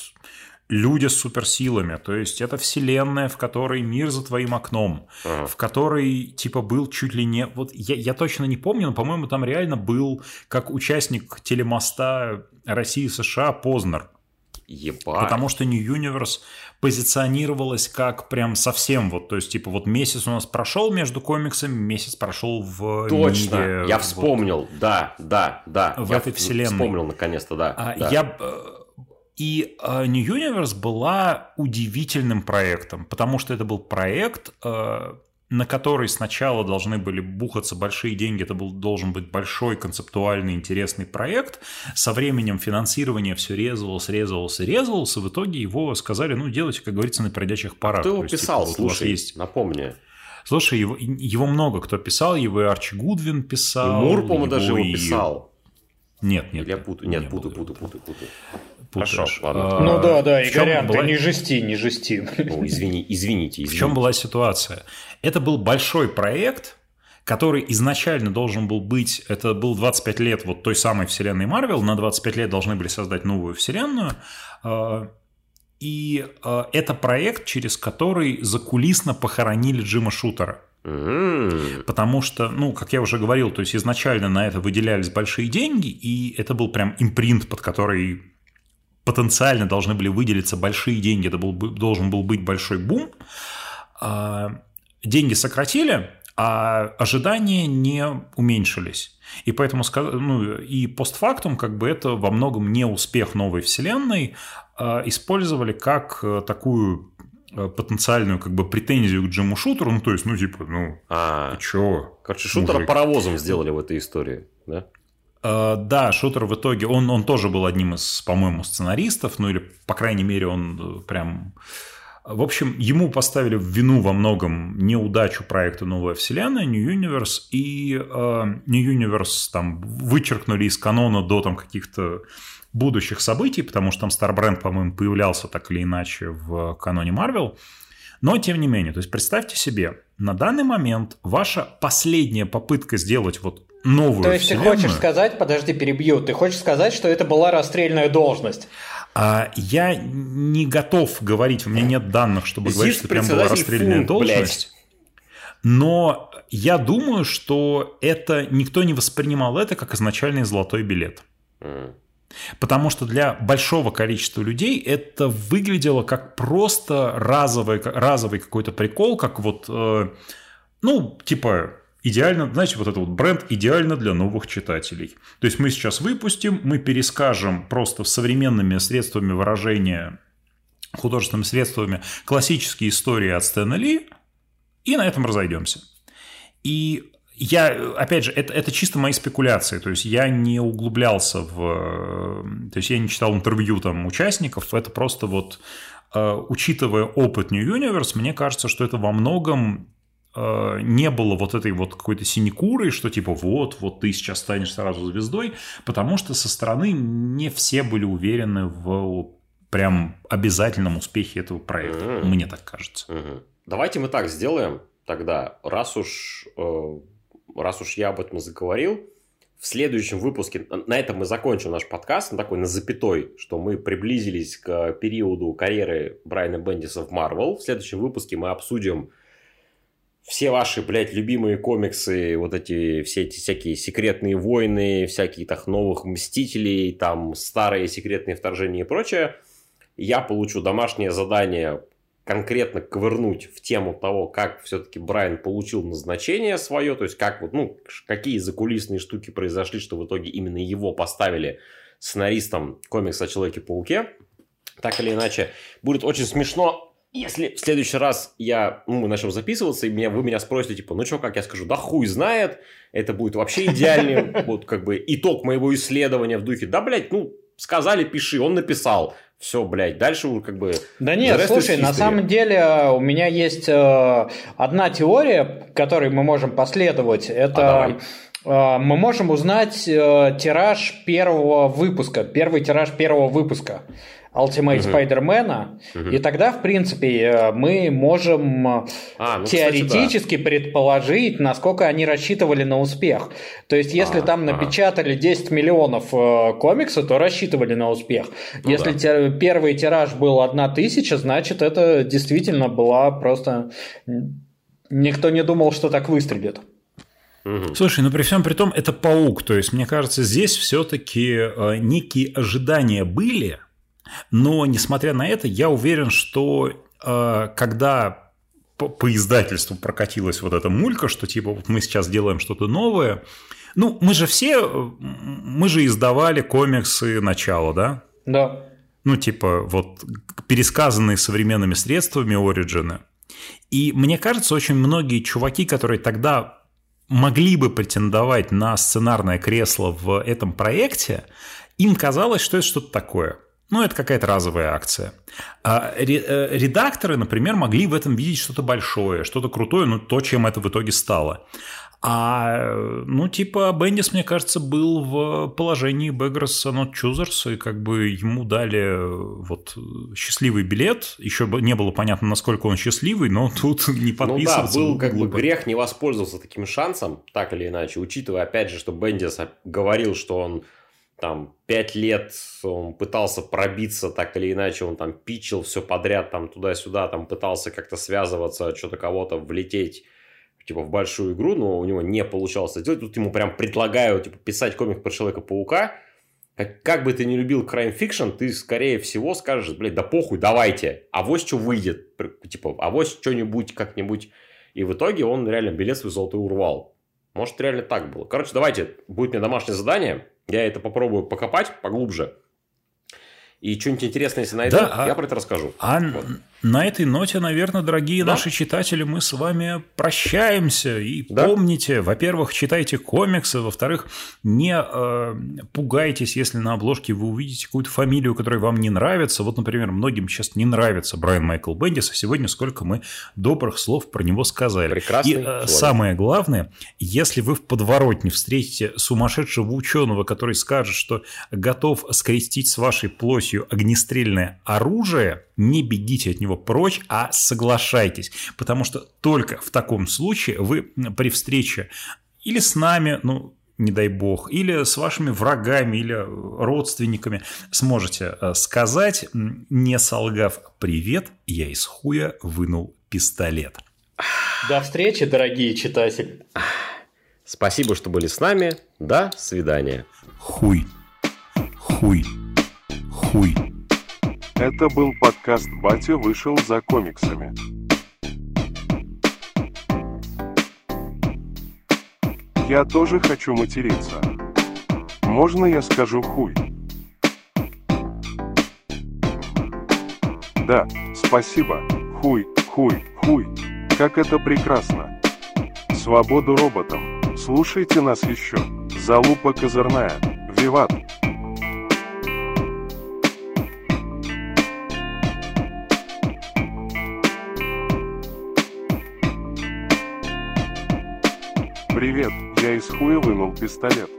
S4: люди с суперсилами. То есть это вселенная, в которой мир за твоим окном, ага. в которой типа был чуть ли не... Вот я, я точно не помню, но, по-моему, там реально был как участник телемоста России-США Познер.
S2: Ебать.
S4: Потому что New Universe позиционировалась как прям совсем вот, то есть типа вот месяц у нас прошел между комиксами, месяц прошел в
S2: Точно,
S4: мире,
S2: я вспомнил, вот, да, да, да.
S4: В я этой вселенной.
S2: Вспомнил наконец-то, да.
S4: А,
S2: да.
S4: Я э, и э, New Universe была удивительным проектом, потому что это был проект, э, на который сначала должны были бухаться большие деньги, это был, должен быть большой концептуальный интересный проект. Со временем финансирование все резалось, резалось, резалось, и в итоге его сказали, ну, делайте, как говорится, на передачах парах.
S2: Кто его есть, типа, писал, типа, слушай, есть... напомни.
S4: Слушай, его, его много кто писал, его и Арчи Гудвин писал.
S2: И Мур, по-моему, даже его и... писал.
S4: Нет, нет.
S2: Я путаю, нет, путаю, путаю, путаю, путаю.
S4: Хорошо,
S3: ладно. А, ну да, да, Игорян, была... ты не жести, не жести.
S2: О, извини, извините, извините.
S4: В чем была ситуация? Это был большой проект, который изначально должен был быть, это был 25 лет вот той самой вселенной Марвел, на 25 лет должны были создать новую вселенную, э, и э, это проект, через который закулисно похоронили Джима Шутера. Потому что, ну, как я уже говорил, то есть изначально на это выделялись большие деньги, и это был прям импринт, под который потенциально должны были выделиться большие деньги, это был, должен был быть большой бум. Деньги сократили, а ожидания не уменьшились. И поэтому, ну, и постфактум, как бы это во многом не успех новой вселенной, а использовали как э, такую э, потенциальную как бы претензию к Джиму Шутеру, ну то есть, ну типа, ну,
S2: а, чё? Короче, Шутера мужик? паровозом сделали в этой истории, да?
S4: Uh, да, Шутер в итоге, он, он тоже был одним из, по-моему, сценаристов, ну или, по крайней мере, он прям в общем, ему поставили в вину во многом неудачу проекта «Новая вселенная», New Universe, и э, New Universe там вычеркнули из канона до там каких-то будущих событий, потому что там Starbrand, по-моему, появлялся так или иначе в каноне Marvel. Но, тем не менее, то есть представьте себе, на данный момент ваша последняя попытка сделать вот новую
S3: То есть
S4: вселенную...
S3: ты хочешь сказать, подожди, перебью, ты хочешь сказать, что это была расстрельная должность?
S4: А я не готов говорить, у меня нет данных, чтобы Здесь говорить, что прям была расстрельная фунт, должность. Блядь. Но я думаю, что это никто не воспринимал это как изначальный золотой билет. Потому что для большого количества людей это выглядело как просто разовый, разовый какой-то прикол, как вот, э, ну, типа, идеально, знаете, вот это вот бренд идеально для новых читателей. То есть мы сейчас выпустим, мы перескажем просто современными средствами выражения, художественными средствами классические истории от Стэна Ли, и на этом разойдемся. И я, опять же, это, это чисто мои спекуляции, то есть я не углублялся в... То есть я не читал интервью там участников, это просто вот, э, учитывая опыт New Universe, мне кажется, что это во многом не было вот этой вот какой-то синекуры, что типа вот, вот ты сейчас станешь сразу звездой, потому что со стороны не все были уверены в прям обязательном успехе этого проекта. Mm-hmm. Мне так кажется.
S2: Mm-hmm. Давайте мы так сделаем тогда, раз уж, э, раз уж я об этом заговорил, в следующем выпуске, на этом мы закончим наш подкаст, на такой на запятой, что мы приблизились к периоду карьеры Брайана Бендиса в Марвел. В следующем выпуске мы обсудим все ваши, блядь, любимые комиксы, вот эти, все эти всякие секретные войны, всякие так новых Мстителей, там старые секретные вторжения и прочее, я получу домашнее задание конкретно ковырнуть в тему того, как все-таки Брайан получил назначение свое, то есть как вот, ну, какие закулисные штуки произошли, что в итоге именно его поставили сценаристом комикса о Человеке-пауке. Так или иначе, будет очень смешно если в следующий раз я, ну, мы начнем записываться, и меня, вы меня спросите, типа, ну что, как? Я скажу, да хуй знает, это будет вообще идеальный, вот как бы итог моего исследования в духе, да, блядь, ну, сказали, пиши, он написал, все, блядь, дальше уже как бы...
S3: Да нет, слушай, на самом деле э, у меня есть э, одна теория, которой мы можем последовать, это... А, мы можем узнать э, тираж первого выпуска, первый тираж первого выпуска. Ultimate угу. Spider-Man, угу. и тогда, в принципе, э, мы можем э, а, ну, теоретически кстати, да. предположить, насколько они рассчитывали на успех. То есть, если а, там напечатали 10 миллионов э, комикса, то рассчитывали на успех. Ну, если да. те, первый тираж был 1 тысяча, значит, это действительно была просто... Никто не думал, что так выстрелит.
S4: Угу. Слушай, ну при всем при том, это паук. То есть, мне кажется, здесь все-таки э, некие ожидания были, но, несмотря на это, я уверен, что э, когда по, по издательству прокатилась вот эта мулька, что типа вот мы сейчас делаем что-то новое, ну, мы же все, мы же издавали комиксы начала, да?
S3: Да.
S4: Ну, типа, вот пересказанные современными средствами Ориджины. И мне кажется, очень многие чуваки, которые тогда могли бы претендовать на сценарное кресло в этом проекте, им казалось, что это что-то такое – ну, это какая-то разовая акция. А э, редакторы, например, могли в этом видеть что-то большое, что-то крутое, ну, то, чем это в итоге стало. А, ну, типа, Бендис, мне кажется, был в положении Беграса Not Choosers, и как бы ему дали вот счастливый билет. Еще не было понятно, насколько он счастливый, но тут не подписываться.
S2: Ну да, был как бы грех не воспользоваться таким шансом, так или иначе, учитывая, опять же, что Бендис говорил, что он там пять лет он пытался пробиться так или иначе, он там пичил все подряд там туда-сюда, там пытался как-то связываться, что-то кого-то влететь типа в большую игру, но у него не получалось это сделать. Тут ему прям предлагаю типа писать комик про Человека-паука. Как, как бы ты не любил Crime Fiction, ты скорее всего скажешь, блядь, да похуй, давайте. А вот что выйдет. Типа, а вот что-нибудь как-нибудь. И в итоге он реально билет свой золотой урвал. Может, реально так было. Короче, давайте, будет мне домашнее задание. Я это попробую покопать поглубже. И что-нибудь интересное, если найду, да, я а, про это расскажу.
S4: А вот. На этой ноте, наверное, дорогие да? наши читатели, мы с вами прощаемся. И да? помните, во-первых, читайте комиксы, во-вторых, не э, пугайтесь, если на обложке вы увидите какую-то фамилию, которая вам не нравится. Вот, например, многим сейчас не нравится Брайан Майкл Бендис, а сегодня сколько мы добрых слов про него сказали.
S2: Прекрасный
S4: И э, самое главное, если вы в подворотне встретите сумасшедшего ученого, который скажет, что готов скрестить с вашей плотью огнестрельное оружие, не бегите от него прочь, а соглашайтесь, потому что только в таком случае вы при встрече или с нами, ну, не дай бог, или с вашими врагами, или родственниками сможете э, сказать, не солгав «Привет, я из хуя вынул пистолет».
S3: До встречи, дорогие читатели.
S2: Спасибо, что были с нами. До свидания.
S4: Хуй. Хуй. Хуй.
S1: Это был подкаст «Батя вышел за комиксами». Я тоже хочу материться. Можно я скажу хуй? Да, спасибо. Хуй, хуй, хуй. Как это прекрасно. Свободу роботам. Слушайте нас еще. Залупа козырная. Виват. Привет, я из хуя вынул пистолет.